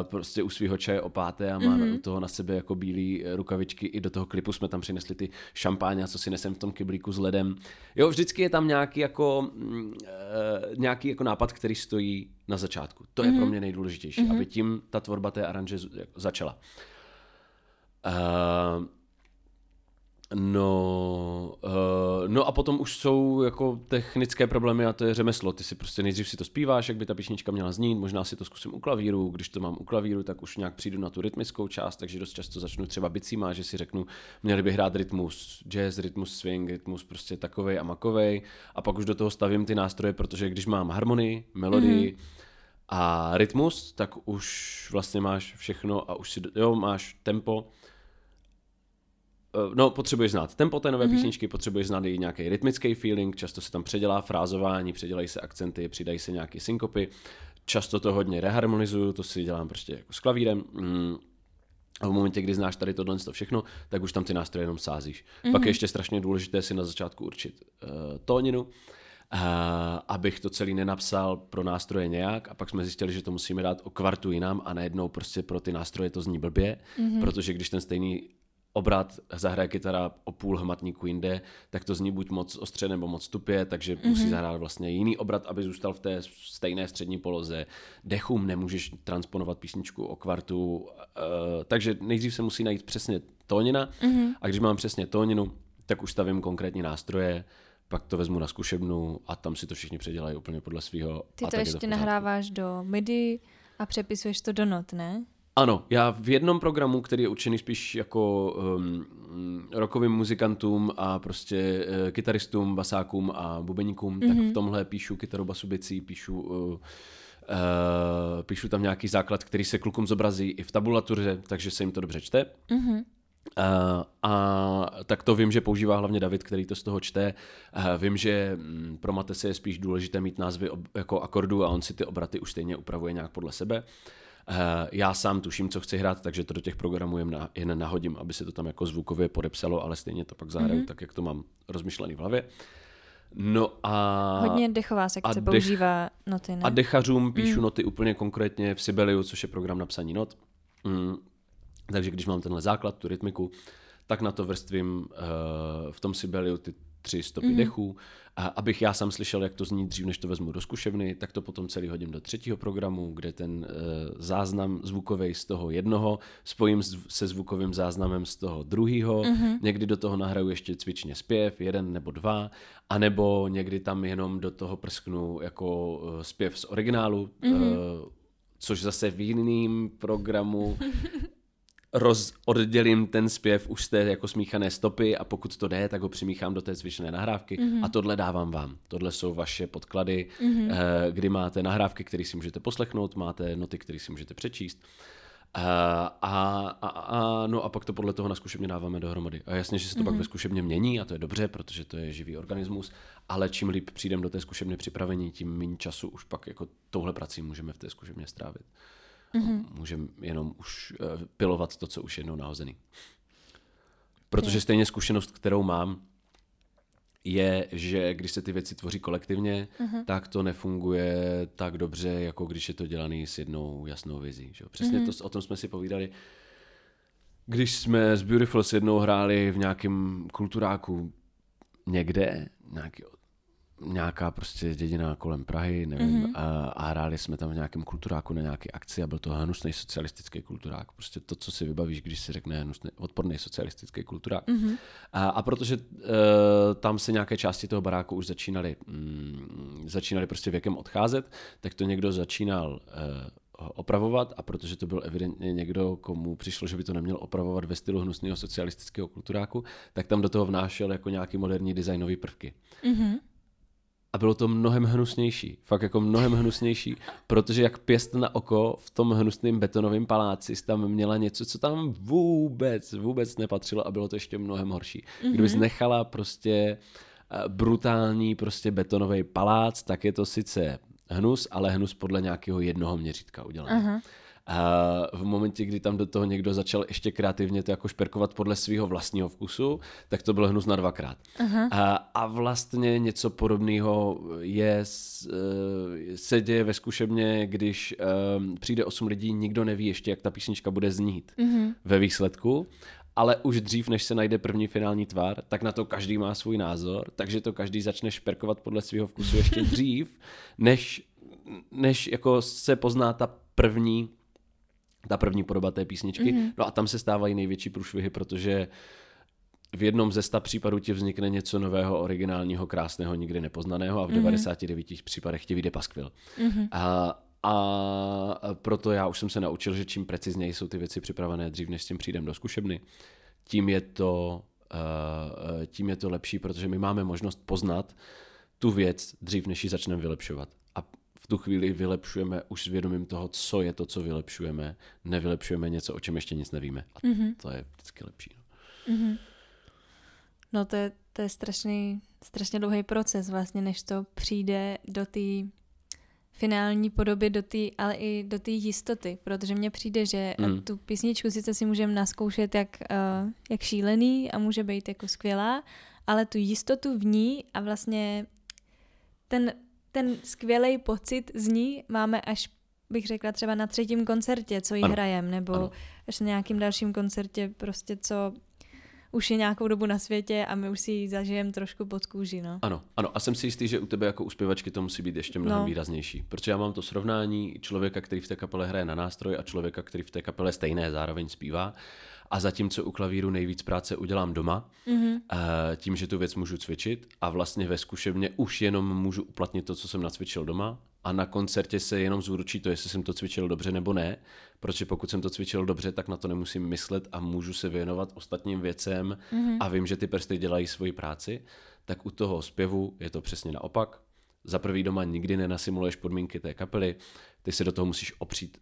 prostě u svého čaje opáté a má mm-hmm. u toho na sebe jako bílé rukavičky. I do toho klipu jsme tam přinesli ty šampáně, co si nesem v tom kyblíku s ledem. Jo, vždycky je tam nějaký jako, uh, nějaký jako nápad, který stojí na začátku. To je mm-hmm. pro mhm. mě nejdůležitější, mm-hmm. aby tím ta tvorba té aranže začala. Uh, No, uh, no a potom už jsou jako technické problémy a to je řemeslo. Ty si prostě nejdřív si to zpíváš, jak by ta písnička měla znít, možná si to zkusím u klavíru, když to mám u klavíru, tak už nějak přijdu na tu rytmickou část, takže dost často začnu třeba bicíma, že si řeknu, měli by hrát rytmus jazz, rytmus swing, rytmus prostě takovej a makovej a pak už do toho stavím ty nástroje, protože když mám harmonii, melodii, mm-hmm. a rytmus, tak už vlastně máš všechno a už si, jo, máš tempo, no, potřebuješ znát tempo té nové mm-hmm. písničky, potřebuješ znát i nějaký rytmický feeling, často se tam předělá frázování, předělají se akcenty, přidají se nějaké synkopy, často to hodně reharmonizuju, to si dělám prostě jako s klavírem. Mm. A v momentě, kdy znáš tady tohle to všechno, tak už tam ty nástroje jenom sázíš. Mm-hmm. Pak je ještě strašně důležité si na začátku určit uh, tóninu, uh, abych to celý nenapsal pro nástroje nějak a pak jsme zjistili, že to musíme dát o kvartu jinam a najednou prostě pro ty nástroje to zní blbě, mm-hmm. protože když ten stejný obrat zahraje kytara o půl hmatníku jinde, tak to zní buď moc ostře nebo moc tupě, takže mm-hmm. musí zahrát vlastně jiný obrat, aby zůstal v té stejné střední poloze. Dechům nemůžeš transponovat písničku o kvartu, uh, takže nejdřív se musí najít přesně tónina mm-hmm. a když mám přesně tóninu, tak už stavím konkrétní nástroje, pak to vezmu na zkušebnu a tam si to všichni předělají úplně podle svého. Ty to ještě to nahráváš do MIDI a přepisuješ to do not, ne? Ano, já v jednom programu, který je určený spíš jako um, rokovým muzikantům a prostě uh, kytaristům, basákům a bubeníkům, mm-hmm. tak Mhm. v tomhle píšu kytaru, basu, bicí, píšu, uh, uh, píšu tam nějaký základ, který se klukům zobrazí i v tabulatuře, takže se jim to dobře čte. Mhm. Uh, a tak to vím, že používá hlavně David, který to z toho čte. Uh, vím, že mm, pro Matese je spíš důležité mít názvy ob, jako akordů a on si ty obraty už stejně upravuje nějak podle sebe. Uh, já sám tuším, co chci hrát, takže to do těch programů jen, na, jen nahodím, aby se to tam jako zvukově podepsalo, ale stejně to pak zahraju mm-hmm. tak, jak to mám rozmyšlený v hlavě. No a... Hodně dechová sekce dech- používá noty, ne? A dechařům píšu mm. noty úplně konkrétně v Sibeliu, což je program na psaní not. Mm. Takže když mám tenhle základ, tu rytmiku, tak na to vrstvím uh, v tom Sibeliu ty tři stopy mm. dechů. A abych já sám slyšel, jak to zní dřív, než to vezmu do zkušebny, tak to potom celý hodím do třetího programu, kde ten uh, záznam zvukový z toho jednoho spojím se zvukovým záznamem z toho druhého. Mm-hmm. Někdy do toho nahraju ještě cvičně zpěv, jeden nebo dva, anebo někdy tam jenom do toho prsknu jako uh, zpěv z originálu, mm-hmm. což zase v jiným programu [LAUGHS] roz, oddělím ten zpěv už z té jako smíchané stopy a pokud to jde, tak ho přimíchám do té cvičené nahrávky mm-hmm. a tohle dávám vám. Tohle jsou vaše podklady, mm-hmm. eh, kdy máte nahrávky, které si můžete poslechnout, máte noty, které si můžete přečíst. Uh, a, a, a, no a pak to podle toho na zkušebně dáváme dohromady. A jasně, že se to mm-hmm. pak ve zkušebně mění a to je dobře, protože to je živý organismus, ale čím líp přijdem do té zkušebny připravení, tím méně času už pak jako touhle prací můžeme v té zkušebně strávit. Mm-hmm. Můžeme jenom už uh, pilovat to, co už je jednou nahozený. Protože stejně zkušenost, kterou mám, je, že když se ty věci tvoří kolektivně, uh-huh. tak to nefunguje tak dobře, jako když je to dělaný s jednou jasnou vizí. Že? Přesně uh-huh. to, o tom jsme si povídali, když jsme s Beautiful s jednou hráli v nějakém kulturáku někde, nějaký, nějaká prostě dědina kolem Prahy, nevím, mm-hmm. a, a hráli jsme tam v nějakém kulturáku na nějaké akci a byl to hnusný socialistický kulturák. Prostě to, co si vybavíš, když se řekne hnusný, odporný socialistický kulturák. Mm-hmm. A, a protože uh, tam se nějaké části toho baráku už začínaly, mm, začínaly prostě věkem odcházet, tak to někdo začínal uh, opravovat a protože to byl evidentně někdo, komu přišlo, že by to neměl opravovat ve stylu hnusného socialistického kulturáku, tak tam do toho vnášel jako nějaký moderní designové prvky. Mm-hmm. A bylo to mnohem hnusnější, fakt jako mnohem hnusnější, protože jak pěst na oko v tom hnusném betonovém paláci tam měla něco, co tam vůbec, vůbec nepatřilo a bylo to ještě mnohem horší. Mm-hmm. Kdybys nechala prostě eh, brutální prostě betonový palác, tak je to sice hnus, ale hnus podle nějakého jednoho měřítka udělaný. Aha. A v momentě, kdy tam do toho někdo začal ještě kreativně to jako šperkovat podle svého vlastního vkusu, tak to byl hnus na dvakrát. Aha. A, a vlastně něco podobného je, eh, se děje ve zkušebně, když um, přijde osm lidí, nikdo neví ještě, jak ta písnička bude znít mm-hmm. ve výsledku ale už dřív, než se najde první finální tvar, tak na to každý má svůj názor, takže to každý začne šperkovat podle svého vkusu ještě [LAUGHS] dřív, než, než jako se pozná ta první ta první podoba té písničky. Mm-hmm. No a tam se stávají největší průšvihy, protože v jednom ze sta případů ti vznikne něco nového, originálního, krásného, nikdy nepoznaného a v mm-hmm. 99 případech ti vyjde paskvil. Mm-hmm. A, a proto já už jsem se naučil, že čím precizněji jsou ty věci připravené dřív, než s tím přijdem do zkušebny, tím je to, uh, tím je to lepší, protože my máme možnost poznat tu věc dřív, než ji začneme vylepšovat. V tu chvíli vylepšujeme už s vědomím toho, co je to, co vylepšujeme. Nevylepšujeme něco, o čem ještě nic nevíme. A mm-hmm. to je vždycky lepší. No, mm-hmm. no to je, to je strašný, strašně dlouhý proces vlastně, než to přijde do té finální podoby, do tý, ale i do té jistoty, protože mně přijde, že mm. tu písničku sice si můžeme naskoušet jak, uh, jak šílený a může být jako skvělá, ale tu jistotu v ní a vlastně ten, ten skvělý pocit z ní máme až bych řekla třeba na třetím koncertě, co ji hrajem, nebo ano. až na nějakým dalším koncertě, prostě co už je nějakou dobu na světě a my už si ji zažijeme trošku pod kůži, no. Ano, ano, a jsem si jistý, že u tebe jako u zpěvačky to musí být ještě mnohem no. výraznější, protože já mám to srovnání člověka, který v té kapele hraje na nástroj a člověka, který v té kapele stejné zároveň zpívá a zatímco u klavíru nejvíc práce udělám doma, mm-hmm. tím, že tu věc můžu cvičit a vlastně ve zkušebně už jenom můžu uplatnit to, co jsem nacvičil doma a na koncertě se jenom zúročí to, jestli jsem to cvičil dobře nebo ne, protože pokud jsem to cvičil dobře, tak na to nemusím myslet a můžu se věnovat ostatním věcem mm-hmm. a vím, že ty prsty dělají svoji práci, tak u toho zpěvu je to přesně naopak. Za prvý doma nikdy nenasimuluješ podmínky té kapely, ty se do toho musíš opřít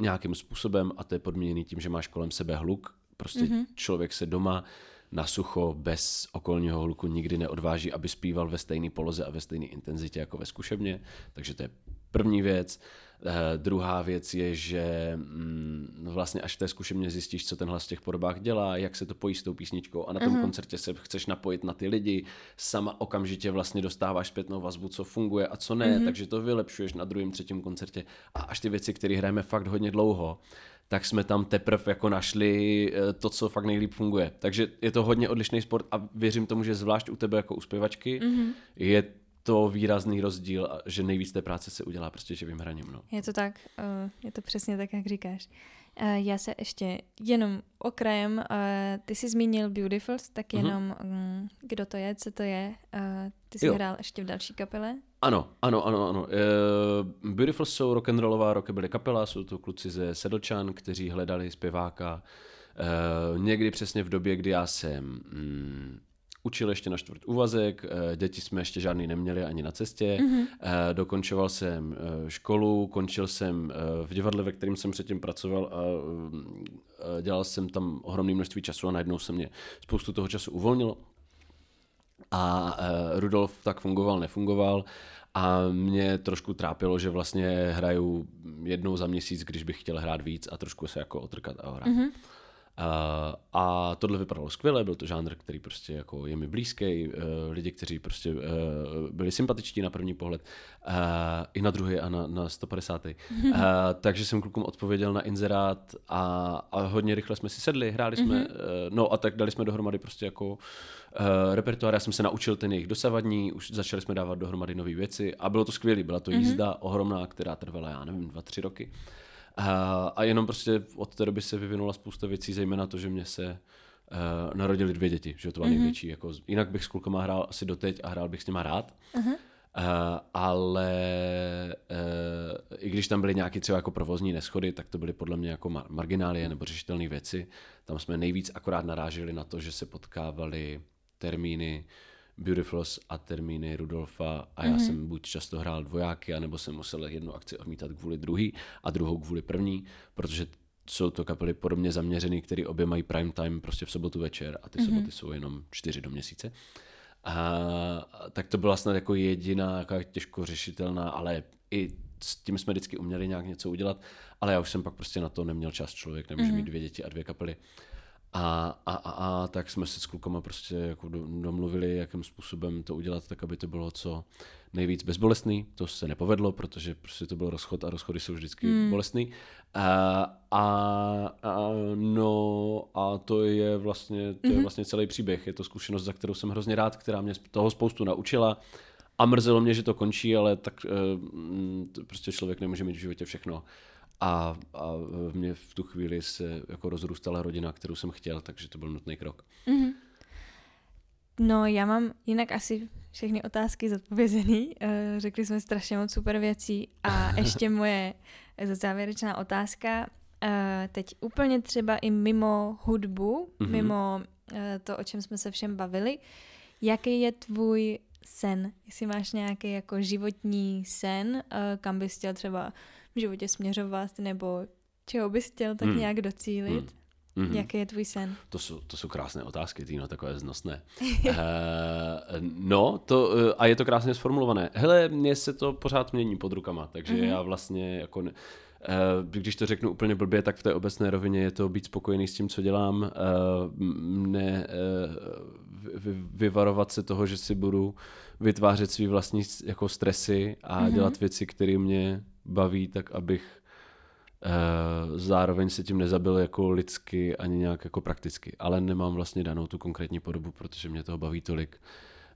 nějakým způsobem a to je podmíněný tím, že máš kolem sebe hluk. Prostě mm-hmm. člověk se doma na sucho bez okolního hluku nikdy neodváží, aby zpíval ve stejné poloze a ve stejné intenzitě jako ve zkušebně. Takže to je první věc. Uh, druhá věc je, že mm, vlastně až v té zkušebně zjistíš, co ten hlas v těch podobách dělá, jak se to pojí s tou písničkou a na tom uh-huh. koncertě se chceš napojit na ty lidi, sama okamžitě vlastně dostáváš zpětnou vazbu, co funguje a co ne, uh-huh. takže to vylepšuješ na druhém, třetím koncertě a až ty věci, které hrajeme fakt hodně dlouho, tak jsme tam teprve jako našli eh, to, co fakt nejlíp funguje. Takže je to hodně odlišný sport a věřím tomu, že zvlášť u tebe jako uspěvačky mm-hmm. je to výrazný rozdíl, že nejvíc té práce se udělá prostě živým hraním. No. Je to tak, eh, je to přesně tak, jak říkáš. Eh, já se ještě jenom okrajem, ty jsi zmínil Beautiful, tak mhm. jenom mm-hmm. kdo to je, co to je, ty jsi jo. hrál ještě v další kapele? Ano, ano, ano, ano. Uh, Beautiful jsou rock'n'rollová rockabilly kapela, jsou to kluci ze Sedlčan, kteří hledali zpěváka uh, někdy přesně v době, kdy já jsem mm, učil ještě na čtvrt úvazek, uh, děti jsme ještě žádný neměli ani na cestě, mm-hmm. dokončoval jsem uh, školu, končil jsem v divadle, ve kterém jsem předtím pracoval a uh, dělal jsem tam ohromné množství času a najednou se mě spoustu toho času uvolnilo. A Rudolf tak fungoval, nefungoval a mě trošku trápilo, že vlastně hraju jednou za měsíc, když bych chtěl hrát víc a trošku se jako otrkat a hrát. Mm-hmm. Uh, a tohle vypadalo skvěle, byl to žánr, který prostě jako je mi blízký, uh, lidi, kteří prostě uh, byli sympatičtí na první pohled, i na druhý a na, na 150. Uh, [LAUGHS] takže jsem klukům odpověděl na inzerát a, a hodně rychle jsme si sedli, hráli jsme, uh, no a tak dali jsme dohromady prostě jako repertoár, já jsem se naučil ten jejich dosavadní, už začali jsme dávat dohromady nové věci a bylo to skvělé, byla to mm-hmm. jízda ohromná, která trvala, já nevím, dva, tři roky. A, a jenom prostě od té doby se vyvinula spousta věcí, zejména to, že mě se uh, narodili dvě děti, že to byla mm-hmm. největší. Jako, jinak bych s klukama hrál asi doteď a hrál bych s nima rád. Uh-huh. Uh, ale uh, i když tam byly nějaké třeba jako provozní neschody, tak to byly podle mě jako mar- marginálie nebo řešitelné věci. Tam jsme nejvíc akorát naráželi na to, že se potkávali termíny Beautifuls a termíny Rudolfa a já mm-hmm. jsem buď často hrál dvojáky, anebo jsem musel jednu akci odmítat kvůli druhý a druhou kvůli první, protože jsou to kapely podobně zaměřený, které obě mají prime time prostě v sobotu večer a ty mm-hmm. soboty jsou jenom čtyři do měsíce. A, tak to byla snad jako jediná jako těžko řešitelná, ale i s tím jsme vždycky uměli nějak něco udělat, ale já už jsem pak prostě na to neměl čas člověk, nemůže mm-hmm. mít dvě děti a dvě kapely. A, a, a, a tak jsme se s klukama prostě jako domluvili, jakým způsobem to udělat, tak aby to bylo co nejvíc bezbolestný. To se nepovedlo, protože prostě to byl rozchod a rozchody jsou vždycky hmm. bolestný. A, a, a, no a to je vlastně, to je mhm. vlastně celý příběh. Je to zkušenost, za kterou jsem hrozně rád, která mě toho spoustu naučila. A mrzelo mě, že to končí, ale tak e, prostě člověk nemůže mít v životě všechno. A, a mě v tu chvíli se jako rozrůstala rodina, kterou jsem chtěl, takže to byl nutný krok. Mm-hmm. No, já mám jinak asi všechny otázky zodpovězený. Eh, řekli jsme strašně moc super věcí. A [LAUGHS] ještě moje závěrečná otázka. Eh, teď úplně třeba i mimo hudbu, mm-hmm. mimo eh, to, o čem jsme se všem bavili. Jaký je tvůj sen? Jestli máš nějaký jako životní sen, kam bys chtěl třeba v životě směřovat, nebo čeho bys chtěl tak hmm. nějak docílit? Hmm. Mm-hmm. Jaký je tvůj sen? To jsou, to jsou krásné otázky, Týno, takové znosné. uh, [LAUGHS] no, to, uh, a je to krásně sformulované. Hele, mně se to pořád mění pod rukama, takže mm-hmm. já vlastně jako... Ne, uh, když to řeknu úplně blbě, tak v té obecné rovině je to být spokojený s tím, co dělám, ne vy, vyvarovat se toho, že si budu vytvářet svý vlastní jako stresy a mm-hmm. dělat věci, které mě baví, tak abych uh, zároveň se tím nezabil jako lidsky ani nějak jako prakticky. Ale nemám vlastně danou tu konkrétní podobu, protože mě toho baví tolik,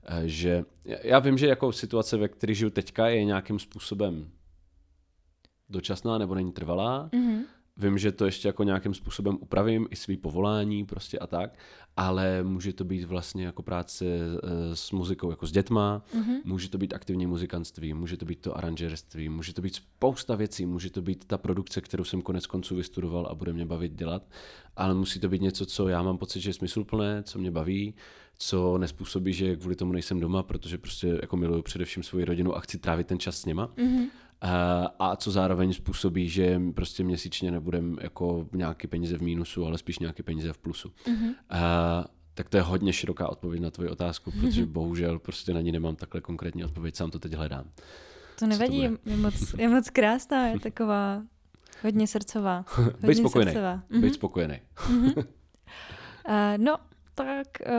uh, že já vím, že jako situace, ve které žiju teďka, je nějakým způsobem dočasná nebo není trvalá. Mm-hmm. Vím, že to ještě jako nějakým způsobem upravím, i svý povolání prostě a tak, ale může to být vlastně jako práce eh, s muzikou jako s dětma, mm-hmm. může to být aktivní muzikantství, může to být to aranžerství, může to být spousta věcí, může to být ta produkce, kterou jsem konec konců vystudoval a bude mě bavit dělat, ale musí to být něco, co já mám pocit, že je smysluplné, co mě baví, co nespůsobí, že kvůli tomu nejsem doma, protože prostě jako miluju především svoji rodinu a chci trávit ten čas s nima. Mm-hmm. A co zároveň způsobí, že prostě měsíčně nebudem jako nějaký peníze v mínusu, ale spíš nějaké peníze v plusu. Mm-hmm. A, tak to je hodně široká odpověď na tvoji otázku, protože bohužel prostě na ní nemám takhle konkrétní odpověď, sám to teď hledám. To nevadí, to je, moc, je moc krásná, je [LAUGHS] taková hodně srdcová. Hodně Být spokojený. Srdcová. Mm-hmm. spokojený. mm-hmm. uh, [LAUGHS] no, tak uh,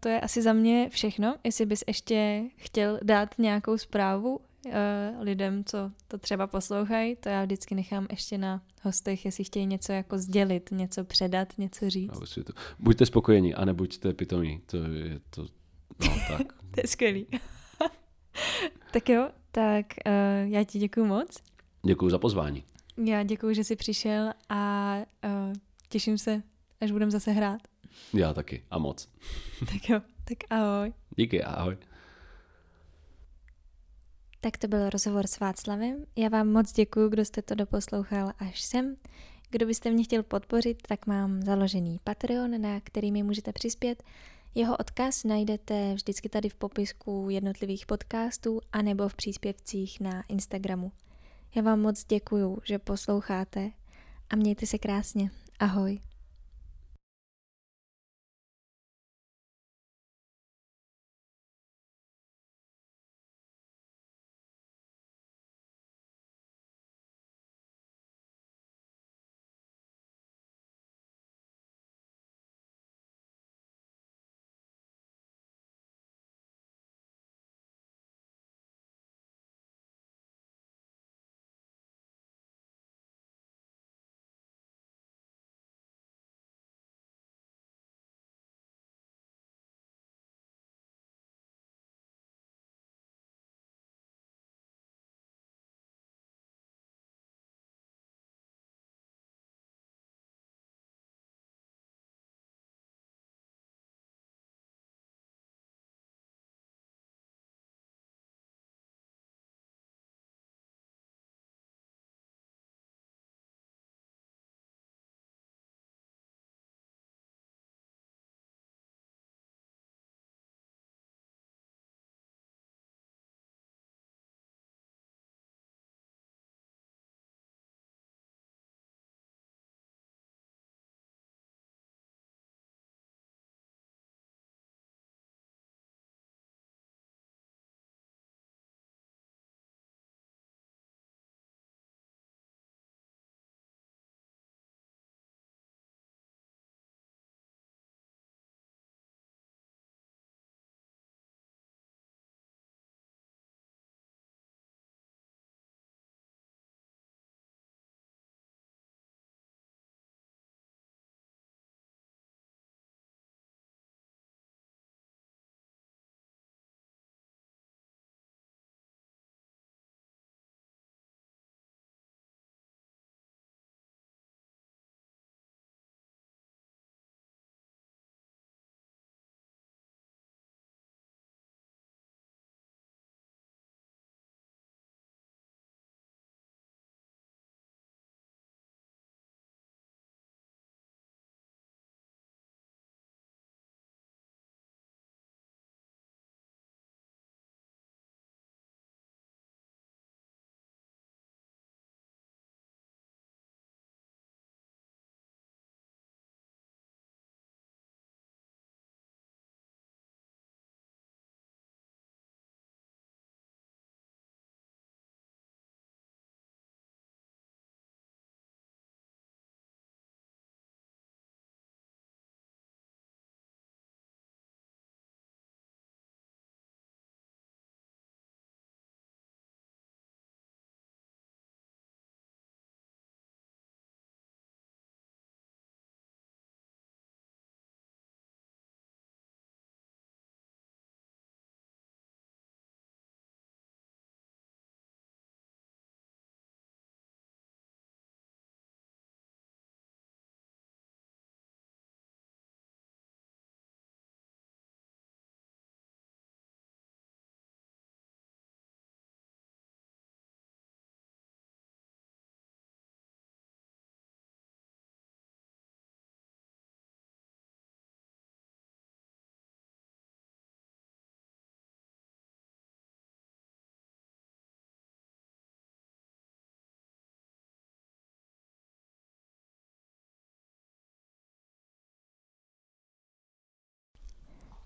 to je asi za mě všechno. Jestli bys ještě chtěl dát nějakou zprávu uh, lidem, co to třeba poslouchají, to já vždycky nechám ještě na hostech, jestli chtějí něco jako sdělit, něco předat, něco říct. to. Buďte spokojení a nebuďte pitomí. To je to, no [LAUGHS] tak. to je skvělý. [LAUGHS] tak jo, tak uh, já ti děkuji moc. Děkuji za pozvání. Já děkuji, že jsi přišel a uh, těším se, až budeme zase hrát. Já taky a moc. [LAUGHS] tak jo, tak ahoj. Díky, ahoj. Tak to byl rozhovor s Václavem. Já vám moc děkuji, kdo jste to doposlouchal až sem. Kdo byste mě chtěl podpořit, tak mám založený Patreon, na který mi můžete přispět. Jeho odkaz najdete vždycky tady v popisku jednotlivých podcastů anebo v příspěvcích na Instagramu. Já vám moc děkuju, že posloucháte a mějte se krásně. Ahoj.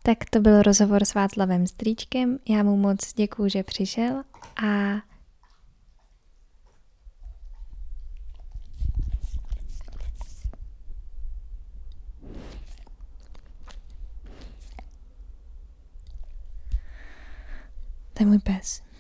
Tak to byl rozhovor s Václavem Stříčkem. Já mu moc děkuju, že přišel a To je můj pes.